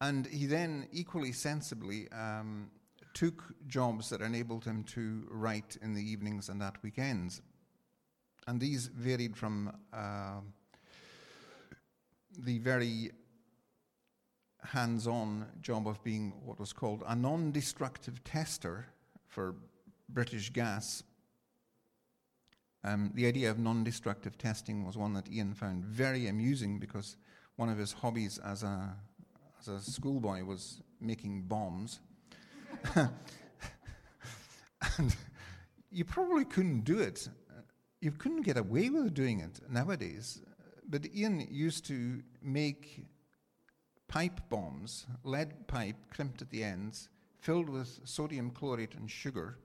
And he then, equally sensibly, um, took jobs that enabled him to write in the evenings and at weekends. And these varied from uh, the very hands on job of being what was called a non destructive tester for British Gas. Um, the idea of non destructive testing was one that Iain found very amusing because one of his hobbies as a, as a schoolboy was making bombs. and you probably couldn't do it. You couldn't get away with doing it nowadays but Iain used to make pipe bombs, lead pipe crimped at the ends, filled with sodium chlorate and sugar,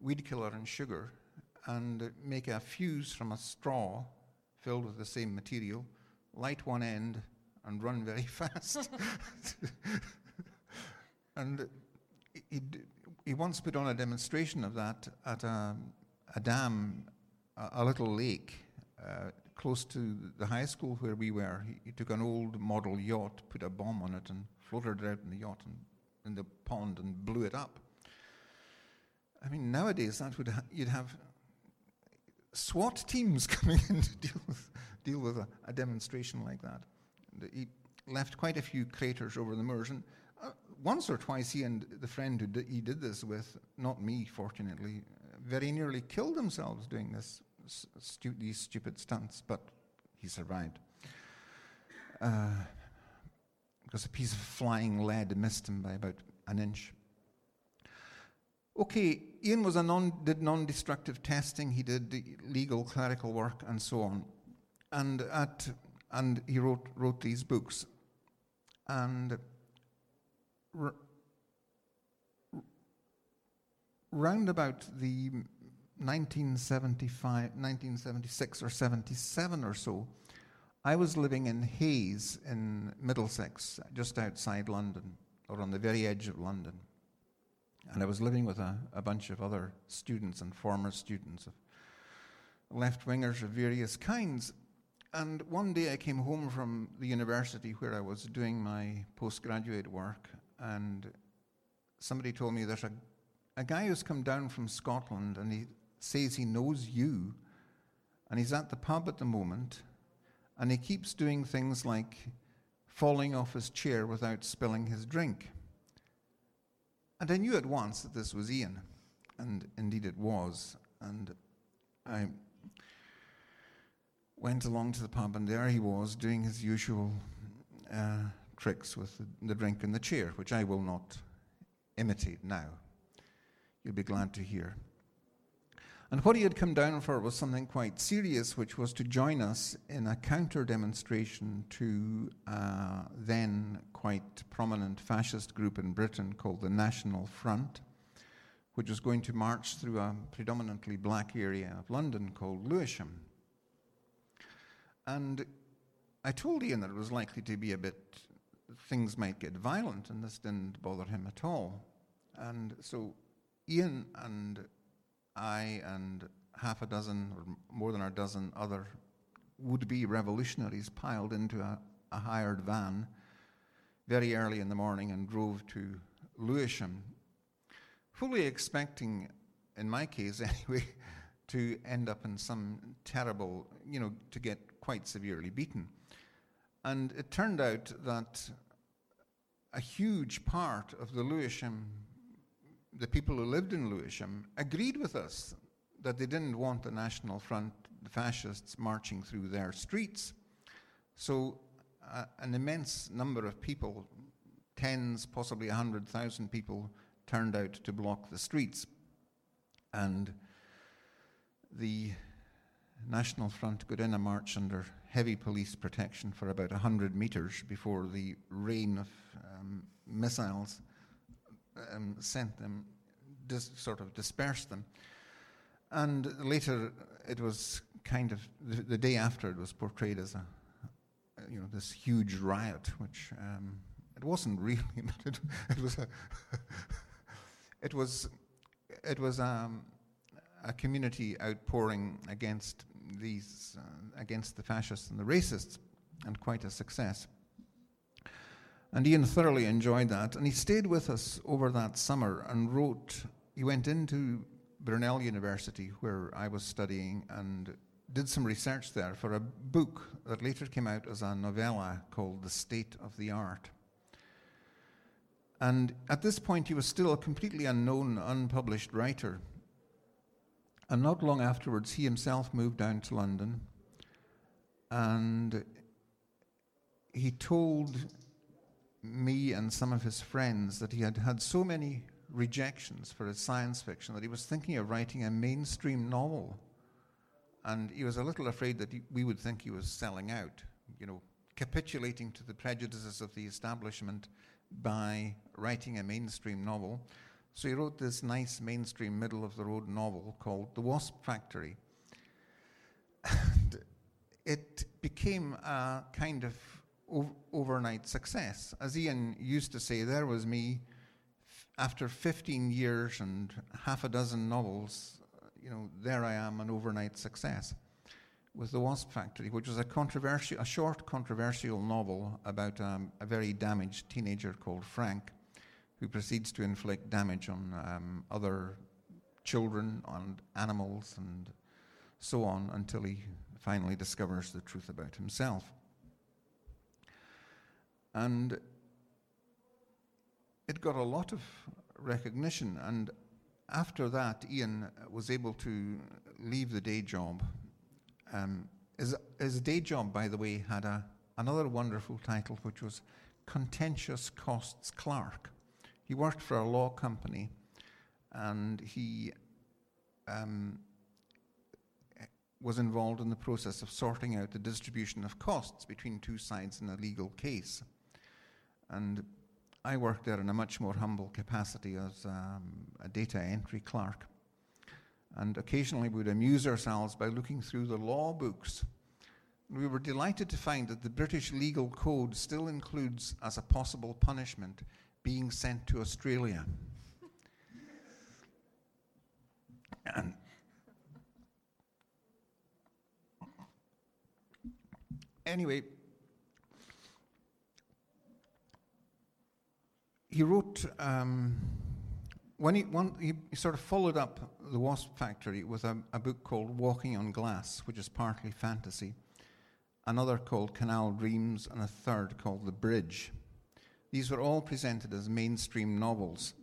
weed killer and sugar, and make a fuse from a straw filled with the same material, light one end, and run very fast. and he, he once put on a demonstration of that at a, a dam, a, little lake. Uh, close to the high school where we were. He, he, took an old model yacht, put a bomb on it, and floated it out in the yacht and in the pond and blew it up. I mean, nowadays that would ha- you'd have SWAT teams coming in to deal with, deal with a, a demonstration like that. And he left quite a few craters over the moors, and uh, once or twice he and the friend who di- he did this with, not me, fortunately, very nearly killed themselves doing this stu- these stupid stunts, but he survived. Uh, because a piece of flying lead missed him by about an inch. Okay, Iain was a non, did non-destructive testing. He did legal clerical work and so on, and at and he wrote wrote these books, and. Round about the 1975, 1976 or 77 or so, I was living in Hayes in Middlesex, just outside London, or on the very edge of London. And I was living with a, a bunch of other students and former students, of left wingers of various kinds. And one day I came home from the university where I was doing my postgraduate work, and somebody told me there's a, a guy who's come down from Scotland and he says he knows you, and he's at the pub at the moment, and he keeps doing things like falling off his chair without spilling his drink. And I knew at once that this was Iain, and indeed it was. And I went along to the pub, and there he was doing his usual uh, tricks with the, the drink and the chair, which I will not imitate now. You'll be glad to hear. And what he had come down for was something quite serious, which was to join us in a counter demonstration to a then quite prominent fascist group in Britain called the National Front, which was going to march through a predominantly black area of London called Lewisham. And I told Iain that it was likely to be a bit, things might get violent, and this didn't bother him at all. And so Iain and I and half a dozen or more than a dozen other would be revolutionaries piled into a, a hired van very early in the morning and drove to Lewisham, fully expecting, in my case anyway, to end up in some terrible, you know, to get quite severely beaten. And it turned out that a huge part of the Lewisham, the people who lived in Lewisham, agreed with us that they didn't want the National Front, the fascists, marching through their streets. So uh, an immense number of people, tens, possibly 100,000 people, turned out to block the streets. And the National Front got in a march under heavy police protection for about 100 metres before the rain of um, missiles um, sent them, dis- sort of dispersed them. And later, it was kind of, the, the day after, it was portrayed as a, you know, this huge riot, which um, it wasn't really, but it, it was a, it was, it was um, a community outpouring against these, uh, against the fascists and the racists, and quite a success. And Iain thoroughly enjoyed that, and he stayed with us over that summer and wrote. He went into Brunel University, where I was studying, and did some research there for a book that later came out as a novella called The State of the Art. And at this point, he was still a completely unknown, unpublished writer. And not long afterwards, he himself moved down to London and he told me and some of his friends that he had had so many rejections for his science fiction that he was thinking of writing a mainstream novel. And he was a little afraid that he, we would think he was selling out, you know, capitulating to the prejudices of the establishment by writing a mainstream novel. So he wrote this nice mainstream middle of the road novel called The Wasp Factory. And it became a kind of overnight success. As Iain used to say, there was me after 15 years and half a dozen novels, you know, there I am, an overnight success with The Wasp Factory, which was a controversial, a short controversial novel about um, a very damaged teenager called Frank who proceeds to inflict damage on um, other children, on animals, and so on until he finally discovers the truth about himself. And it got a lot of recognition, and after that, Iain was able to leave the day job. Um, his, his day job, by the way, had a, another wonderful title, which was Contentious Costs Clerk. He worked for a law company and he um, was involved in the process of sorting out the distribution of costs between two sides in a legal case. And I worked there in a much more humble capacity as um, a data entry clerk. And occasionally we would amuse ourselves by looking through the law books. We were delighted to find that the British legal code still includes, as a possible punishment, being sent to Australia. and anyway, he wrote um, when he, one, he sort of followed up the Wasp Factory with a, a book called Walking on Glass, which is partly fantasy, another called Canal Dreams, and a third called The Bridge. These were all presented as mainstream novels,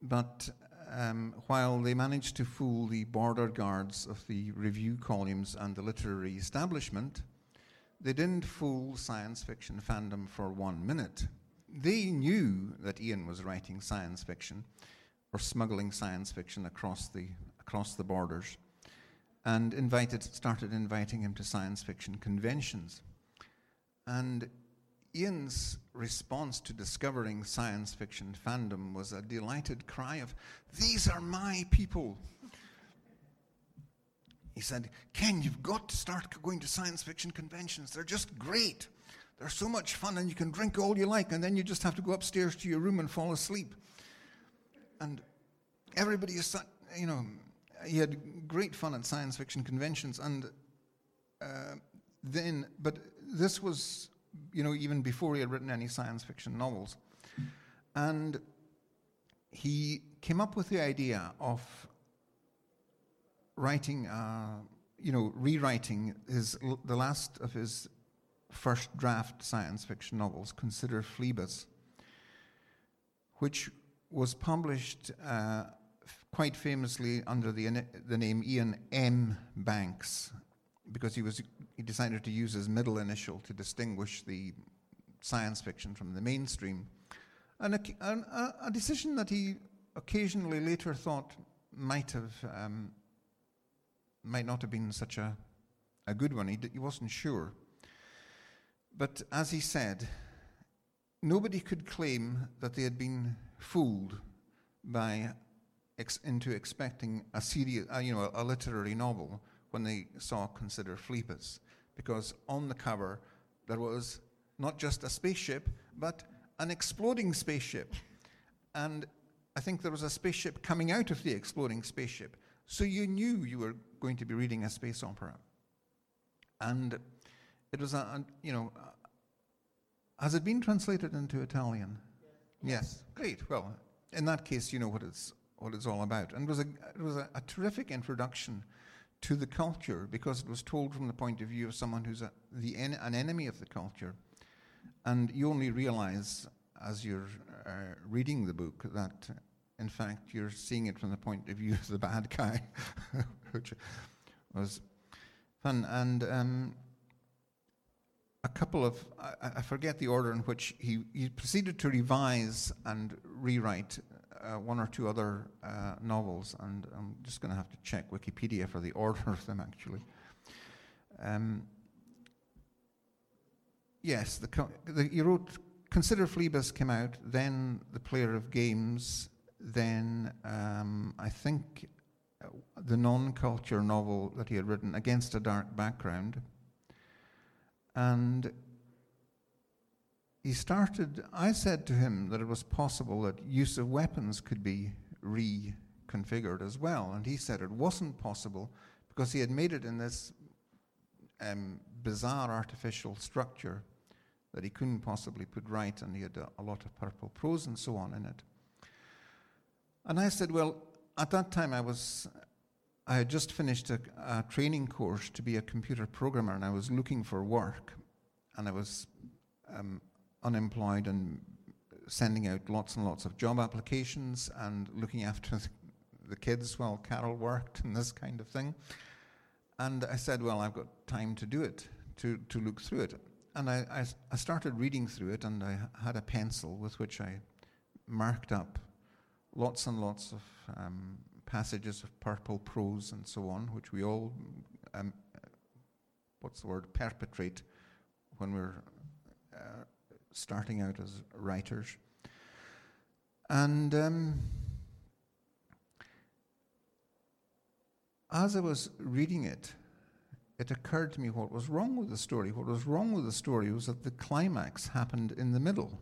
but um, while they managed to fool the border guards of the review columns and the literary establishment, they didn't fool science fiction fandom for one minute. They knew that Iain was writing science fiction or smuggling science fiction across the, across the borders and invited, started inviting him to science fiction conventions. And Iain's response to discovering science fiction fandom was a delighted cry of, These are my people. He said, Ken, you've got to start going to science fiction conventions. They're just great. They're so much fun, and you can drink all you like, and then you just have to go upstairs to your room and fall asleep. And everybody is, you know, he had great fun at science fiction conventions, and uh, then, but this was, you know, even before he had written any science fiction novels. And he came up with the idea of writing, uh, you know, rewriting his the last of his first draft science fiction novels, Consider Phlebas, which was published uh, f- quite famously under the, the name Iain M. Banks, because he was he decided to use his middle initial to distinguish the science fiction from the mainstream, and a, a, a decision that he occasionally later thought might have um, might not have been such a a good one. He, d- he wasn't sure. But as he said, nobody could claim that they had been fooled by ex- into expecting a uh, you know, a, literary novel when they saw Consider Phlebas, because on the cover there was not just a spaceship, but an exploding spaceship, and I think there was a spaceship coming out of the exploding spaceship, so you knew you were going to be reading a space opera, and it was a, a you know, uh, has it been translated into Italian? Yes. Great. Well, in that case, you know what it's what it's all about, and it was a it was a, a terrific introduction to the culture because it was told from the point of view of someone who's a, the en- an enemy of the culture, and you only realize as you're uh, reading the book that, uh, in fact, you're seeing it from the point of view of the bad guy, which was fun and. Um, a couple of, I, I forget the order in which he, he proceeded to revise and rewrite uh, one or two other uh, novels, and I'm just going to have to check Wikipedia for the order of them actually. Um, yes, the, the, he wrote Consider Phlebas came out, then The Player of Games, then um, I think uh, the non culture novel that he had written, Against a Dark Background. And he started, I said to him that it was possible that use of weapons could be reconfigured as well. And he said it wasn't possible because he had made it in this um, bizarre artificial structure that he couldn't possibly put right, and he had a, a lot of purple prose and so on in it. And I said, well, at that time I was I had just finished a, a, training course to be a computer programmer, and I was looking for work, and I was um, unemployed and sending out lots and lots of job applications and looking after the, kids while Carol worked and this kind of thing. And I said, well, I've got time to do it, to, to look through it. And I, I, I started reading through it, and I had a pencil with which I marked up lots and lots of um, passages of purple prose and so on, which we all, um, what's the word, perpetrate when we're uh, starting out as writers. And um, as I was reading it, it occurred to me what was wrong with the story. What was wrong with the story was that the climax happened in the middle.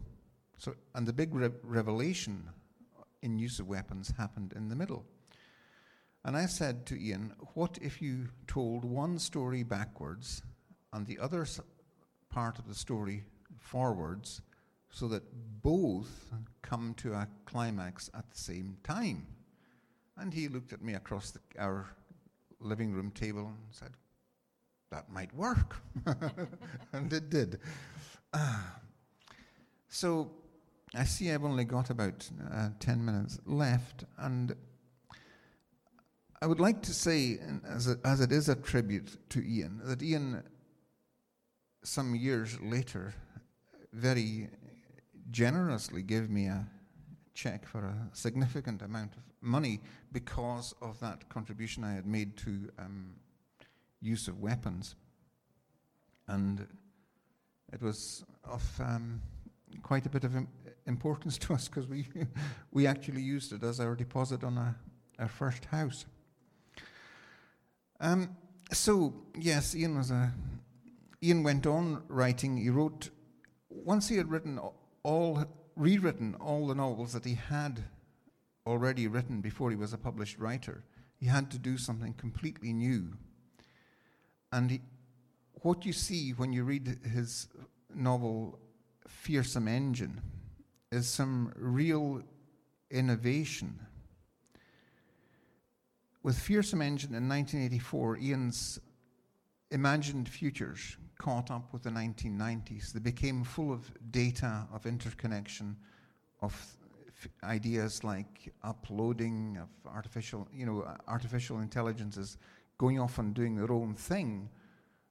So, and the big re- revelation in use of weapons happened in the middle. And I said to Iain, What if you told one story backwards and the other part of the story forwards so that both come to a climax at the same time. And he looked at me across the, our living room table and said, That might work. and it did. Ah. so I see I've only got about uh, 10 minutes left, and I would like to say, as, as it is a tribute to Iain, that Iain, some years later, very generously gave me a check for a significant amount of money because of that contribution I had made to um, use of weapons. And it was of um, quite a bit of im- importance to us because we, we actually used it as our deposit on a, our first house. Um, so, yes, Iain was a. Iain went on writing. He wrote, once he had written all, rewritten all the novels that he had already written before he was a published writer, he had to do something completely new. And he, what you see when you read his novel Feersum Endjinn is some real innovation. With Feersum Endjinn in 1984, Iain's imagined futures caught up with the 1990s. They became full of data, of interconnection, of f- ideas like uploading of artificial, you know, artificial intelligences going off and doing their own thing,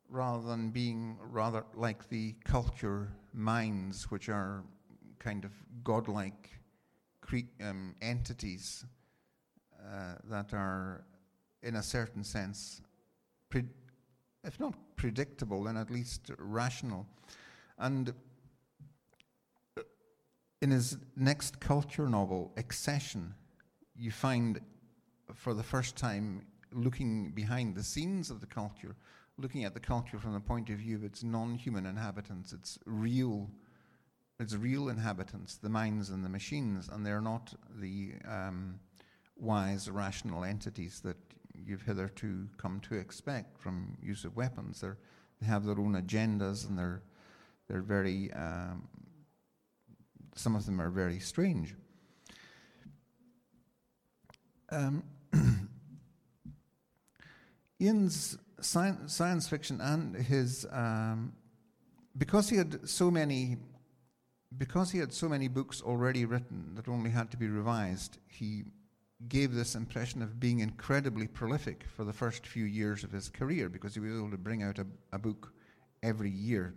rather than being rather like the culture minds, which are kind of godlike cre- um, entities uh, that are, in a certain sense, pre- if not predictable, then at least rational. And in his next culture novel, Excession, you find for the first time looking behind the scenes of the culture, looking at the culture from the point of view of its non-human inhabitants, its real, its real inhabitants, the minds and the machines, and they're not the um, wise, rational entities that you've hitherto come to expect from use of weapons. They're, they have their own agendas, and they're they're very. Um, some of them are very strange. Um, Iain's science, science fiction and his um, because he had so many because he had so many books already written that only had to be revised, he gave this impression of being incredibly prolific for the first few years of his career because he was able to bring out a, a book every year.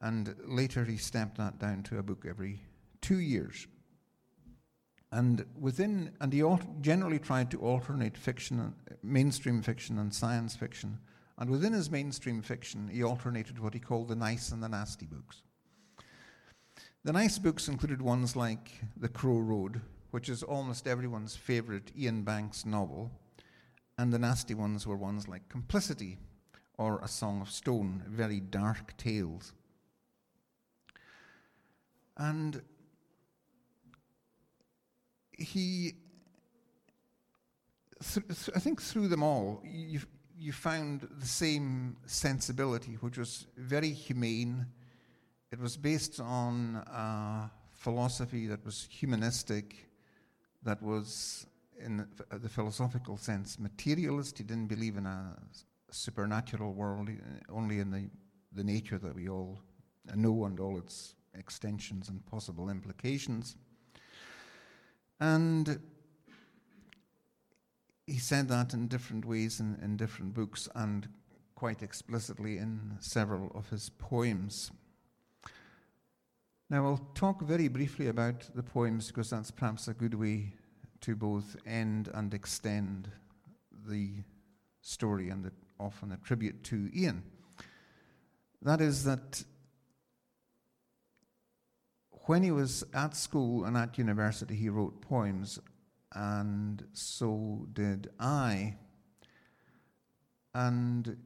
And later he stepped that down to a book every two years. And within, and he al- generally tried to alternate fiction, mainstream fiction and science fiction. And within his mainstream fiction, he alternated what he called the nice and the nasty books. The nice books included ones like The Crow Road, which is almost everyone's favorite Iain Banks novel, and the nasty ones were ones like Complicity or A Song of Stone, very dark tales. And he, th- th- I think through them all, you, you found the same sensibility, which was very humane. It was based on a philosophy that was humanistic, that was, in the, philosophical sense, materialist. He didn't believe in a supernatural world, uh, only in the, the nature that we all know and all its extensions and possible implications. And he said that in different ways in, in different books and quite explicitly in several of his poems. Now, I'll talk very briefly about the poems because that's perhaps a good way to both end and extend the story and the, often a tribute to Iain. That is that when he was at school and at university, he wrote poems, and so did I. And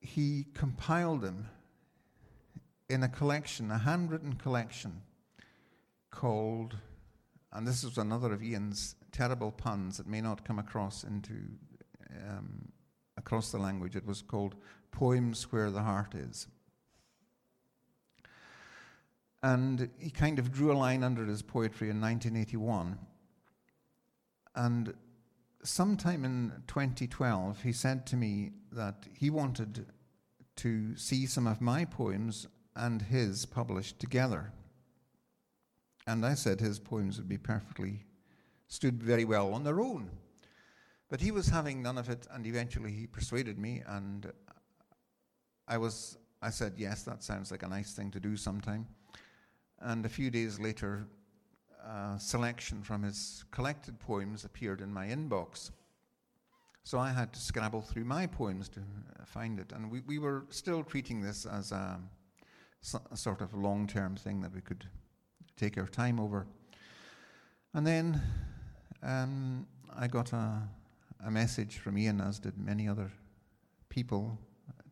he compiled them in a collection, a handwritten collection called, and this is another of Iain's terrible puns that may not come across into um, across the language. It was called Poems Where the Heart Is. And he kind of drew a line under his poetry in 1981. And sometime in 2012, he said to me that he wanted to see some of my poems and his published together. And I said his poems would be perfectly, stood very well on their own. But he was having none of it, and eventually he persuaded me, and I was, I said, yes, that sounds like a nice thing to do sometime. And a few days later, a selection from his collected poems appeared in my inbox. So I had to scrabble through my poems to find it. And we, we were still treating this as a, a sort of long term thing that we could take our time over. And then um, I got a, a message from Iain, as did many other people,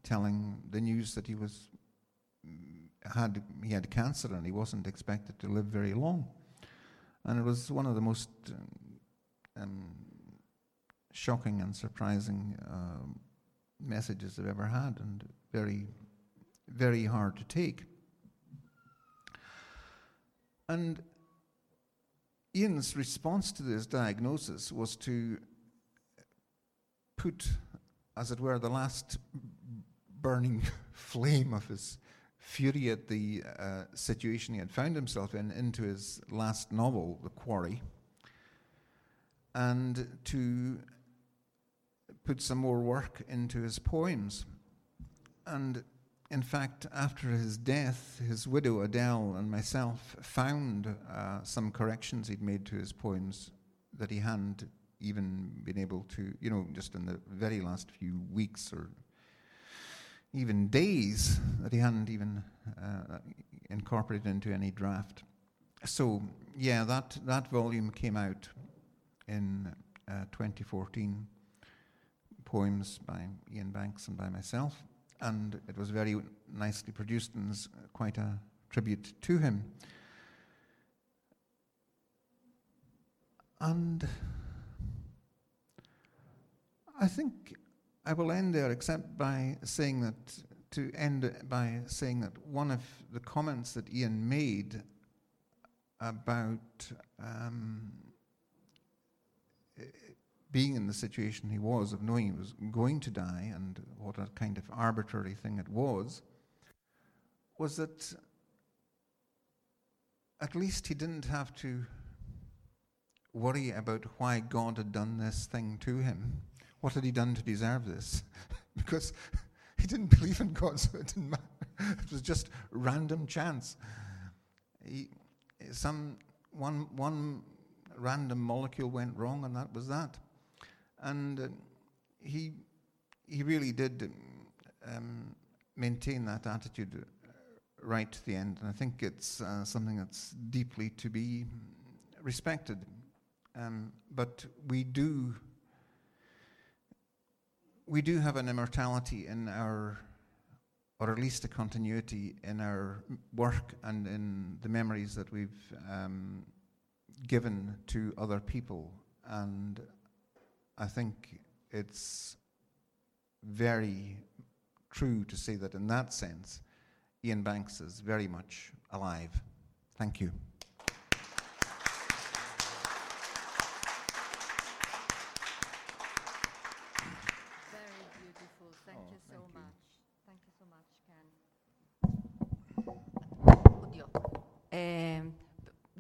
telling the news that he was had he had cancer and he wasn't expected to live very long. And it was one of the most um, shocking and surprising uh, messages I've ever had, and very, very hard to take. And Iain's response to this diagnosis was to put, as it were, the last burning flame of his fury at the uh, situation he had found himself in into his last novel, The Quarry, and to put some more work into his poems. And in fact, after his death, his widow Adele and myself found uh, some corrections he'd made to his poems that he hadn't even been able to, you know, just in the very last few weeks or even days that he hadn't even uh, incorporated into any draft. So, yeah, that, that volume came out in uh, 2014 poems by Iain Banks and by myself and it was very nicely produced and is quite a tribute to him. And I think I will end there, except by saying that, to end by saying that one of the comments that Ian made about um, being in the situation he was, of knowing he was going to die, and what a kind of arbitrary thing it was, was that at least he didn't have to worry about why God had done this thing to him. What had he done to deserve this? because he didn't believe in God, so it didn't matter. It was just random chance. He, some one one random molecule went wrong, and that was that. And uh, he, he really did um, maintain that attitude uh, right to the end. And I think it's uh, something that's deeply to be respected. Um, but we do, we do have an immortality in our, or at least a continuity in our work and in the memories that we've um, given to other people. And I think it's very true to say that in that sense, Iain Banks is very much alive. Thank you.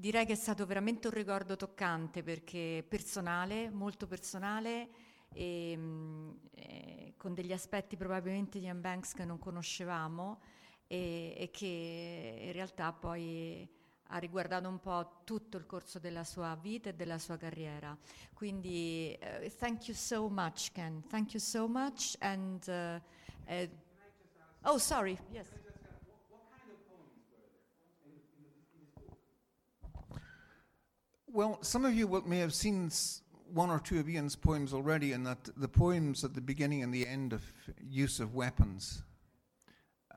Direi che è stato veramente un ricordo toccante perché personale, molto personale e mm, eh, con degli aspetti probabilmente di Ian Banks che non conoscevamo e, e che in realtà poi ha riguardato un po' tutto il corso della sua vita e della sua carriera. Quindi eh, thank you so much Ken, thank you so much and uh, eh, oh sorry, yes. Well, some of you will, may have seen one or two of Iain's poems already, and that the poems at the beginning and the end of use of weapons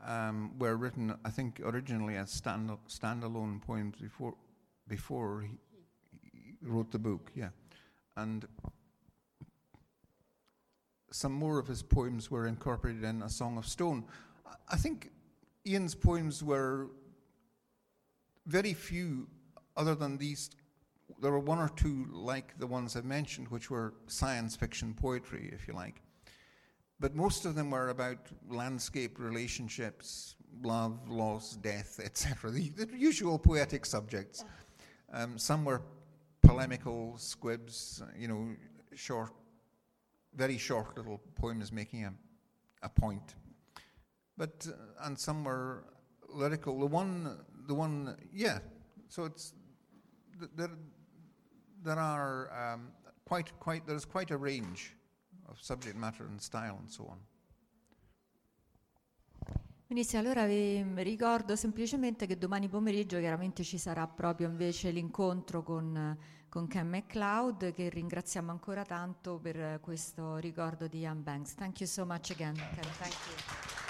um, were written, I think, originally as stand standalone poems before before he, wrote the book. Yeah, and some more of his poems were incorporated in A Song of Stone. I think Iain's poems were very few, other than these. There were one or two like the ones I've mentioned, which were science fiction poetry, if you like. But most of them were about landscape relationships, love, loss, death, etc. The, the usual poetic subjects. Um, some were polemical squibs, you know, short, very short little poems making a, a point. But uh, and some were lyrical. The one, the one, yeah. So it's th- there. There are um, quite, quite. There's quite a range of subject matter and style and so on. Benissimo, allora vi ricordo semplicemente che domani pomeriggio chiaramente ci sarà proprio invece l'incontro con, con Ken McLeod che ringraziamo ancora tanto per questo ricordo di Ian Banks. Thank you so much again, Ken. Thank you.